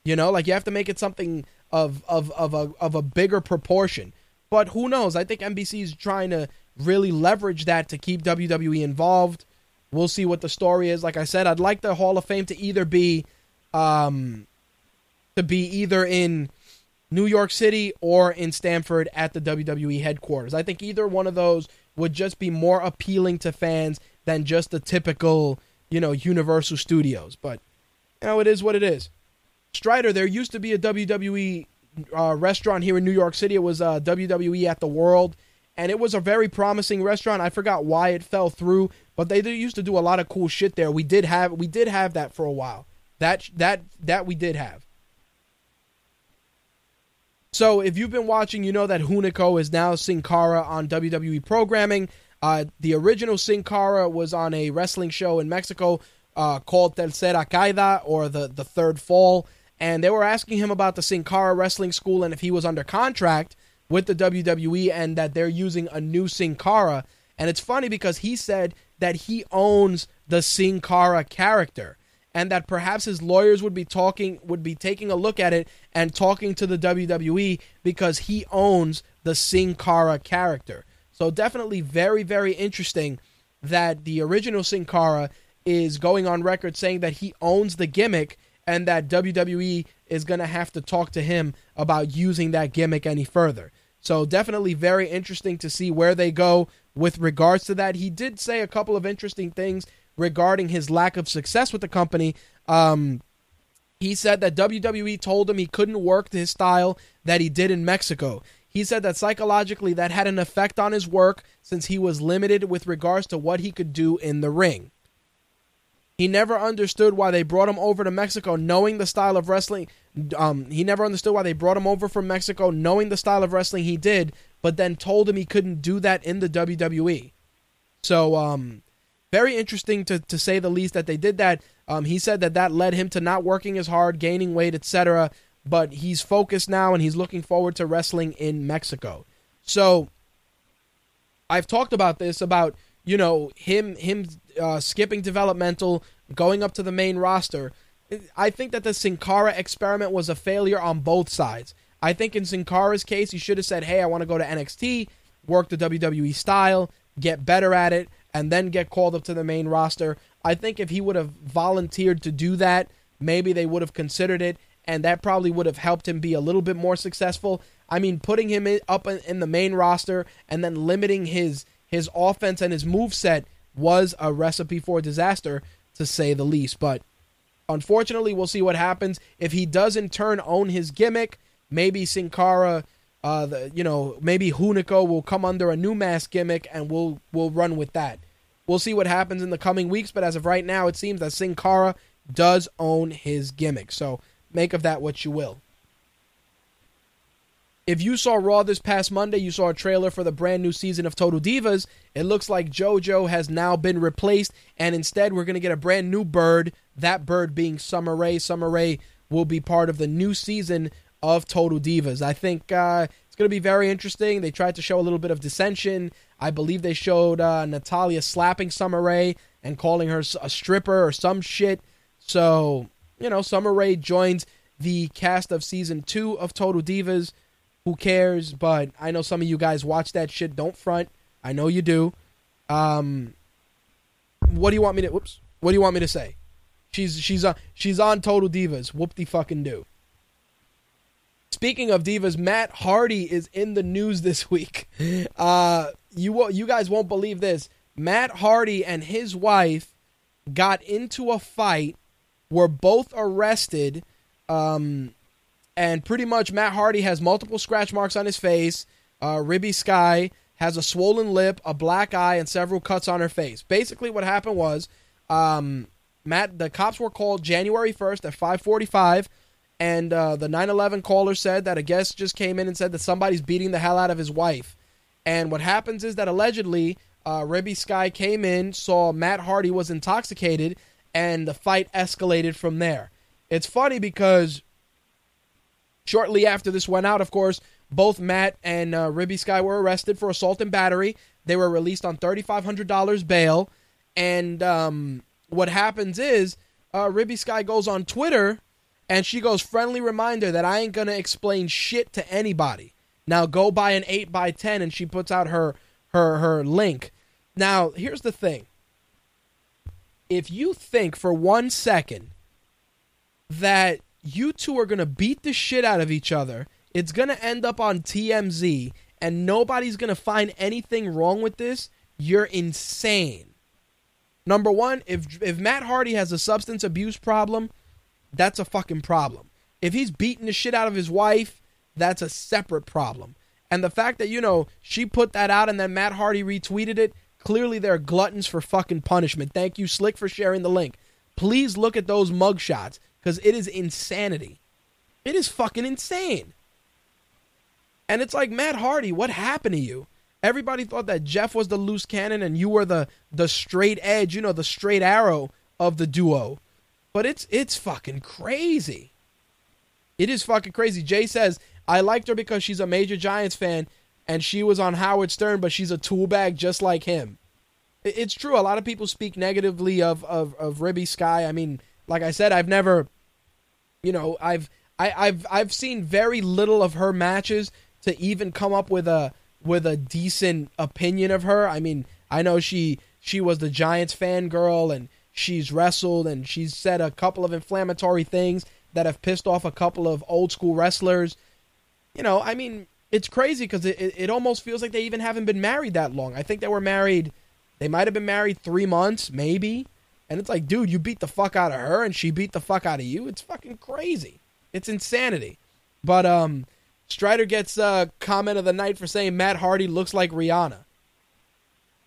You know, like you have to make it something of of of a of a bigger proportion. But who knows? I think NBC is trying to really leverage that to keep WWE involved. We'll see what the story is. Like I said, I'd like the Hall of Fame to either be um to be either in New York City or in Stamford at the WWE headquarters. I think either one of those would just be more appealing to fans than just the typical, you know, Universal Studios. But you know, it is what it is. Strider, there used to be a WWE uh, restaurant here in New York City. It was uh, WWE at the World, and it was a very promising restaurant. I forgot why it fell through, but they used to do a lot of cool shit there. We did have we did have that for a while. That that that we did have. So if you've been watching, you know that Hunico is now Sin Cara on WWE programming. Uh, the original Sin Cara was on a wrestling show in Mexico uh, called Tercera Caída or the the Third Fall, and they were asking him about the Sin Cara Wrestling School and if he was under contract with the WWE and that they're using a new Sin Cara. And it's funny because he said that he owns the Sin Cara character and that perhaps his lawyers would be talking would be taking a look at it and talking to the WWE because he owns the Sin Cara character. So definitely very very interesting that the original Sin Cara is going on record saying that he owns the gimmick and that WWE is going to have to talk to him about using that gimmick any further. So definitely very interesting to see where they go with regards to that. He did say a couple of interesting things regarding his lack of success with the company. Um, he said that WWE told him he couldn't work his style that he did in Mexico. He said that psychologically that had an effect on his work since he was limited with regards to what he could do in the ring. He never understood why they brought him over to Mexico knowing the style of wrestling. Um, he never understood why they brought him over from Mexico knowing the style of wrestling he did, but then told him he couldn't do that in the WWE. So, um, very interesting to, to say the least that they did that. Um, he said that that led him to not working as hard, gaining weight, etc. But he's focused now and he's looking forward to wrestling in Mexico. So, I've talked about this about you know him him uh, skipping developmental, going up to the main roster. I think that the Sin Cara experiment was a failure on both sides. I think in Sin Cara's case, he should have said, "Hey, I want to go to NXT, work the WWE style, get better at it, and then get called up to the main roster." I think if he would have volunteered to do that, maybe they would have considered it, and that probably would have helped him be a little bit more successful. I mean, putting him up in the main roster and then limiting his his offense and his move set was a recipe for disaster, to say the least. But unfortunately, we'll see what happens if he does in turn own his gimmick. Maybe Sin Cara, uh, the, you know, maybe Hunico will come under a new mask gimmick, and we'll we'll run with that. We'll see what happens in the coming weeks, but as of right now, it seems that Sin Cara does own his gimmick. So make of that what you will. If you saw Raw this past Monday, you saw a trailer for the brand new season of Total Divas. It looks like JoJo has now been replaced, and instead we're going to get a brand new bird. That bird being Summer Rae. Summer Rae will be part of the new season of Total Divas. I think uh, it's going to be very interesting. They tried to show a little bit of dissension. I believe they showed uh, Natalya slapping Summer Rae and calling her a stripper or some shit. So, you know, Summer Rae joins the cast of season two of Total Divas. Who cares? But I know some of you guys watch that shit. Don't front. I know you do. Um, what do you want me to? Whoops. What do you want me to say? She's she's on she's on Total Divas. Whoop the fucking do. Speaking of divas, Matt Hardy is in the news this week. Uh, you you guys won't believe this. Matt Hardy and his wife got into a fight. Were both arrested. Um, and pretty much Matt Hardy has multiple scratch marks on his face. Uh, Reby Sky has a swollen lip, a black eye, and several cuts on her face. Basically, what happened was, um, Matt, the cops were called January first at five forty-five, and uh, the 911 caller said that a guest just came in and said that somebody's beating the hell out of his wife. And what happens is that allegedly, uh, Reby Sky came in, saw Matt Hardy was intoxicated, and the fight escalated from there. It's funny because Shortly after this went out, of course, both Matt and uh, Reby Sky were arrested for assault and battery. They were released on $3,500 bail. And um, what happens is uh, Reby Sky goes on Twitter and she goes, friendly reminder that I ain't going to explain shit to anybody. Now go buy an 8x10 and she puts out her, her, her link. Now, here's the thing. If you think for one second that you two are going to beat the shit out of each other. It's going to end up on TMZ, and nobody's going to find anything wrong with this. You're insane. Number one, if if Matt Hardy has a substance abuse problem, that's a fucking problem. If he's beating the shit out of his wife, that's a separate problem. And the fact that, you know, she put that out and then Matt Hardy retweeted it, clearly they're gluttons for fucking punishment. Thank you, Slick, for sharing the link. Please look at those mugshots because it is insanity. It is fucking insane. And it's like Matt Hardy, what happened to you? Everybody thought that Jeff was the loose cannon and you were the the straight edge, you know, the straight arrow of the duo. But it's it's fucking crazy. It is fucking crazy. Jay says, I liked her because she's a major Giants fan and she was on Howard Stern, but she's a tool bag just like him. It's true. A lot of people speak negatively of, of, of Reby Sky. I mean, like I said, I've never you know, I've I, I've I've seen very little of her matches to even come up with a with a decent opinion of her. I mean, I know she she was the Giants fangirl and she's wrestled and she's said a couple of inflammatory things that have pissed off a couple of old school wrestlers. You know, I mean, it's crazy because it, it, it almost feels like they even haven't been married that long. I think they were married, they might have been married three months, maybe. And it's like, dude, you beat the fuck out of her and she beat the fuck out of you. It's fucking crazy. It's insanity. But um Strider gets uh comment of the night for saying Matt Hardy looks like Rihanna.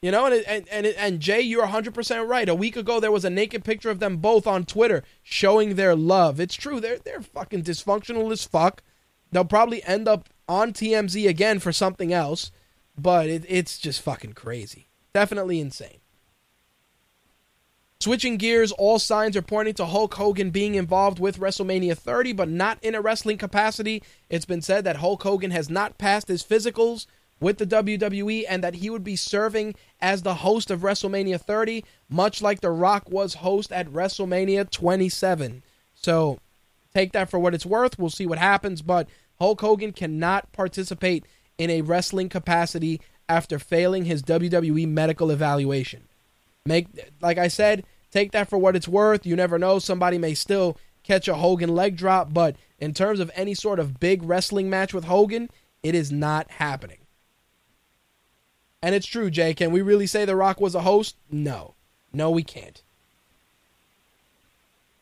You know, and and and, and Jay, you're 100% right. A week ago there was a naked picture of them both on Twitter showing their love. It's true. They're they're fucking dysfunctional as fuck. They'll probably end up on TMZ again for something else, but it, it's just fucking crazy. Definitely insane. Switching gears, all signs are pointing to Hulk Hogan being involved with WrestleMania 30, but not in a wrestling capacity. It's been said that Hulk Hogan has not passed his physicals with the WWE and that he would be serving as the host of WrestleMania 30, much like The Rock was host at WrestleMania 27. So take that for what it's worth. We'll see what happens, but Hulk Hogan cannot participate in a wrestling capacity after failing his WWE medical evaluation. Make like I said, take that for what it's worth. You never know, somebody may still catch a Hogan leg drop, but in terms of any sort of big wrestling match with Hogan, it is not happening. And it's true, Jay. Can we really say The Rock was a host? No. No, we can't.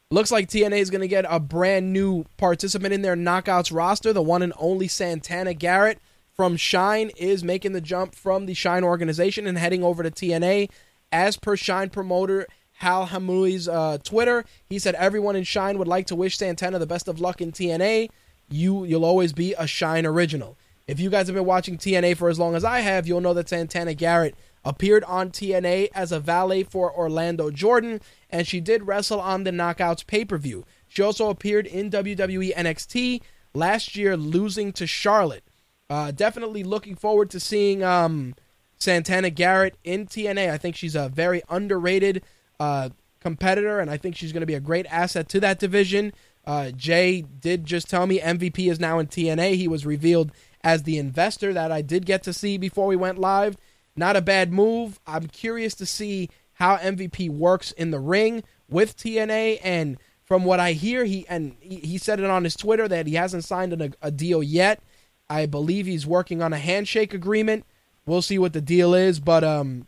Looks like TNA is going to get a brand new participant in their knockouts roster. The one and only Santana Garrett from Shine is making the jump from the Shine organization and heading over to TNA. As per Shine promoter Hal Hamui's uh, Twitter, he said everyone in Shine would like to wish Santana the best of luck in TNA. You you'll always be a Shine original. If you guys have been watching TNA for as long as I have, you'll know that Santana Garrett appeared on TNA as a valet for Orlando Jordan, and she did wrestle on the Knockouts pay per view. She also appeared in WWE NXT last year, losing to Charlotte. Uh, definitely looking forward to seeing um, Santana Garrett in TNA. I think she's a very underrated uh, competitor, and I think she's going to be a great asset to that division. Uh, Jay did just tell me MVP is now in TNA. He was revealed as the investor that I did get to see before we went live. Not a bad move. I'm curious to see how MVP works in the ring with TNA and from what I hear he and he, said it on his Twitter that he hasn't signed a, a deal yet. I believe he's working on a handshake agreement. We'll see what the deal is, but um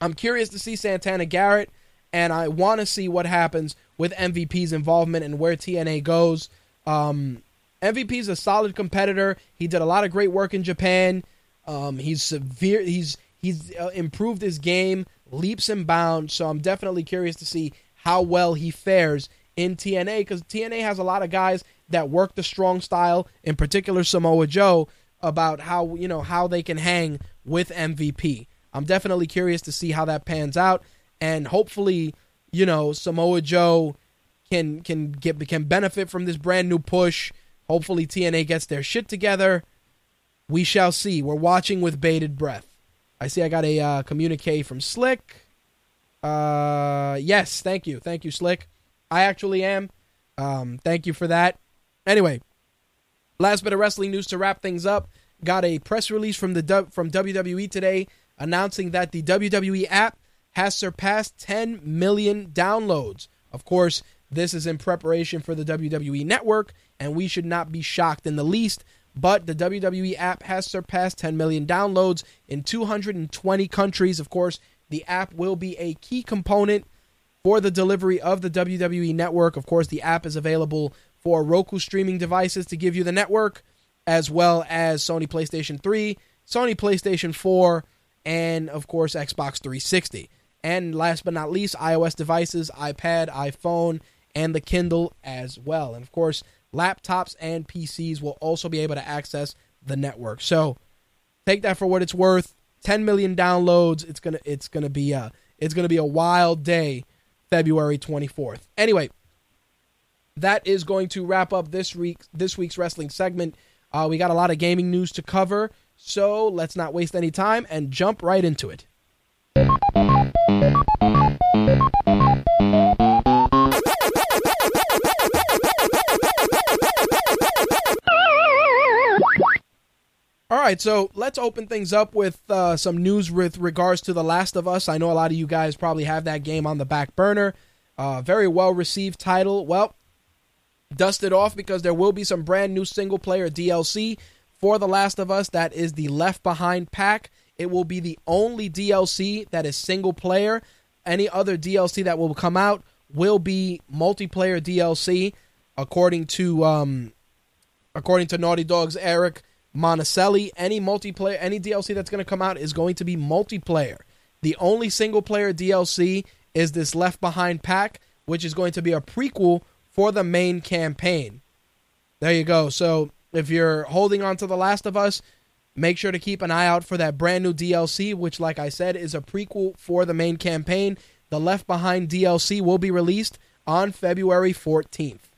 I'm curious to see Santana Garrett and I want to see what happens with MVP's involvement and where TNA goes. Um, MVP's a solid competitor. He did a lot of great work in Japan. Um, he's severe. He's he's uh, improved his game leaps and bounds. So I'm definitely curious to see how well he fares in TNA because TNA has a lot of guys that work the strong style. In particular, Samoa Joe about how you know how they can hang with MVP. I'm definitely curious to see how that pans out, and hopefully, you know, Samoa Joe can can get can benefit from this brand new push. Hopefully, TNA gets their shit together. We shall see. We're watching with bated breath. I see. I got a uh, communique from Slick. Uh, yes, thank you, thank you, Slick. I actually am. Um, thank you for that. Anyway, last bit of wrestling news to wrap things up. Got a press release from the from WWE today announcing that the WWE app has surpassed 10 million downloads. Of course, this is in preparation for the WWE network, and we should not be shocked in the least. But the WWE app has surpassed 10 million downloads in 220 countries. Of course, the app will be a key component for the delivery of the WWE network. Of course, the app is available for Roku streaming devices to give you the network, as well as Sony PlayStation 3, Sony PlayStation 4, and of course, Xbox 360. And last but not least, iOS devices, iPad, iPhone, and the Kindle as well. And of course, laptops and PCs will also be able to access the network. So take that for what it's worth. 10 million downloads. It's gonna it's gonna be a it's gonna be a wild day, February 24th. Anyway, that is going to wrap up this week this week's wrestling segment. Uh, we got a lot of gaming news to cover, so let's not waste any time and jump right into it. All right, so let's open things up with uh, some news with regards to The Last of Us. I know a lot of you guys probably have that game on the back burner. Uh, very well received title. Well, dusted off because there will be some brand new single player DLC for The Last of Us. That is the Left Behind pack. It will be the only DLC that is single player. Any other DLC that will come out will be multiplayer DLC, according to um, according to Naughty Dog's Eric Monacelli. Any multiplayer, any DLC that's going to come out is going to be multiplayer. The only single player DLC is this Left Behind pack, which is going to be a prequel for the main campaign. There you go. So if you're holding on to The Last of Us, make sure to keep an eye out for that brand new DLC, which, like I said, is a prequel for the main campaign. The Left Behind DLC will be released on February 14th.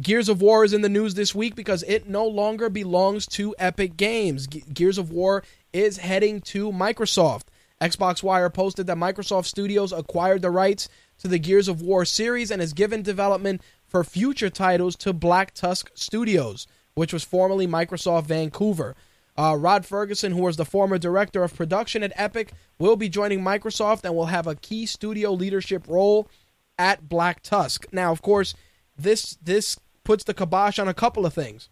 Gears of War is in the news this week because it no longer belongs to Epic Games. Ge- Gears of War is heading to Microsoft. Xbox Wire posted that Microsoft Studios acquired the rights to the Gears of War series and has given development for future titles to Black Tusk Studios, which was formerly Microsoft Vancouver. Uh, Rod Fergusson, who was the former director of production at Epic, will be joining Microsoft and will have a key studio leadership role at Black Tusk. Now, of course, this this puts the kibosh on a couple of things.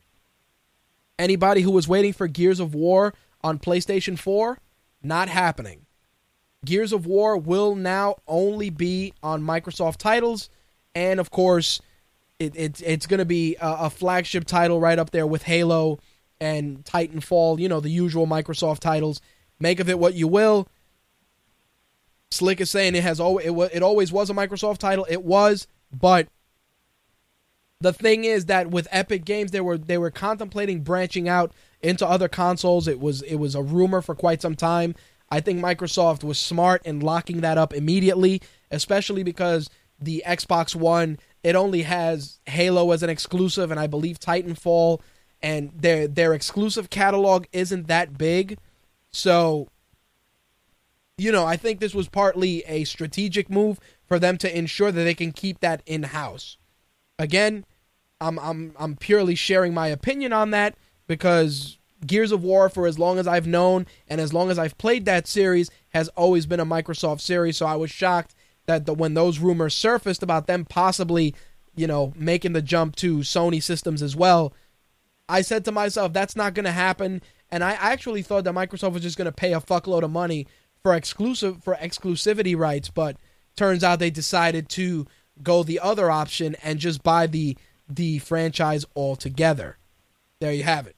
Anybody who was waiting for Gears of War on PlayStation 4, not happening. Gears of War will now only be on Microsoft titles, and of course, it, it it's going to be a, a flagship title right up there with Halo and Titanfall. You know the usual Microsoft titles. Make of it what you will. Slick is saying it has always it, it always was a Microsoft title. It was, but the thing is that with Epic Games, they were they were contemplating branching out into other consoles. It was it was a rumor for quite some time. I think Microsoft was smart in locking that up immediately, especially because the Xbox One it only has Halo as an exclusive, and I believe Titanfall, and their their exclusive catalog isn't that big. So, you know, I think this was partly a strategic move for them to ensure that they can keep that in house. Again, I'm I'm I'm purely sharing my opinion on that because Gears of War for as long as I've known and as long as I've played that series has always been a Microsoft series, so I was shocked that the, when those rumors surfaced about them possibly, you know, making the jump to Sony systems as well, I said to myself that's not going to happen and I actually thought that Microsoft was just going to pay a fuckload of money for exclusive for exclusivity rights, but turns out they decided to go the other option and just buy the the franchise altogether. There you have it.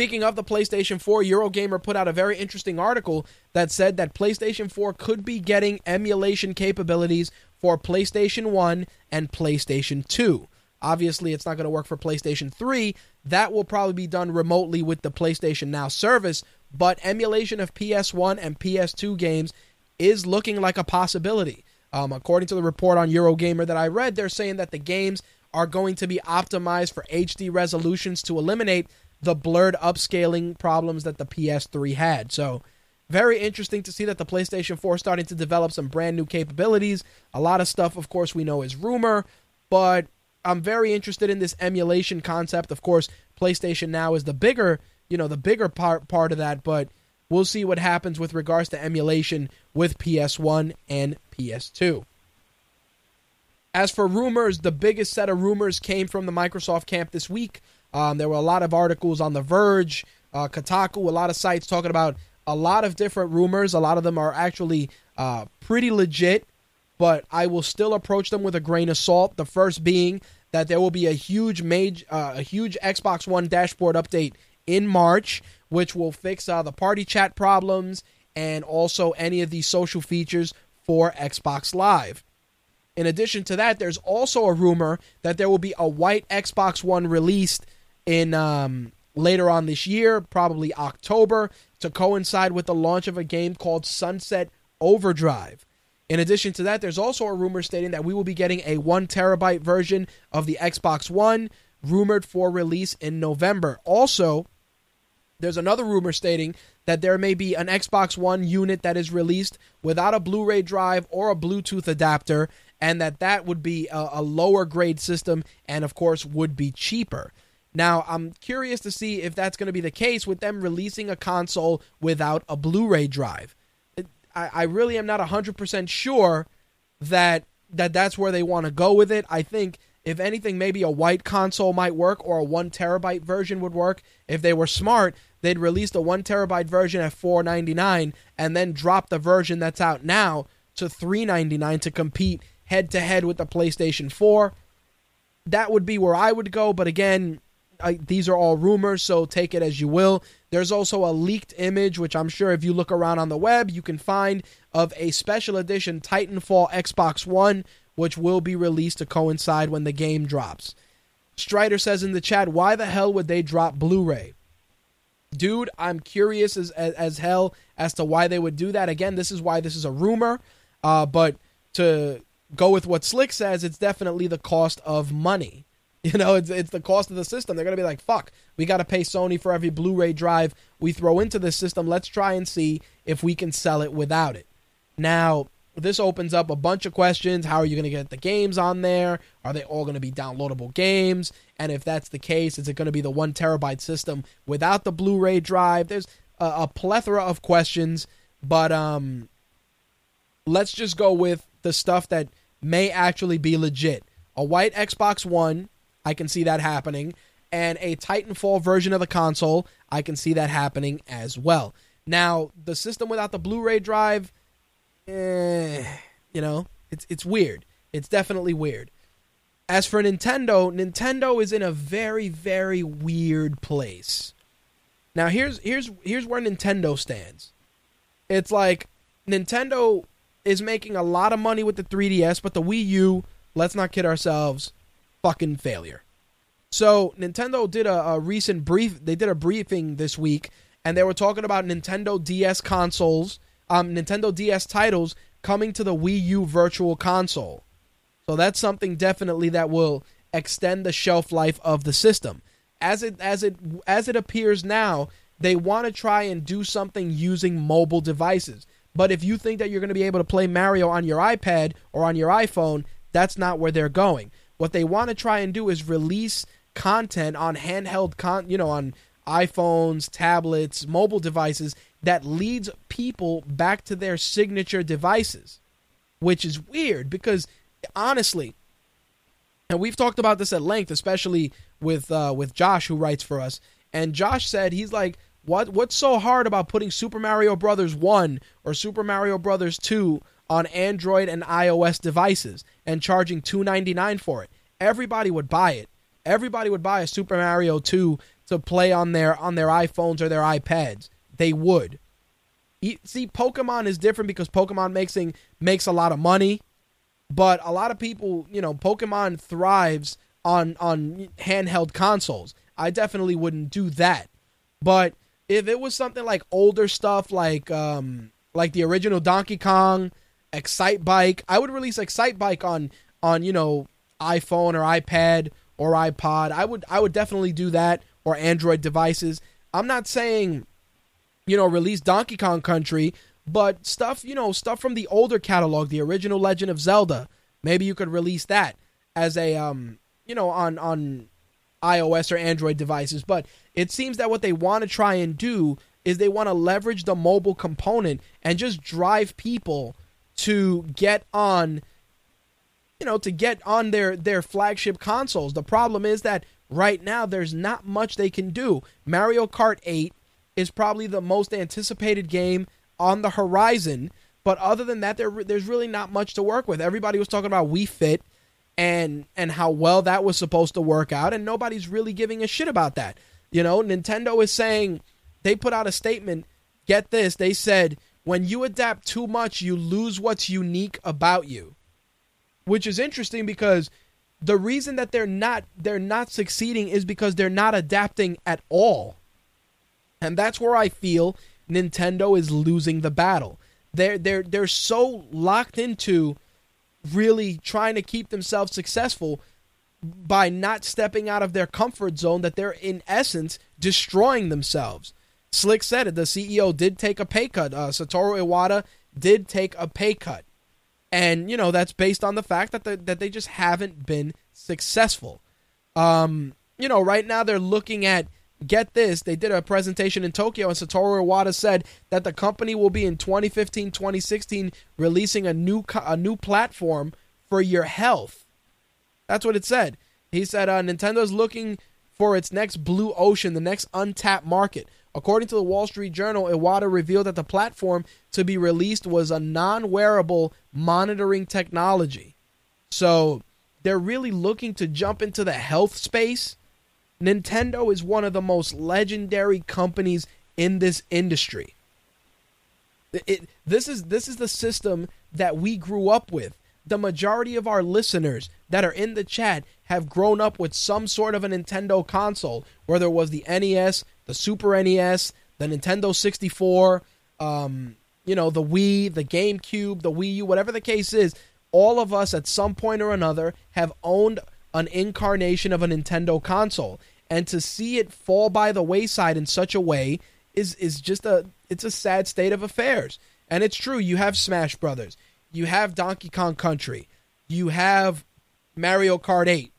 Speaking of the PlayStation 4, Eurogamer put out a very interesting article that said that PlayStation 4 could be getting emulation capabilities for PlayStation 1 and PlayStation 2. Obviously, it's not going to work for PlayStation 3. That will probably be done remotely with the PlayStation Now service, but emulation of PS1 and PS2 games is looking like a possibility. Um, according to the report on Eurogamer that I read, they're saying that the games are going to be optimized for HD resolutions to eliminate the blurred upscaling problems that the PS3 had. So, very interesting to see that the PlayStation 4 is starting to develop some brand new capabilities. A lot of stuff, of course, we know is rumor, but I'm very interested in this emulation concept. Of course, PlayStation Now is the bigger, you know, the bigger part part of that, but we'll see what happens with regards to emulation with PS1 and PS2. As for rumors, the biggest set of rumors came from the Microsoft camp this week. Um, there were a lot of articles on The Verge, uh, Kotaku, a lot of sites talking about a lot of different rumors. A lot of them are actually uh, pretty legit, but I will still approach them with a grain of salt. The first being that there will be a huge mage, uh, a huge Xbox One dashboard update in March, which will fix uh, the party chat problems and also any of the social features for Xbox Live. In addition to that, there's also a rumor that there will be a white Xbox One released in um, later on this year, probably October, to coincide with the launch of a game called Sunset Overdrive. In addition to that, there's also a rumor stating that we will be getting a one terabyte version of the Xbox One, rumored for release in November. Also, there's another rumor stating that there may be an Xbox One unit that is released without a Blu-ray drive or a Bluetooth adapter, and that that would be a, a lower grade system, and of course would be cheaper. Now, I'm curious to see if that's going to be the case with them releasing a console without a Blu-ray drive. It- I, I really am not 100% sure that that that's where they want to go with it. I think if anything, maybe a white console might work or a one terabyte version would work. If they were smart, they'd release the one terabyte version at four ninety nine and then drop the version that's out now to three ninety nine to compete head to head with the PlayStation Four. That would be where I would go, but again, I, these are all rumors, so take it as you will. There's also a leaked image, which I'm sure if you look around on the web, you can find of a special edition Titanfall Xbox One, which will be released to coincide when the game drops. Strider says in the chat, why the hell would they drop Blu ray? Dude, I'm curious as, as, as hell as to why they would do that. Again, this is why this is a rumor, uh, but to go with what Slick says, it's definitely the cost of money. You know, it's it's the cost of the system. They're gonna be like, fuck, we gotta pay Sony for every Blu-ray drive we throw into this system. Let's try and see if we can sell it without it. Now, this opens up a bunch of questions. How are you gonna get the games on there? Are they all gonna be downloadable games? And if that's the case, is it gonna be the one terabyte system without the Blu-ray drive? There's a, a plethora of questions, but um, let's just go with the stuff that may actually be legit. A white Xbox One, I can see that happening, and a Titanfall version of the console, I can see that happening as well. Now, the system without the Blu-ray drive, eh, you know, it's it's weird. It's definitely weird. As for Nintendo, Nintendo is in a very very weird place. Now, here's here's here's where Nintendo stands. It's like Nintendo is making a lot of money with the 3DS, but the Wii U, let's not kid ourselves, fucking failure. So Nintendo did a, a recent brief. They did a briefing this week, and they were talking about Nintendo DS consoles, um, Nintendo DS titles coming to the Wii U Virtual Console. So that's something definitely that will extend the shelf life of the system. As it as it as it appears now, they want to try and do something using mobile devices. But if you think that you're going to be able to play Mario on your iPad or on your iPhone, that's not where they're going. What they want to try and do is release content on handheld con, you know, on iPhones, tablets, mobile devices that leads people back to their signature devices, which is weird because honestly, and we've talked about this at length, especially with uh, with Josh who writes for us. And Josh said he's like, "What what's so hard about putting Super Mario Brothers one or Super Mario Brothers two on Android and iOS devices and charging two ninety nine for it? Everybody would buy it. Everybody would buy a Super Mario two to play on their on their iPhones or their iPads. They would. See, Pokemon is different because Pokemon makes makes a lot of money but a lot of people, you know, Pokemon thrives on on handheld consoles. I definitely wouldn't do that. But if it was something like older stuff like um like the original Donkey Kong, Excitebike, I would release Excitebike on on, you know, iPhone or iPad or iPod. I would I would definitely do that or Android devices. I'm not saying you know, release Donkey Kong Country, but stuff, you know, stuff from the older catalog, the original Legend of Zelda, maybe you could release that as a um, you know, on on iOS or Android devices, but it seems that what they want to try and do is they want to leverage the mobile component and just drive people to get on you know to get on their their flagship consoles. The problem is that right now there's not much they can do. Mario Kart 8 is probably the most anticipated game on the horizon, but other than that there there's really not much to work with. Everybody was talking about Wii Fit and and how well that was supposed to work out and nobody's really giving a shit about that. You know, Nintendo is saying they put out a statement, get this, they said when you adapt too much, you lose what's unique about you. Which is interesting because the reason that they're not they're not succeeding is because they're not adapting at all. And that's where I feel Nintendo is losing the battle. They're they're they're so locked into really trying to keep themselves successful by not stepping out of their comfort zone that they're in essence destroying themselves. Slick said it. The CEO did take a pay cut. Uh, Satoru Iwata did take a pay cut, and you know that's based on the fact that the, that they just haven't been successful. Um, you know, right now they're looking at get this. They did a presentation in Tokyo, and Satoru Iwata said that the company will be in 2015, 2016 releasing a new a new platform for your health. That's what it said. He said uh, Nintendo's looking for its next blue ocean, the next untapped market. According to the Wall Street Journal, Iwata revealed that the platform to be released was a non-wearable monitoring technology. So they're really looking to jump into the health space. Nintendo is one of the most legendary companies in this industry. It, this is this is the system that we grew up with. The majority of our listeners that are in the chat have grown up with some sort of a Nintendo console, whether it was the NES, the Super NES, the Nintendo 64, um, you know, the Wii, the GameCube, the Wii U, whatever the case is. All of us at some point or another have owned an incarnation of a Nintendo console, and to see it fall by the wayside in such a way is is just a it's a sad state of affairs. And it's true, you have Smash Brothers, you have Donkey Kong Country, you have Mario Kart 8.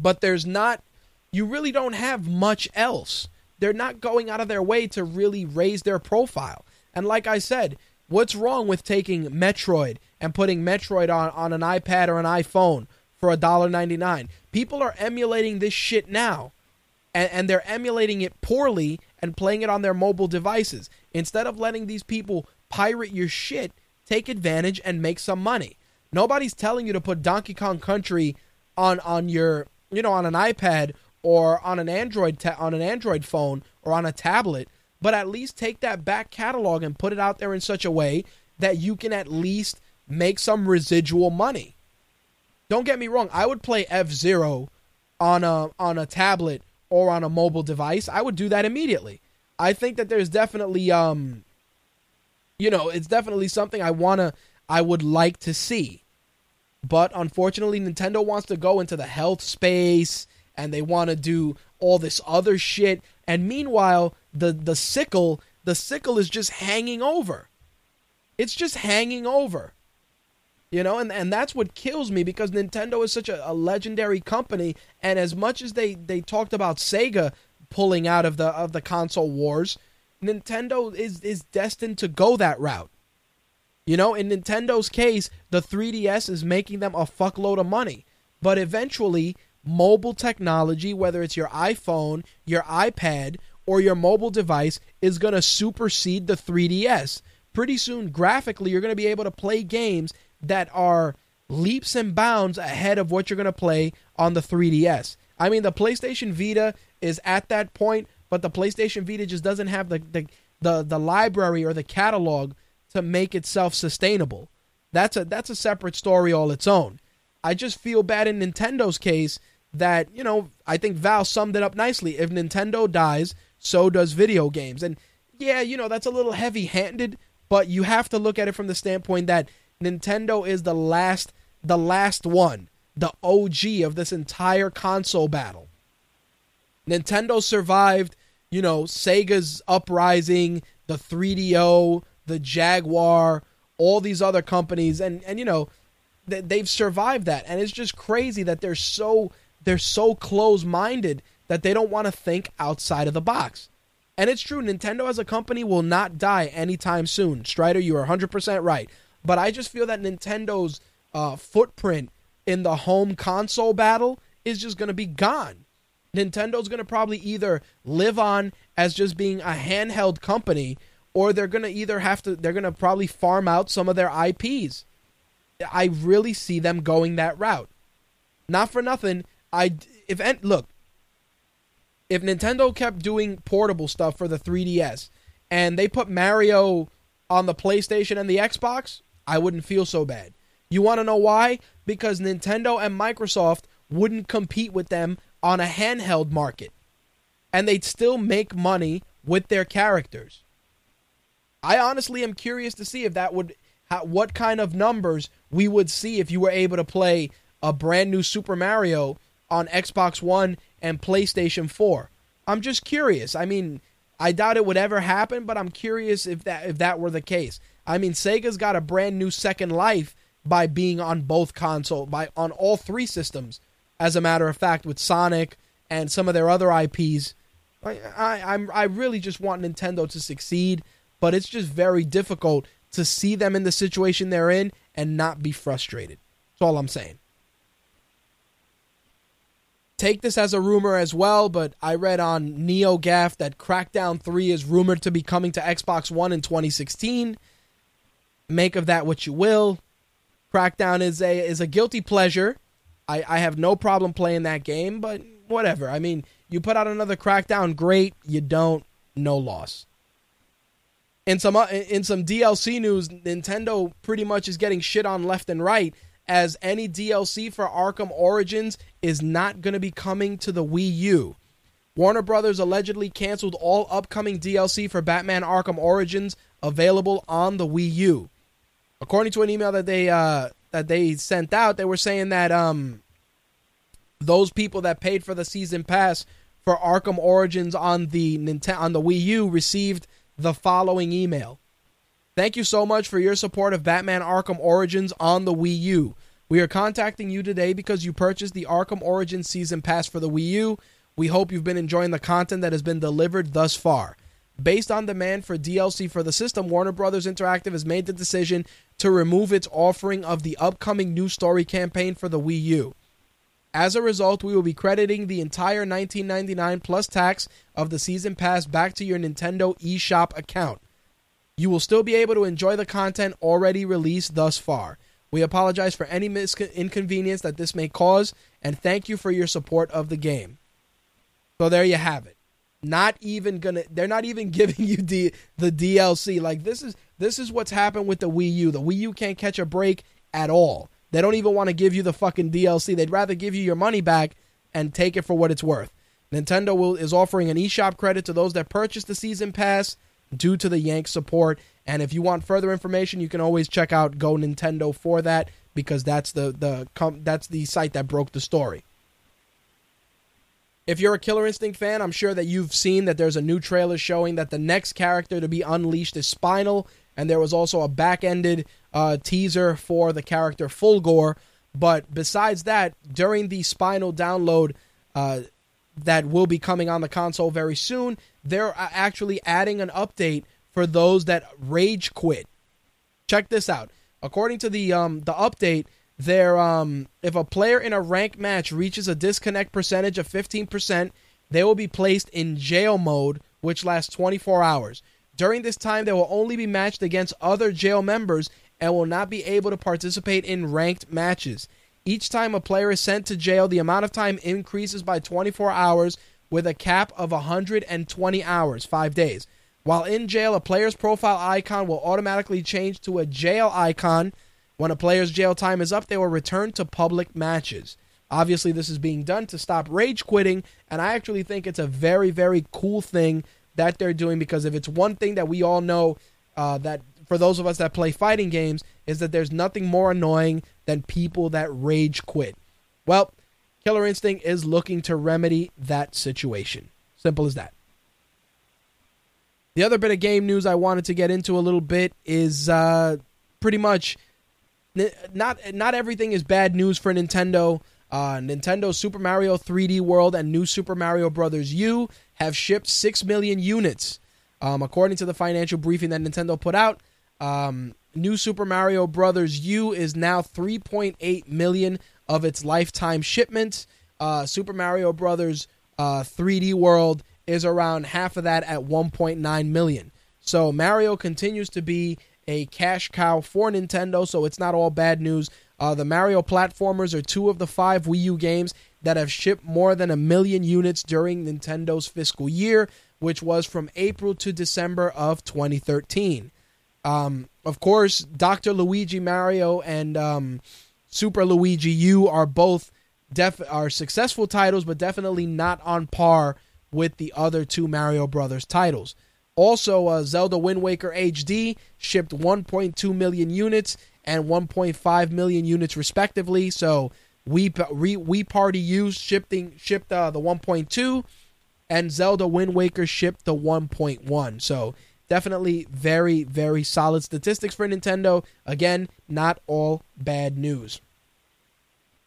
But there's not you really don't have much else. They're not going out of their way to really raise their profile. And like I said, what's wrong with taking Metroid and putting Metroid on, on an iPad or an iPhone for $1.99? People are emulating this shit now and, and they're emulating it poorly and playing it on their mobile devices. Instead of letting these people pirate your shit, take advantage and make some money. Nobody's telling you to put Donkey Kong Country on on your you know on an iPad or on an Android ta- on an Android phone or on a tablet, but at least take that back catalog and put it out there in such a way that you can at least make some residual money. Don't get me wrong, I would play F-Zero on a on a tablet or on a mobile device. I would do that immediately. I think that there's definitely um you know, it's definitely something I want to I would like to see. But unfortunately, Nintendo wants to go into the health space and they want to do all this other shit. And meanwhile, the the sickle, the sickle is just hanging over. It's just hanging over. You know, and, and that's what kills me because Nintendo is such a, a legendary company, and as much as they, they talked about Sega pulling out of the of the console wars, Nintendo is is destined to go that route. You know, in Nintendo's case, the 3DS is making them a fuckload of money. But eventually, mobile technology, whether it's your iPhone, your iPad, or your mobile device, is going to supersede the 3DS. Pretty soon, graphically, you're going to be able to play games that are leaps and bounds ahead of what you're going to play on the 3DS. I mean, the PlayStation Vita is at that point, but the PlayStation Vita just doesn't have the the the, the library or the catalog to make itself sustainable. That's a that's a separate story all its own. I just feel bad in Nintendo's case that, you know, I think Val summed it up nicely. If Nintendo dies, so does video games. And yeah, you know, that's a little heavy-handed, but you have to look at it from the standpoint that Nintendo is the last the last one, the OG of this entire console battle. Nintendo survived, you know, Sega's uprising, the 3DO, the Jaguar, all these other companies and and you know, they've survived that and it's just crazy that they're so they're so close-minded that they don't want to think outside of the box. And it's true, Nintendo as a company will not die anytime soon. Strider, you are 100% right. But I just feel that Nintendo's uh, footprint in the home console battle is just going to be gone. Nintendo's going to probably either live on as just being a handheld company or they're going to either have to they're going to probably farm out some of their IPs. I really see them going that route. Not for nothing, I if look, if Nintendo kept doing portable stuff for the 3DS and they put Mario on the PlayStation and the Xbox, I wouldn't feel so bad. You want to know why? Because Nintendo and Microsoft wouldn't compete with them on a handheld market. And they'd still make money with their characters. I honestly am curious to see if that would what kind of numbers we would see if you were able to play a brand new Super Mario on Xbox One and PlayStation 4. I'm just curious. I mean, I doubt it would ever happen, but I'm curious if that if that were the case. I mean, Sega's got a brand new second life by being on both console by on all three systems. As a matter of fact, with Sonic and some of their other IPs, I, I I'm I really just want Nintendo to succeed, but it's just very difficult to see them in the situation they're in and not be frustrated. That's all I'm saying take this as a rumor as well, but I read on NeoGAF that Crackdown 3 is rumored to be coming to Xbox One in 2016. Make of that what you will. Crackdown is a is a guilty pleasure. I, I have no problem playing that game, but whatever. I mean, you put out another Crackdown, great. You don't, no loss. In some uh, in some DLC news, Nintendo pretty much is getting shit on left and right as any DLC for Arkham Origins is not going to be coming to the Wii U. Warner Brothers allegedly canceled all upcoming DLC for Batman Arkham Origins available on the Wii U. According to an email that they uh, that they sent out, they were saying that um, those people that paid for the season pass for Arkham Origins on the Nintendo on the Wii U received the following email. Thank you so much for your support of Batman Arkham Origins on the Wii U. We are contacting you today because you purchased the Arkham Origins Season Pass for the Wii U. We hope you've been enjoying the content that has been delivered thus far. Based on demand for DLC for the system, Warner Brothers Interactive has made the decision to remove its offering of the upcoming new story campaign for the Wii U. As a result, we will be crediting the entire $19.99 plus tax of the season pass back to your Nintendo eShop account. You will still be able to enjoy the content already released thus far. We apologize for any mis- inconvenience that this may cause, and thank you for your support of the game. So there you have it. Not even gonna. They're not even giving you the the DLC. Like this is this is what's happened with the Wii U. The Wii U can't catch a break at all. They don't even want to give you the fucking DLC. They'd rather give you your money back and take it for what it's worth. Nintendo will is offering an eShop credit to those that purchase the season pass due to the Yank support. And if you want further information, you can always check out Go Nintendo for that because that's the the com- that's the site that broke the story. If you're a Killer Instinct fan, I'm sure that you've seen that there's a new trailer showing that the next character to be unleashed is Spinal, and there was also a back-ended uh, teaser for the character Fulgore. But besides that, during the Spinal download uh, that will be coming on the console very soon, they're uh, actually adding an update for those that rage quit. Check this out. According to the um, the update, there um, if a player in a ranked match reaches a disconnect percentage of 15%, they will be placed in jail mode, which lasts 24 hours. During this time, they will only be matched against other jail members and will not be able to participate in ranked matches. Each time a player is sent to jail, the amount of time increases by 24 hours with a cap of 120 hours, 5 days. While in jail, a player's profile icon will automatically change to a jail icon. When a player's jail time is up, they will return to public matches. Obviously, this is being done to stop rage quitting, and I actually think it's a very, very cool thing that they're doing because if it's one thing that we all know uh, that for those of us that play fighting games is that there's nothing more annoying than people that rage quit. Well, Killer Instinct is looking to remedy that situation. Simple as that. The other bit of game news I wanted to get into a little bit is uh, pretty much not not everything is bad news for Nintendo. Uh, Nintendo Super Mario 3D World and New Super Mario Bros. U have shipped 6 million units. Um, according to the financial briefing that Nintendo put out, um, New Super Mario Bros. U is now 3.8 million of its lifetime shipments. Uh, Super Mario Brothers Uh, 3D World is around half of that at 1.9 million. So Mario continues to be a cash cow for Nintendo, so it's not all bad news. Uh, the Mario platformers are two of the five Wii U games that have shipped more than a million units during Nintendo's fiscal year, which was from April to December of 2013. Um, of course, Dr. Luigi Mario and um, Super Luigi U are both def- are successful titles, but definitely not on par with the other two Mario Brothers titles. Also, uh, Zelda Wind Waker HD shipped 1.2 million units and 1.5 million units respectively. So we we, Wii Party U shipping shipped uh, the 1.2, and Zelda Wind Waker shipped the 1.1. So definitely very very solid statistics for Nintendo. Again, not all bad news.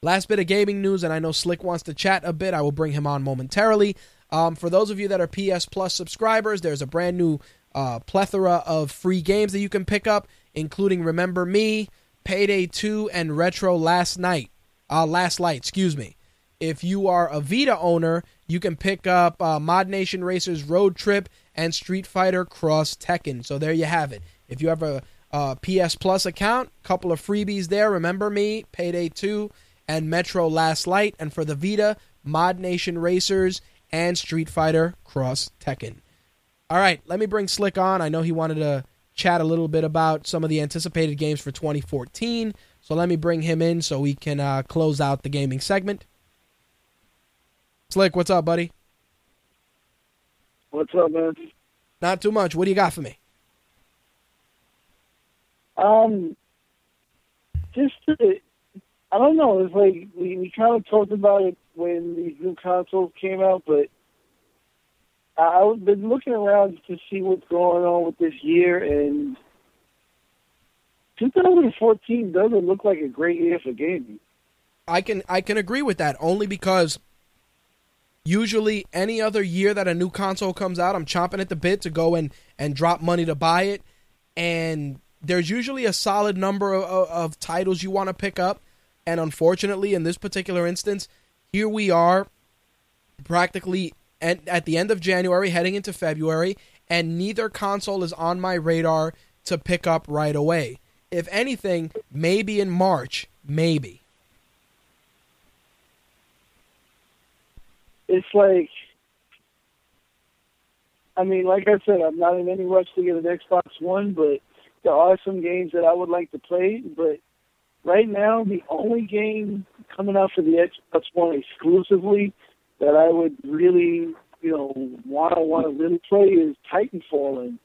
Last bit of gaming news, and I know Slick wants to chat a bit. I will bring him on momentarily. Um, for those of you that are PS Plus subscribers, there's a brand new uh, plethora of free games that you can pick up, including Remember Me, Payday 2, and Retro Last Night. Uh, Last Light, excuse me. If you are a Vita owner, you can pick up uh, ModNation Racers Road Trip and Street Fighter Cross Tekken. So there you have it. If you have a, a PS Plus account, couple of freebies there. Remember Me, Payday 2, and Metro Last Light. And for the Vita, ModNation Racers and Street Fighter Cross Tekken. All right, let me bring Slick on. I know he wanted to chat a little bit about some of the anticipated games for 2014. So let me bring him in so we can uh, close out the gaming segment. Slick, what's up, buddy? What's up, man? Not too much. What do you got for me? Um, just to, I don't know. It's like we, we kind of talked about it when these new consoles came out, but I've been looking around to see what's going on with this year, and 2014 doesn't look like a great year for gaming. I can I can agree with that only because usually any other year that a new console comes out, I'm chomping at the bit to go and and drop money to buy it, and there's usually a solid number of, of titles you want to pick up, and unfortunately, in this particular instance, here we are, practically at, at the end of January, heading into February, and neither console is on my radar to pick up right away. If anything, maybe in March, maybe. It's like, I mean, like I said, I'm not in any rush to get an Xbox One, but there are some games that I would like to play. But right now, the only game coming out for the Xbox One exclusively that I would really, you know, want to want to really play is Titanfall, and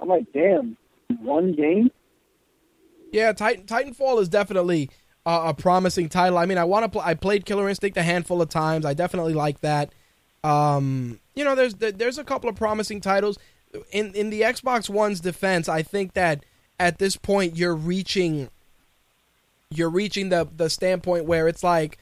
I'm like, damn, one game. Yeah, Titan Titanfall is definitely a, a promising title. I mean, I want to. Pl- I played Killer Instinct a handful of times. I definitely like that. Um, you know, there's there's a couple of promising titles in in the Xbox One's defense. I think that at this point you're reaching you're reaching the the standpoint where it's like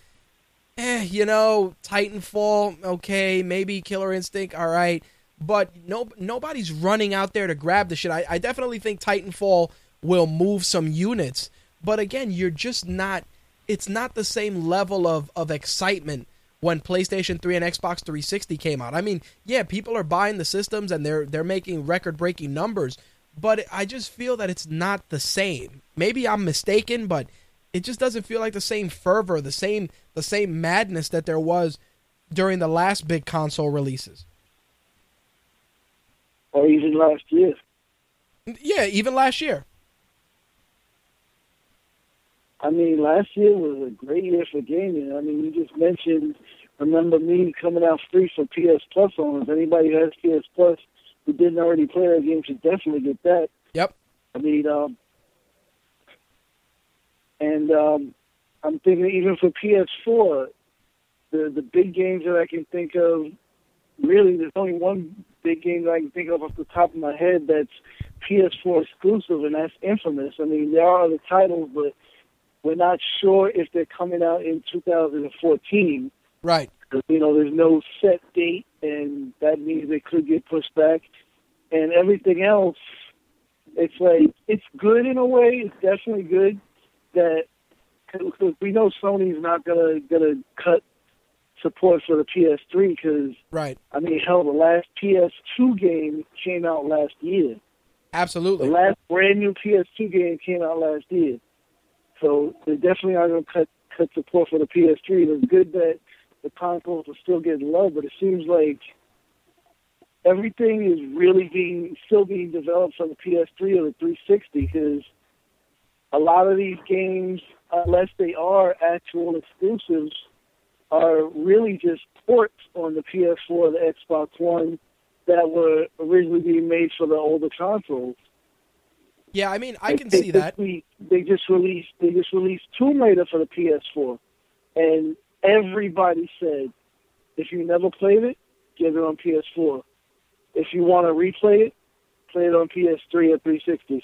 eh, you know, Titanfall, okay, maybe Killer Instinct, all right, but no nobody's running out there to grab the shit. I, I definitely think Titanfall will move some units, but again, you're just not it's not the same level of of excitement when PlayStation 3 and Xbox 360 came out. I mean, yeah, people are buying the systems and they're they're making record-breaking numbers, but I just feel that it's not the same. Maybe I'm mistaken, but it just doesn't feel like the same fervor, the same the same madness that there was during the last big console releases. Or even last year. Yeah, even last year. I mean, last year was a great year for gaming. I mean, you just mentioned, remember me coming out free for PS Plus owners. Anybody who has PS Plus who didn't already play that game should definitely get that. Yep. I mean, um, and um, I'm thinking even for PS4, the the big games that I can think of, really, there's only one big game that I can think of off the top of my head that's PS4 exclusive, and that's Infamous. I mean, there are other titles, but we're not sure if they're coming out in 2014. Right. You know, there's no set date, and that means they could get pushed back. And everything else, it's like it's good in a way. It's definitely good that because we know Sony's not gonna gonna cut support for the PS3 because Right. I mean, hell, the last PS2 game came out last year. Absolutely, the last brand new PS2 game came out last year, so they definitely are going to cut cut support for the PS3. It's good that the consoles are still getting love, but it seems like everything is really being still being developed for the PS3 or the 360 because a lot of these games, unless they are actual exclusives, are really just ports on the PS4, the Xbox One that were originally being made for the older consoles. Yeah, I mean, I Like, can they, see that. They, they just released they just released Tomb Raider for the PS4, and everybody said, if you never played it, get it on PS4. If you want to replay it, play it on PS3 or 360.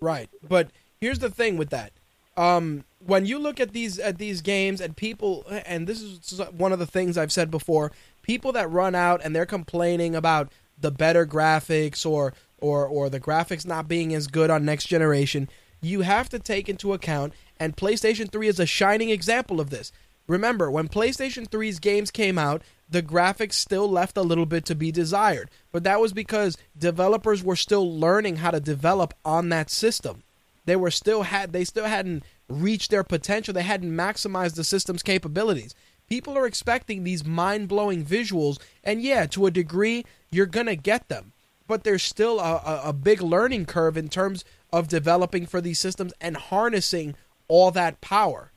Right. But here's the thing with that. Um, when you look at these at these games and people and this is one of the things I've said before, people that run out and they're complaining about the better graphics or or or the graphics not being as good on next generation, you have to take into account and PlayStation 3 is a shining example of this. Remember, when PlayStation 3's games came out, the graphics still left a little bit to be desired, but that was because developers were still learning how to develop on that system. They were still had they still hadn't reached their potential. They hadn't maximized the system's capabilities. People are expecting these mind-blowing visuals, and yeah, to a degree, you're gonna get them. But there's still a, a, a big learning curve in terms of developing for these systems and harnessing all that power.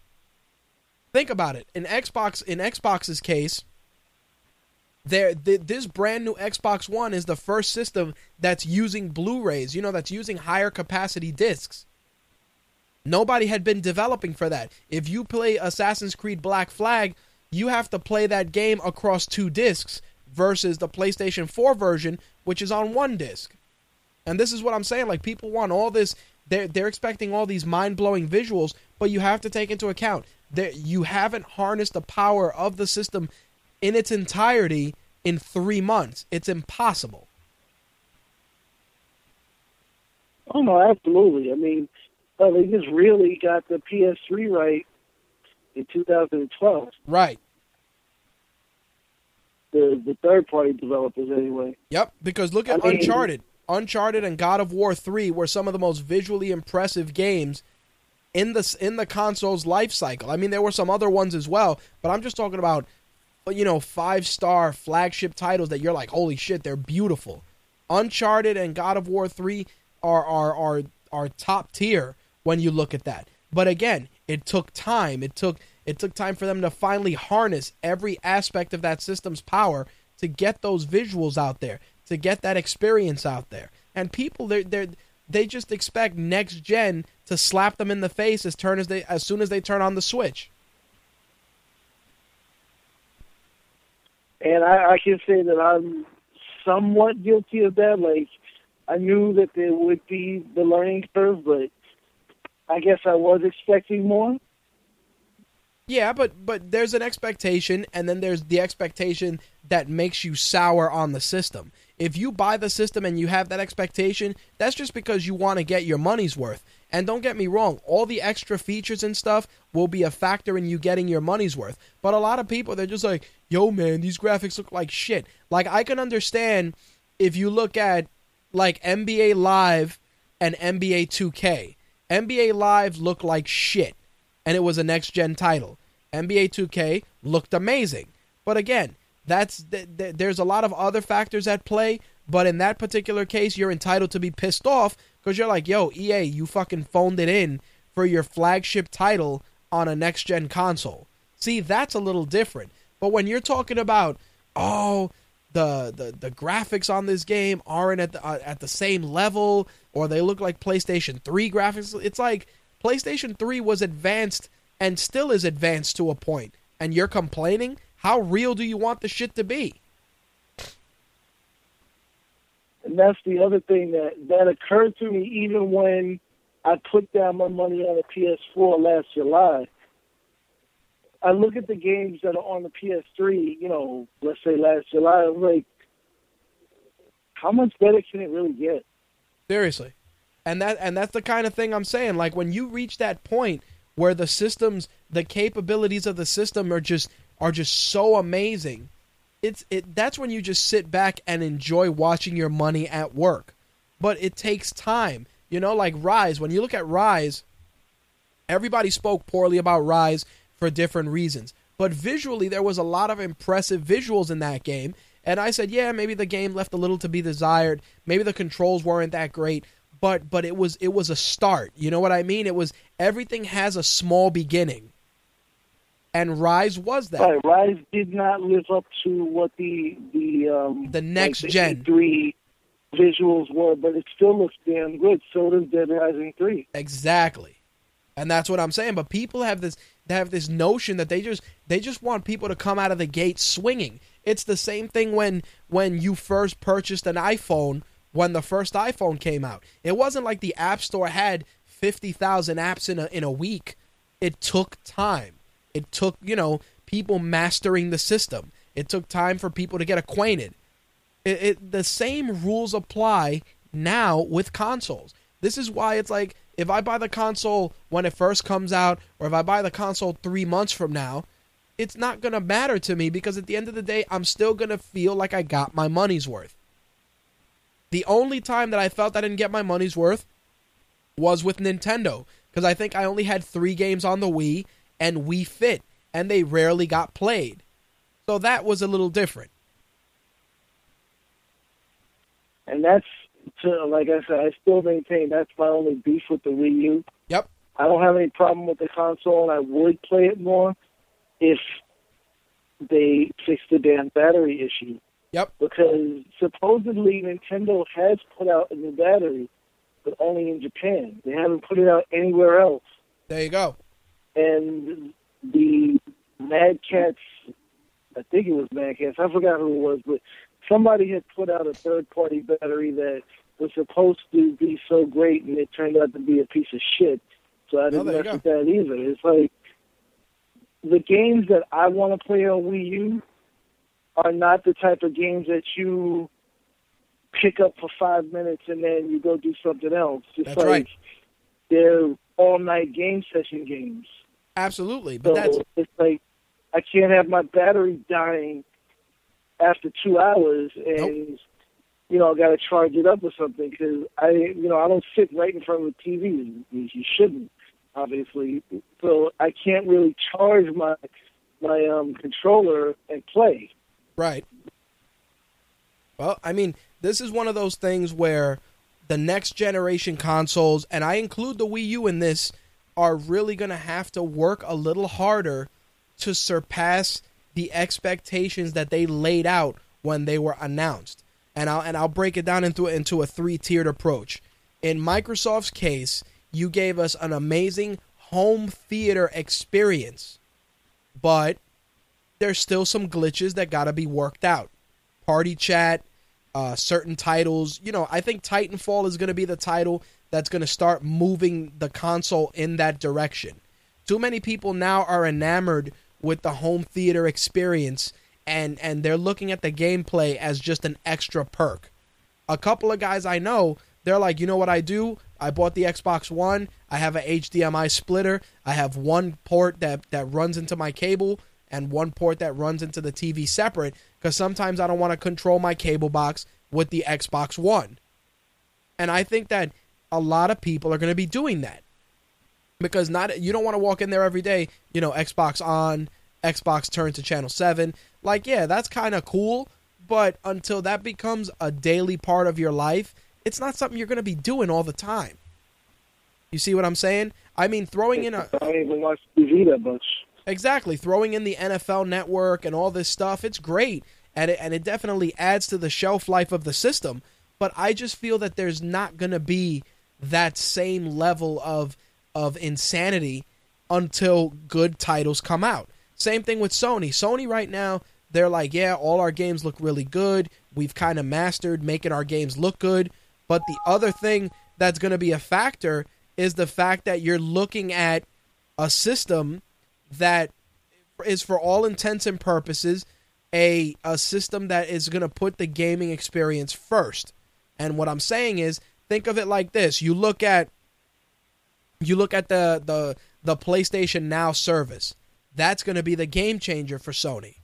Think about it. In Xbox, in Xbox's case, there th- this brand new Xbox One is the first system that's using Blu-rays. You know, that's using higher capacity discs. Nobody had been developing for that. If you play Assassin's Creed Black Flag, you have to play that game across two discs versus the PlayStation 4 version, which is on one disc. And this is what I'm saying. Like people want all this. They're they're expecting all these mind blowing visuals, but you have to take into account that you haven't harnessed the power of the system in its entirety in three months. It's impossible. Oh no, absolutely. I mean, uh, they just really got the PS3 right in 2012. Right. The the third party developers, anyway. Yep. Because look at I mean- Uncharted. Uncharted and God of War 3 were some of the most visually impressive games in the in the console's life cycle. I mean, there were some other ones as well, but I'm just talking about you know five star flagship titles that you're like, holy shit, they're beautiful. Uncharted and God of War 3 are are are are top tier when you look at that. But again, it took time. It took it took time for them to finally harness every aspect of that system's power to get those visuals out there, to get that experience out there. And people they they they just expect next gen to slap them in the face as turn as they as soon as they turn on the switch. And I, I can say that I'm somewhat guilty of that. Like I knew that there would be the learning curve, but I guess I was expecting more. Yeah, but but there's an expectation, and then there's the expectation that makes you sour on the system. If you buy the system and you have that expectation, that's just because you want to get your money's worth. And don't get me wrong, all the extra features and stuff will be a factor in you getting your money's worth. But a lot of people, they're just like, yo, man, these graphics look like shit. Like, I can understand if you look at, like, NBA Live and NBA 2K. NBA Live looked like shit and it was a next gen title. NBA 2K looked amazing. But again, that's th- th- there's a lot of other factors at play, but in that particular case, you're entitled to be pissed off cuz you're like, "Yo, EA, you fucking phoned it in for your flagship title on a next gen console." See, that's a little different. But when you're talking about, "Oh, the, the, the graphics on this game aren't at the uh, at the same level or they look like PlayStation 3 graphics." It's like PlayStation 3 was advanced and still is advanced to a point, and you're complaining? How real do you want the shit to be? And that's the other thing that that occurred to me even when I put down my money on a PS4 last July. I look at the games that are on the PS3, you know, let's say last July, I was like, how much better can it really get? Seriously. And that and that's the kind of thing I'm saying. Like when you reach that point where the systems, the capabilities of the system are just are just so amazing, it's it that's when you just sit back and enjoy watching your money at work. But it takes time. You know, like Ryse, when you look at Ryse, everybody spoke poorly about Ryse for different reasons. But visually there was a lot of impressive visuals in that game. And I said, yeah, maybe the game left a little to be desired. Maybe the controls weren't that great but but it was it was a start. You know what I mean? It was everything has a small beginning, and Ryse was that. Right, Ryse did not live up to what the the um The next like gen. three visuals were, but it still looks damn good. So does Dead Rising three. Exactly, and that's what I'm saying. But people have this have this notion that they just they just want people to come out of the gate swinging. It's the same thing when when you first purchased an iPhone when the first iPhone came out. It wasn't like the App Store had 50,000 apps in a in a week. It took time. It took, you know, people mastering the system. It took time for people to get acquainted. It, it the same rules apply now with consoles. This is why it's like if I buy the console when it first comes out or if I buy the console 3 months from now, it's not going to matter to me because at the end of the day I'm still going to feel like I got my money's worth. The only time that I felt I didn't get my money's worth was with Nintendo because I think I only had three games on the Wii and Wii Fit, and they rarely got played. So that was a little different. And that's to like I said, I still maintain that's my only beef with the Wii U. Yep. I don't have any problem with the console, and I would play it more if they fix the damn battery issue. Yep. Because supposedly Nintendo has put out a new battery, but only in Japan. They haven't put it out anywhere else. There you go. And the Mad Catz, I think it was Mad Catz, I forgot who it was, but somebody had put out a third party battery that was supposed to be so great, and it turned out to be a piece of shit. So I didn't mess with that either. It's like the games that I want to play on Wii U are not the type of games that you pick up for five minutes and then you go do something else. It's That's like right. they're all night game session games. Absolutely. So But that's it's like I can't have my battery dying after two hours, and you know I got to charge it up or something because I, you know, I don't sit right in front of the TV. You you shouldn't, obviously. So I can't really charge my my um controller and play. Right. Well, I mean, this is one of those things where the next generation consoles, and I include the Wii U in this, are really going to have to work a little harder to surpass the expectations that they laid out when they were announced. And I'll and I'll break it down into into a three-tiered approach. In Microsoft's case, you gave us an amazing home theater experience, but there's still some glitches that got to be worked out. Party chat, uh, certain titles. You know, I think Titanfall is going to be the title that's going to start moving the console in that direction. Too many people now are enamored with the home theater experience and and they're looking at the gameplay as just an extra perk. A couple of guys I know, they're like, "You know what I do? I bought the Xbox 1. I have a HDMI splitter. I have one port that that runs into my cable and one port that runs into the TV separate because sometimes I don't want to control my cable box with the Xbox One. And I think that a lot of people are going to be doing that because not you don't want to walk in there every day, you know, Xbox on, Xbox turn to channel 7. Like, yeah, that's kind of cool, but until that becomes a daily part of your life, it's not something you're going to be doing all the time. You see what I'm saying? I mean, throwing in a I even watch TV that much. Exactly, throwing in the NFL network and all this stuff, it's great. And it, and it definitely adds to the shelf life of the system, but I just feel that there's not going to be that same level of of insanity until good titles come out. Same thing with Sony. Sony right now, they're like, yeah, all our games look really good. We've kind of mastered making our games look good, but the other thing that's going to be a factor is the fact that you're looking at a system that is for all intents and purposes a a system that is going to put the gaming experience first. And what I'm saying is think of it like this. You look at you look at the the the PlayStation Now service. That's going to be the game changer for Sony.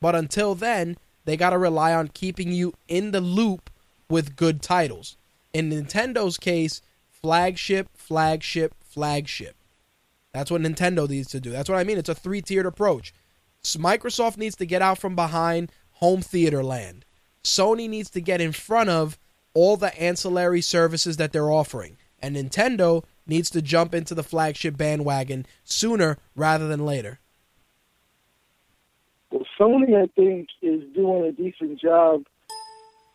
But until then, they got to rely on keeping you in the loop with good titles. In Nintendo's case, flagship, flagship, flagship. That's what Nintendo needs to do. That's what I mean. It's a three tiered approach. Microsoft needs to get out from behind home theater land. Sony needs to get in front of all the ancillary services that they're offering. And Nintendo needs to jump into the flagship bandwagon sooner rather than later. Well, Sony, I think, is doing a decent job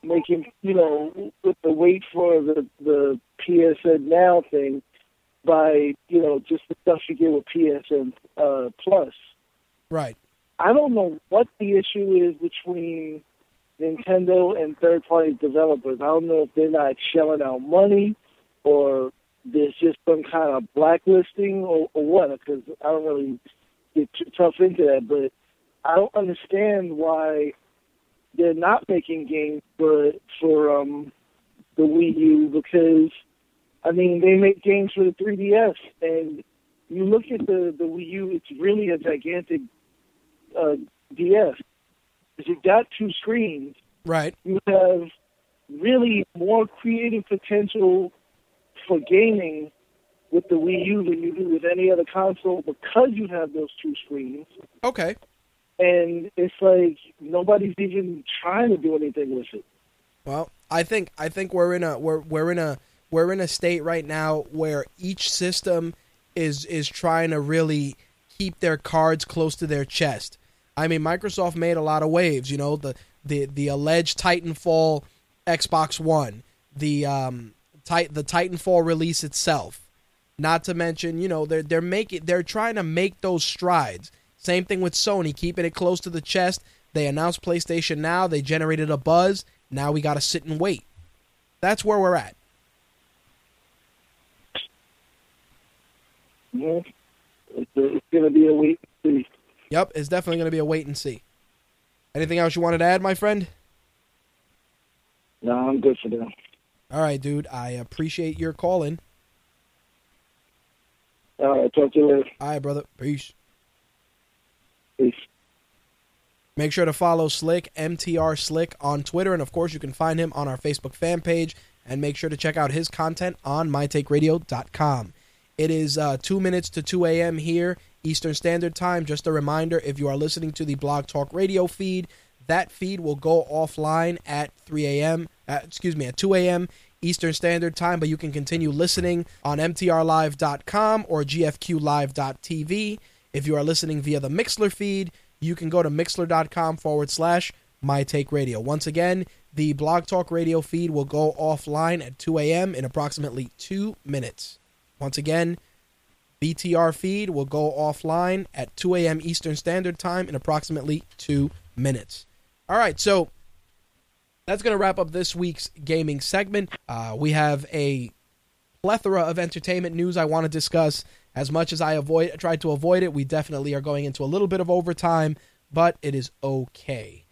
making, you know, with the wait for the the PSN Now thing by, you know, just the stuff you get with PSN uh, Plus. Right. I don't know what the issue is between Nintendo and third party developers. I don't know if they're not shelling out money or there's just some kind of blacklisting or, or what, because I don't really get too tough into that. But I don't understand why they're not making games for for um, the Wii U because I mean they make games for the 3DS and you look at the the Wii U, it's really a gigantic uh, DS. Because you've got two screens, Right. you have really more creative potential for gaming with the Wii U than you do with any other console because you have those two screens. Okay. And it's like nobody's even trying to do anything with it. Well, I think I think we're in a we're we're in a we're in a state right now where each system is is trying to really keep their cards close to their chest. I mean, Microsoft made a lot of waves, you know, the the the alleged Titanfall Xbox One, the um tit- the Titanfall release itself. Not to mention, you know, they're they're making they're trying to make those strides. Same thing with Sony, keeping it close to the chest. They announced PlayStation Now, they generated a buzz. Now we got to sit and wait. That's where we're at. Yeah. It's, it's going to be a wait and see. Yep, it's definitely going to be a wait and see. Anything else you wanted to add, my friend? No, I'm good for now. All right, dude. I appreciate your calling. All right, talk to you later. All right, brother. Peace. Peace. Make sure to follow Slick, MTR Slick, on Twitter. And of course, you can find him on our Facebook fan page. And make sure to check out his content on mytakeradio.com. It is uh, 2 minutes to 2 a.m. here, Eastern Standard Time. Just a reminder if you are listening to the Blog Talk Radio feed, that feed will go offline at 3 a.m. Uh, excuse me, at 2 a.m. Eastern Standard Time, but you can continue listening on MTRLive.com or GFQLive.tv. If you are listening via the Mixlr feed, you can go to mixlr.com forward slash my take radio. Once again, the Blog Talk Radio feed will go offline at 2 a.m. in approximately two minutes. Once again, BTR feed will go offline at 2 a.m. Eastern Standard Time in approximately two minutes. All right, so that's going to wrap up this week's gaming segment. Uh, we have a plethora of entertainment news I want to discuss. As much as I avoid tried to avoid it, we definitely are going into a little bit of overtime, but it is okay.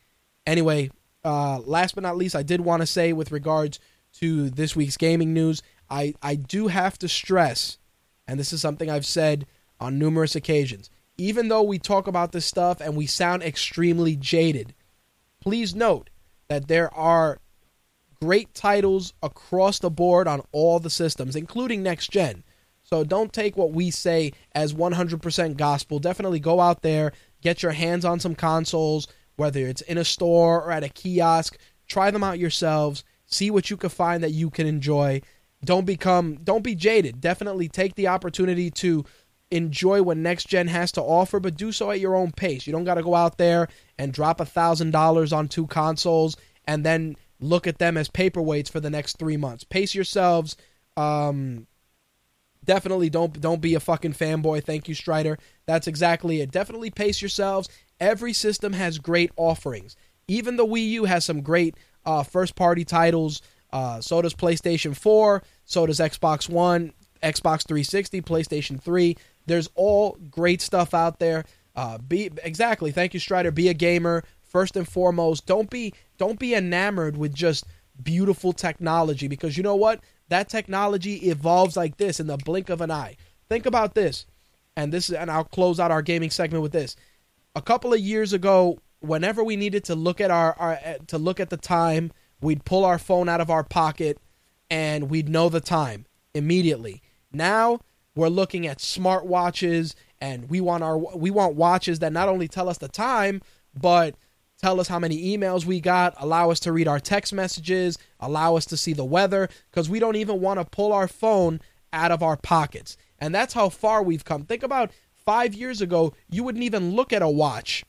Anyway, uh, last but not least, I did want to say with regards to this week's gaming news, I, I do have to stress, and this is something I've said on numerous occasions, even though we talk about this stuff and we sound extremely jaded, please note that there are great titles across the board on all the systems, including next gen. So don't take what we say as 100% gospel. Definitely go out there, get your hands on some consoles, whether it's in a store or at a kiosk. Try them out yourselves. See what you can find that you can enjoy. Don't become don't be jaded. Definitely take the opportunity to enjoy what next gen has to offer, but do so at your own pace. You don't got to go out there and drop a thousand dollars on two consoles and then look at them as paperweights for the next three months. Pace yourselves. Um, definitely don't don't be a fucking fanboy. Thank you, Strider. That's exactly it. Definitely pace yourselves. Every system has great offerings. Even the Wii U has some great uh, first party titles. Uh, so does PlayStation 4. So does Xbox One, Xbox 360, PlayStation 3. There's all great stuff out there. Uh, be exactly. Thank you, Strider. Be a gamer first and foremost. Don't be don't be enamored with just beautiful technology because you know what? That technology evolves like this in the blink of an eye. Think about this, and this and I'll close out our gaming segment with this. A couple of years ago, whenever we needed to look at our, our uh, to look at the time, we'd pull our phone out of our pocket and we'd know the time immediately. Now we're looking at smartwatches and we want our we want watches that not only tell us the time but tell us how many emails we got, allow us to read our text messages, allow us to see the weather because we don't even want to pull our phone out of our pockets. And that's how far we've come. Think about 5 years ago, you wouldn't even look at a watch.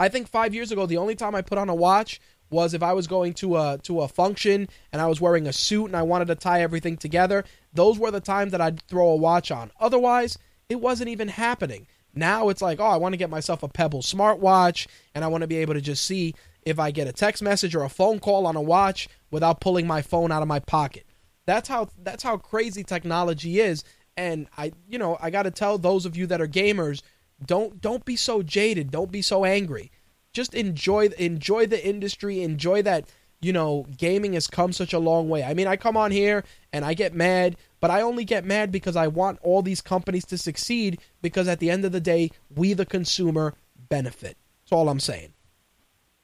I think 5 years ago the only time I put on a watch was if I was going to a to a function and I was wearing a suit and I wanted to tie everything together. Those were the times that I'd throw a watch on. Otherwise, it wasn't even happening. Now it's like, oh, I want to get myself a Pebble smartwatch and I want to be able to just see if I get a text message or a phone call on a watch without pulling my phone out of my pocket. That's how that's how crazy technology is and I you know, I got to tell those of you that are gamers, don't don't be so jaded, don't be so angry. Just enjoy enjoy the industry, enjoy that you know, gaming has come such a long way. I mean, I come on here and I get mad, but I only get mad because I want all these companies to succeed because at the end of the day, we the consumer benefit. That's all I'm saying.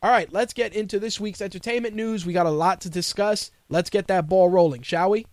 All right, let's get into this week's entertainment news. We got a lot to discuss. Let's get that ball rolling, shall we?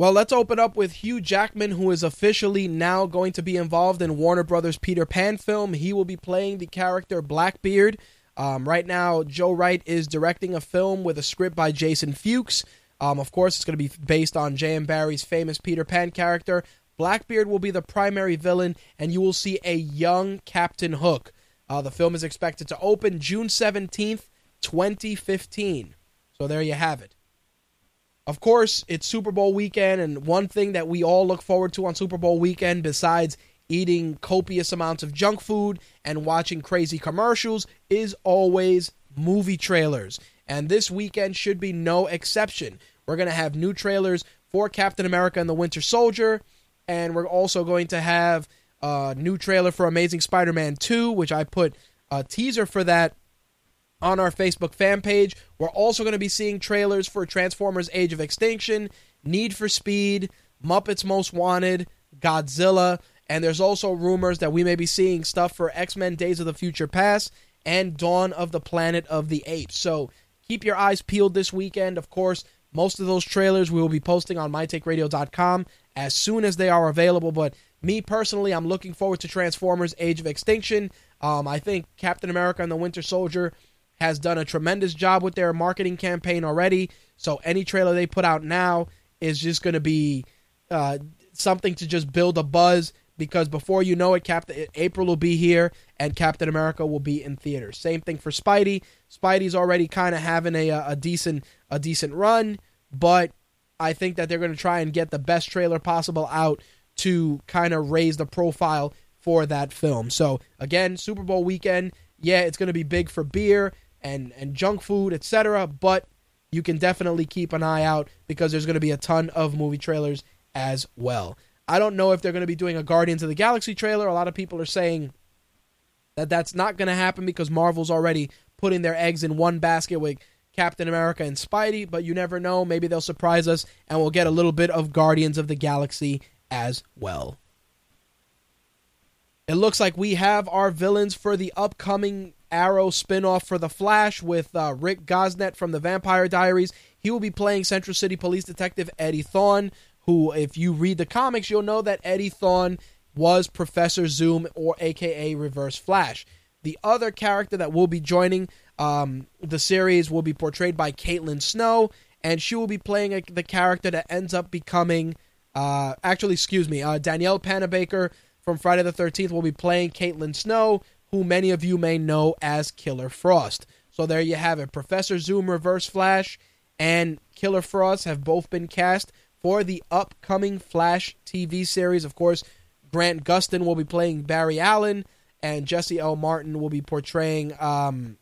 Well, let's open up with Hugh Jackman, who is officially now going to be involved in Warner Brothers' Peter Pan film. He will be playing the character Blackbeard. Um, right now, Joe Wright is directing a film with a script by Jason Fuchs. Um, of course, it's going to be based on J.M. Barrie's famous Peter Pan character. Blackbeard will be the primary villain, and you will see a young Captain Hook. Uh, the film is expected to open June 17th, 2015. So there you have it. Of course, it's Super Bowl weekend, and one thing that we all look forward to on Super Bowl weekend, besides eating copious amounts of junk food and watching crazy commercials, is always movie trailers. And this weekend should be no exception. We're going to have new trailers for Captain America and the Winter Soldier, and we're also going to have a new trailer for Amazing Spider Man 2, which I put a teaser for that on our Facebook fan page. We're also going to be seeing trailers for Transformers Age of Extinction, Need for Speed, Muppets Most Wanted, Godzilla, and there's also rumors that we may be seeing stuff for X Men Days of the Future Past and Dawn of the Planet of the Apes. So keep your eyes peeled this weekend. Of course, most of those trailers we will be posting on mytakeradio.com as soon as they are available. But me personally, I'm looking forward to Transformers Age of Extinction. Um, I think Captain America and the Winter Soldier has done a tremendous job with their marketing campaign already. So any trailer they put out now is just going to be uh, something to just build a buzz because before you know it, Captain April will be here and Captain America will be in theaters. Same thing for Spidey. Spidey's already kind of having a a decent a decent run, but I think that they're going to try and get the best trailer possible out to kind of raise the profile for that film. So again, Super Bowl weekend, yeah, it's going to be big for beer and and junk food, etc. But you can definitely keep an eye out because there's going to be a ton of movie trailers as well. I don't know if they're going to be doing a Guardians of the Galaxy trailer. A lot of people are saying that that's not going to happen because Marvel's already putting their eggs in one basket with Captain America and Spidey, but you never know. Maybe they'll surprise us and we'll get a little bit of Guardians of the Galaxy as well. It looks like we have our villains for the upcoming Arrow spinoff for The Flash with uh, Rick Cosnett from the Vampire Diaries. He will be playing Central City Police Detective Eddie Thawne, who, if you read the comics, you'll know that Eddie Thawne was Professor Zoom or AKA Reverse Flash. The other character that will be joining um, the series will be portrayed by Caitlin Snow, and she will be playing a, the character that ends up becoming, uh, actually, excuse me, uh, Danielle Panabaker from Friday the 13th will be playing Caitlin Snow, who many of you may know as Killer Frost. So there you have it. Professor Zoom Reverse Flash and Killer Frost have both been cast for the upcoming Flash TV series. Of course, Grant Gustin will be playing Barry Allen, and Jesse L. Martin will be portraying um,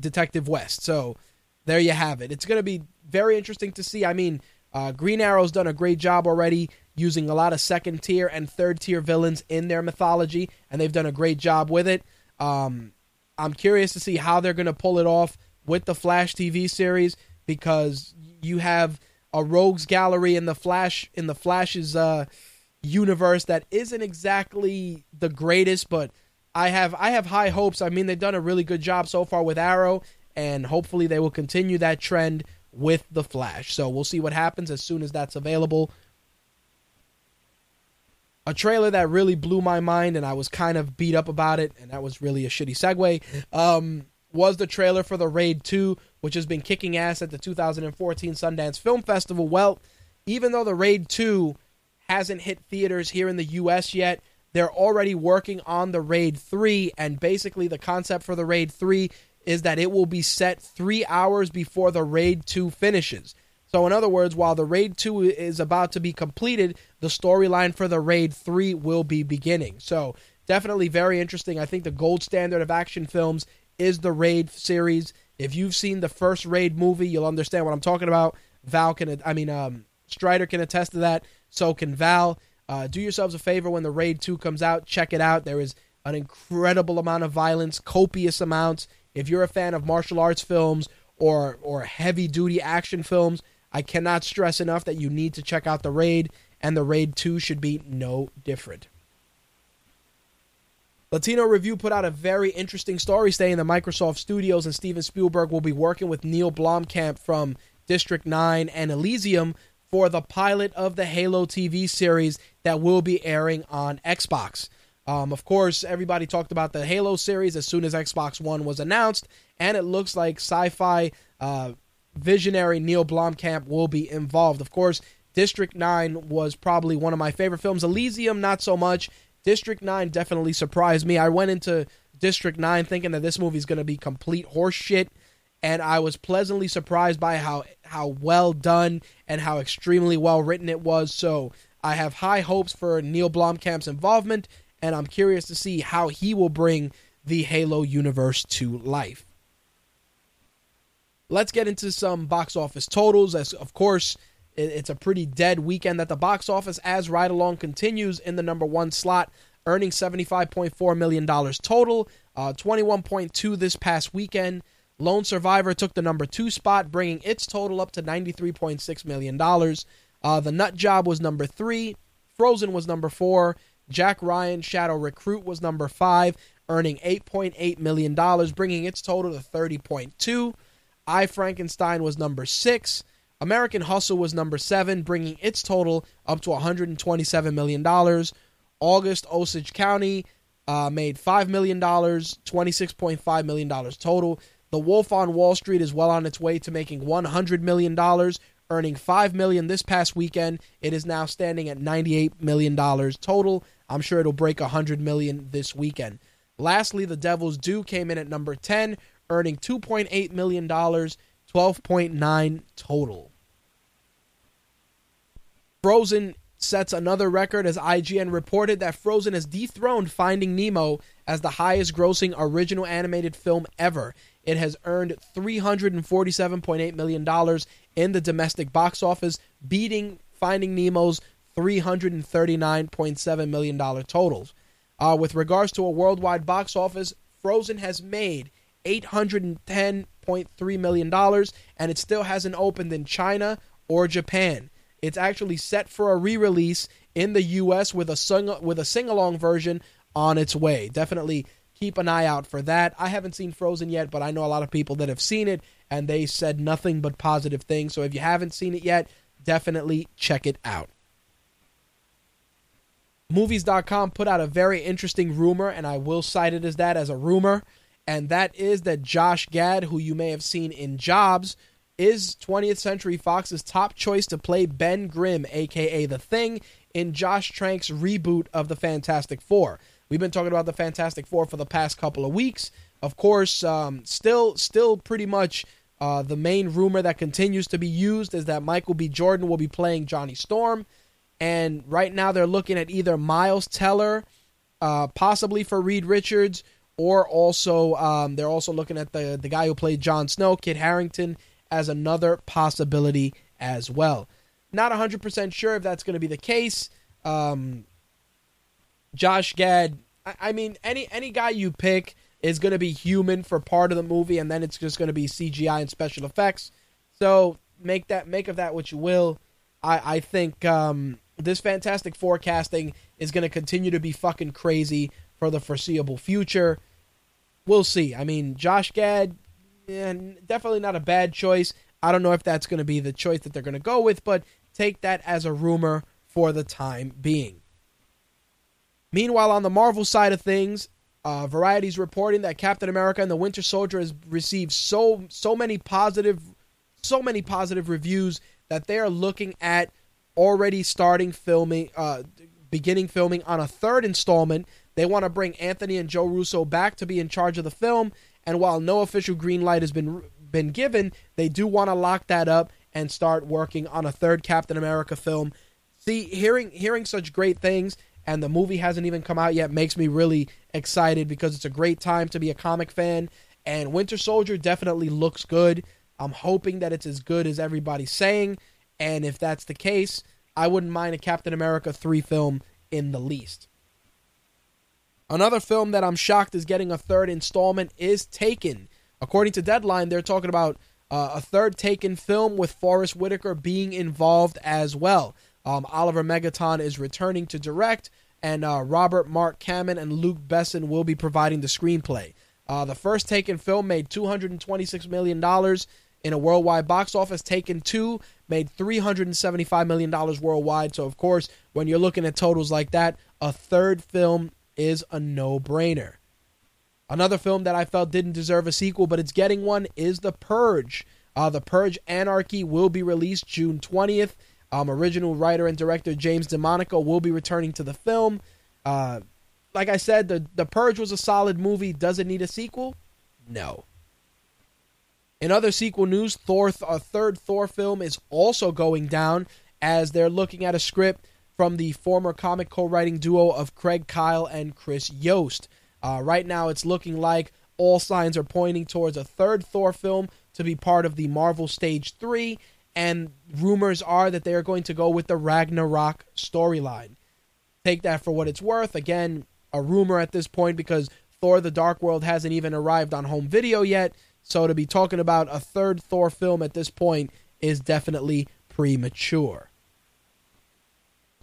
Detective West. So there you have it. It's going to be very interesting to see. I mean, uh, Green Arrow's done a great job already using a lot of second tier and third tier villains in their mythology, and they've done a great job with it. Um, I'm curious to see how they're going to pull it off with the Flash TV series because you have a rogues gallery in the Flash in the Flash's uh, universe that isn't exactly the greatest, but I have I have high hopes. I mean, they've done a really good job so far with Arrow, and hopefully they will continue that trend with the Flash. So we'll see what happens as soon as that's available. A trailer that really blew my mind, and I was kind of beat up about it, and that was really a shitty segue. Um, was the trailer for the Raid 2, which has been kicking ass at the 2014 Sundance Film Festival. Well, even though the Raid 2 hasn't hit theaters here in the US yet, they're already working on the Raid 3, and basically the concept for the Raid 3 is that it will be set three hours before the Raid 2 finishes. So, in other words, while the Raid 2 is about to be completed, the storyline for the Raid 3 will be beginning. So, definitely very interesting. I think the gold standard of action films is the Raid series. If you've seen the first Raid movie, you'll understand what I'm talking about. Val can, I mean, um, Strider can attest to that. So can Val. Uh, do yourselves a favor when the Raid 2 comes out, check it out. There is an incredible amount of violence, copious amounts. If you're a fan of martial arts films or or heavy duty action films, I cannot stress enough that you need to check out the Raid, and the Raid 2 should be no different. Latino Review put out a very interesting story saying the Microsoft Studios and Steven Spielberg will be working with Neil Blomkamp from District 9 and Elysium for the pilot of the Halo TV series that will be airing on Xbox. Um, of course, everybody talked about the Halo series as soon as Xbox One was announced, and it looks like sci fi uh, visionary Neil Blomkamp will be involved. Of course, District 9 was probably one of my favorite films. Elysium, not so much. District 9 definitely surprised me. I went into District 9 thinking that this movie is going to be complete horseshit, and I was pleasantly surprised by how, how well done and how extremely well written it was. So I have high hopes for Neil Blomkamp's involvement, and I'm curious to see how he will bring the Halo universe to life. Let's get into some box office totals. As of course, it's a pretty dead weekend at the box office as Ride Along continues in the number one slot, earning $75.4 million total, uh, 21.2 this past weekend. Lone Survivor took the number two spot, bringing its total up to $93.6 million. Uh, the Nut Job was number three. Frozen was number four. Jack Ryan Shadow Recruit was number five, earning $8.8 million, bringing its total to 30.2. I Frankenstein was number six. American Hustle was number seven, bringing its total up to $127 million. August Osage County uh, made $5 million, $26.5 million total. The Wolf on Wall Street is well on its way to making $100 million, earning 5 million this past weekend. It is now standing at 98 million dollars total. I'm sure it'll break 100 million this weekend. Lastly, The Devil's Due came in at number 10, earning 2.8 million dollars, 12.9 total. Frozen sets another record as IGN reported that Frozen has dethroned Finding Nemo as the highest grossing original animated film ever. It has earned $347.8 million in the domestic box office, beating Finding Nemo's $339.7 million totals. Uh, with regards to a worldwide box office, Frozen has made $810.3 million, and it still hasn't opened in China or Japan. It's actually set for a re-release in the U.S. with a sing with a sing-along version on its way. Definitely keep an eye out for that. I haven't seen Frozen yet, but I know a lot of people that have seen it, and they said nothing but positive things. So if you haven't seen it yet, definitely check it out. Movies.com put out a very interesting rumor, and I will cite it as that as a rumor, and that is that Josh Gad, who you may have seen in Jobs, is 20th Century Fox's top choice to play Ben Grimm, aka The Thing, in Josh Trank's reboot of the Fantastic Four. We've been talking about the Fantastic Four for the past couple of weeks. Of course, um, still, still pretty much uh, the main rumor that continues to be used is that Michael B. Jordan will be playing Johnny Storm, and right now they're looking at either Miles Teller, uh, possibly for Reed Richards, or also um, they're also looking at the the guy who played Jon Snow, Kit Harington, as another possibility as well. Not 100% sure if that's going to be the case. Um, Josh Gad, I, I mean, any any guy you pick is going to be human for part of the movie, and then it's just going to be CGI and special effects. So make that make of that what you will. I I think um, this Fantastic Forecasting is going to continue to be fucking crazy for the foreseeable future. We'll see. I mean, Josh Gad, yeah, definitely not a bad choice. I don't know if that's going to be the choice that they're going to go with, but take that as a rumor for the time being. Meanwhile, on the Marvel side of things, uh, Variety's reporting that Captain America and the Winter Soldier has received so so many positive, so many positive reviews that they are looking at already starting filming, uh, beginning filming on a third installment. They want to bring Anthony and Joe Russo back to be in charge of the film, and while no official green light has been been given, they do want to lock that up and start working on a third Captain America film. See, hearing hearing such great things and the movie hasn't even come out yet makes me really excited because it's a great time to be a comic fan and Winter Soldier definitely looks good. I'm hoping that it's as good as everybody's saying and if that's the case, I wouldn't mind a Captain America 3 film in the least. Another film that I'm shocked is getting a third installment is Taken. According to Deadline, they're talking about uh, a third Taken film with Forest Whitaker being involved as well. Um, Oliver Megaton is returning to direct, and uh, Robert Mark Kamen and Luc Besson will be providing the screenplay. Uh, the first Taken film made $226 million in a worldwide box office. Taken 2 made $375 million worldwide. So, of course, when you're looking at totals like that, a third film is a no brainer. Another film that I felt didn't deserve a sequel, but it's getting one, is The Purge. Uh, the Purge Anarchy will be released June 20th. Um, original writer and director James DeMonaco will be returning to the film. Uh, like I said, the the Purge was a solid movie. Does it need a sequel? No. In other sequel news, Thor, a third Thor film is also going down as they're looking at a script from the former comic co-writing duo of Craig Kyle and Chris Yost. Uh, right now, it's looking like all signs are pointing towards a third Thor film to be part of the Marvel Stage 3, and rumors are that they are going to go with the Ragnarok storyline. Take that for what it's worth. Again, a rumor at this point because Thor the Dark World hasn't even arrived on home video yet, so to be talking about a third Thor film at this point is definitely premature.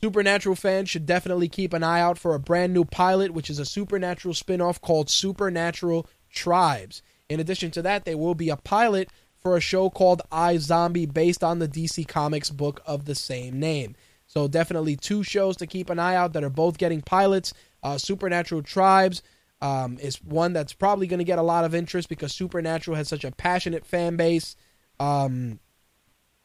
Supernatural fans should definitely keep an eye out for a brand new pilot, which is a Supernatural spin off called Supernatural Tribes. In addition to that, there will be a pilot for a show called iZombie based on the DC Comics book of the same name. So, definitely two shows to keep an eye out that are both getting pilots. Uh, Supernatural Tribes um, is one that's probably going to get a lot of interest because Supernatural has such a passionate fan base. Um,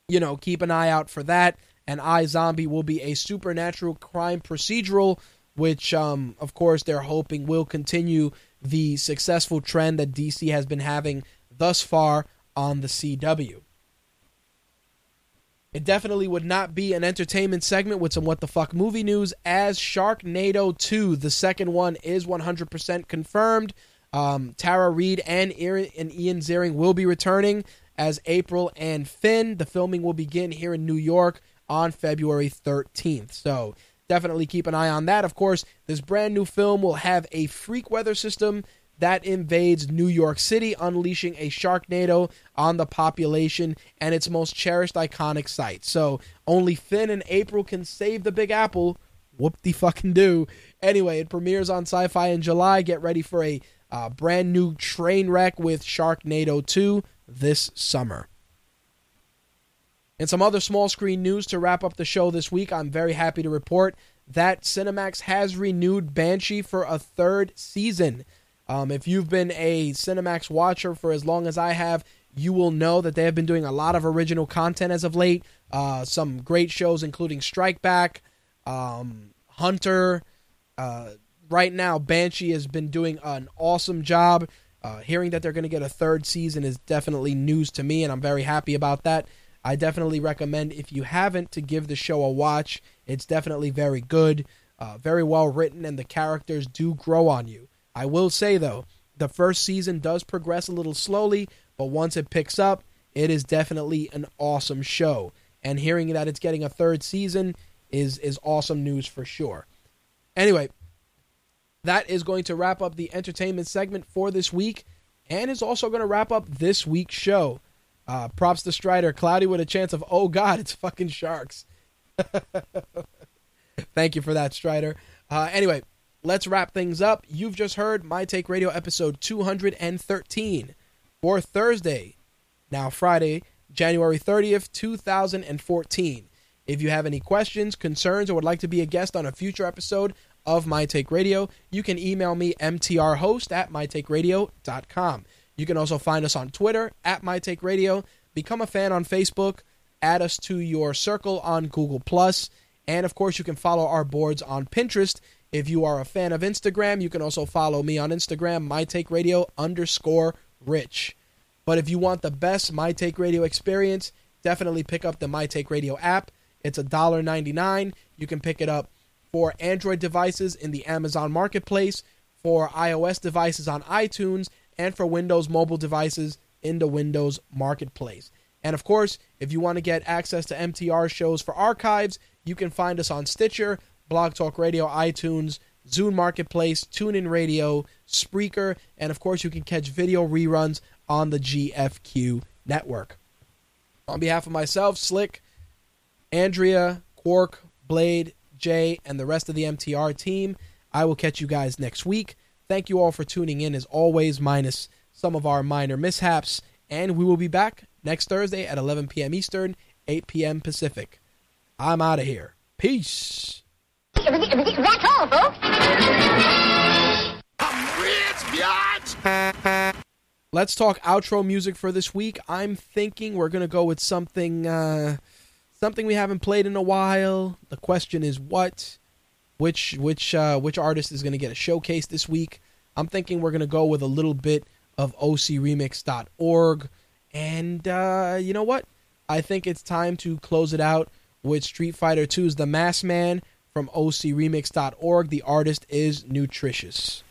you know, keep an eye out for that. And iZombie will be a supernatural crime procedural, which, um, of course, they're hoping will continue the successful trend that DC has been having thus far on the CW. It definitely would not be an entertainment segment with some what the fuck movie news, as Sharknado 2, the second one, is 100% confirmed. Um, Tara Reid and Ian, and Ian Ziering will be returning as April and Finn. The filming will begin here in New York on February 13th. So definitely keep an eye on that. Of course, this brand new film will have a freak weather system that invades New York City, unleashing a Sharknado on the population and its most cherished iconic site. So only Finn and April can save the Big Apple. Whoop de fucking do. Anyway, it premieres on Syfy in July. Get ready for a uh, brand new train wreck with Sharknado 2 this summer. And some other small screen news to wrap up the show this week. I'm very happy to report that Cinemax has renewed Banshee for a third season. Um, if you've been a Cinemax watcher for as long as I have, you will know that they have been doing a lot of original content as of late. Uh, some great shows, including Strike Back, um, Hunter. Uh, right now, Banshee has been doing an awesome job. Uh, hearing that they're going to get a third season is definitely news to me, and I'm very happy about that. I definitely recommend, if you haven't, to give the show a watch. It's definitely very good, uh, very well written, and the characters do grow on you. I will say, though, the first season does progress a little slowly, but once it picks up, it is definitely an awesome show. And hearing that it's getting a third season is is awesome news for sure. Anyway, that is going to wrap up the entertainment segment for this week, and is also going to wrap up this week's show. Uh, props to Strider, cloudy with a chance of oh god, it's fucking sharks. Thank you for that, Strider. Uh, anyway, let's wrap things up. You've just heard My Take Radio episode 213 for Thursday, now Friday, January 30th, 2014. If you have any questions, concerns, or would like to be a guest on a future episode of My Take Radio, you can email me mtrhost at mytakeradio.com. You can also find us on Twitter at My Take Radio. Become a fan on Facebook. Add us to your circle on Google Plus, and of course, you can follow our boards on Pinterest. If you are a fan of Instagram, you can also follow me on Instagram, My Take Radio underscore Rich. But if you want the best My Take Radio experience, definitely pick up the My Take Radio app. It's $1.99. You can pick it up for Android devices in the Amazon Marketplace, for iOS devices on iTunes, and for Windows mobile devices in the Windows Marketplace. And of course, if you want to get access to MTR shows for archives, you can find us on Stitcher, Blog Talk Radio, iTunes, Zune Marketplace, TuneIn Radio, Spreaker, and of course, you can catch video reruns on the GFQ network. On behalf of myself, Slick, Andrea, Quark, Blade, Jay, and the rest of the MTR team, I will catch you guys next week. Thank you all for tuning in, as always, minus some of our minor mishaps. And we will be back next Thursday at 11 p.m. Eastern, 8 p.m. Pacific. I'm out of here. Peace. That's all, folks. Let's talk outro music for this week. I'm thinking we're gonna go with something, uh, something we haven't played in a while. The question is what, which which uh, which artist is gonna get a showcase this week? I'm thinking we're gonna go with a little bit of OCRemix.org, and uh, you know what? I think it's time to close it out with Street Fighter 2's The Mass Man from OCRemix.org. The artist is Nutritious.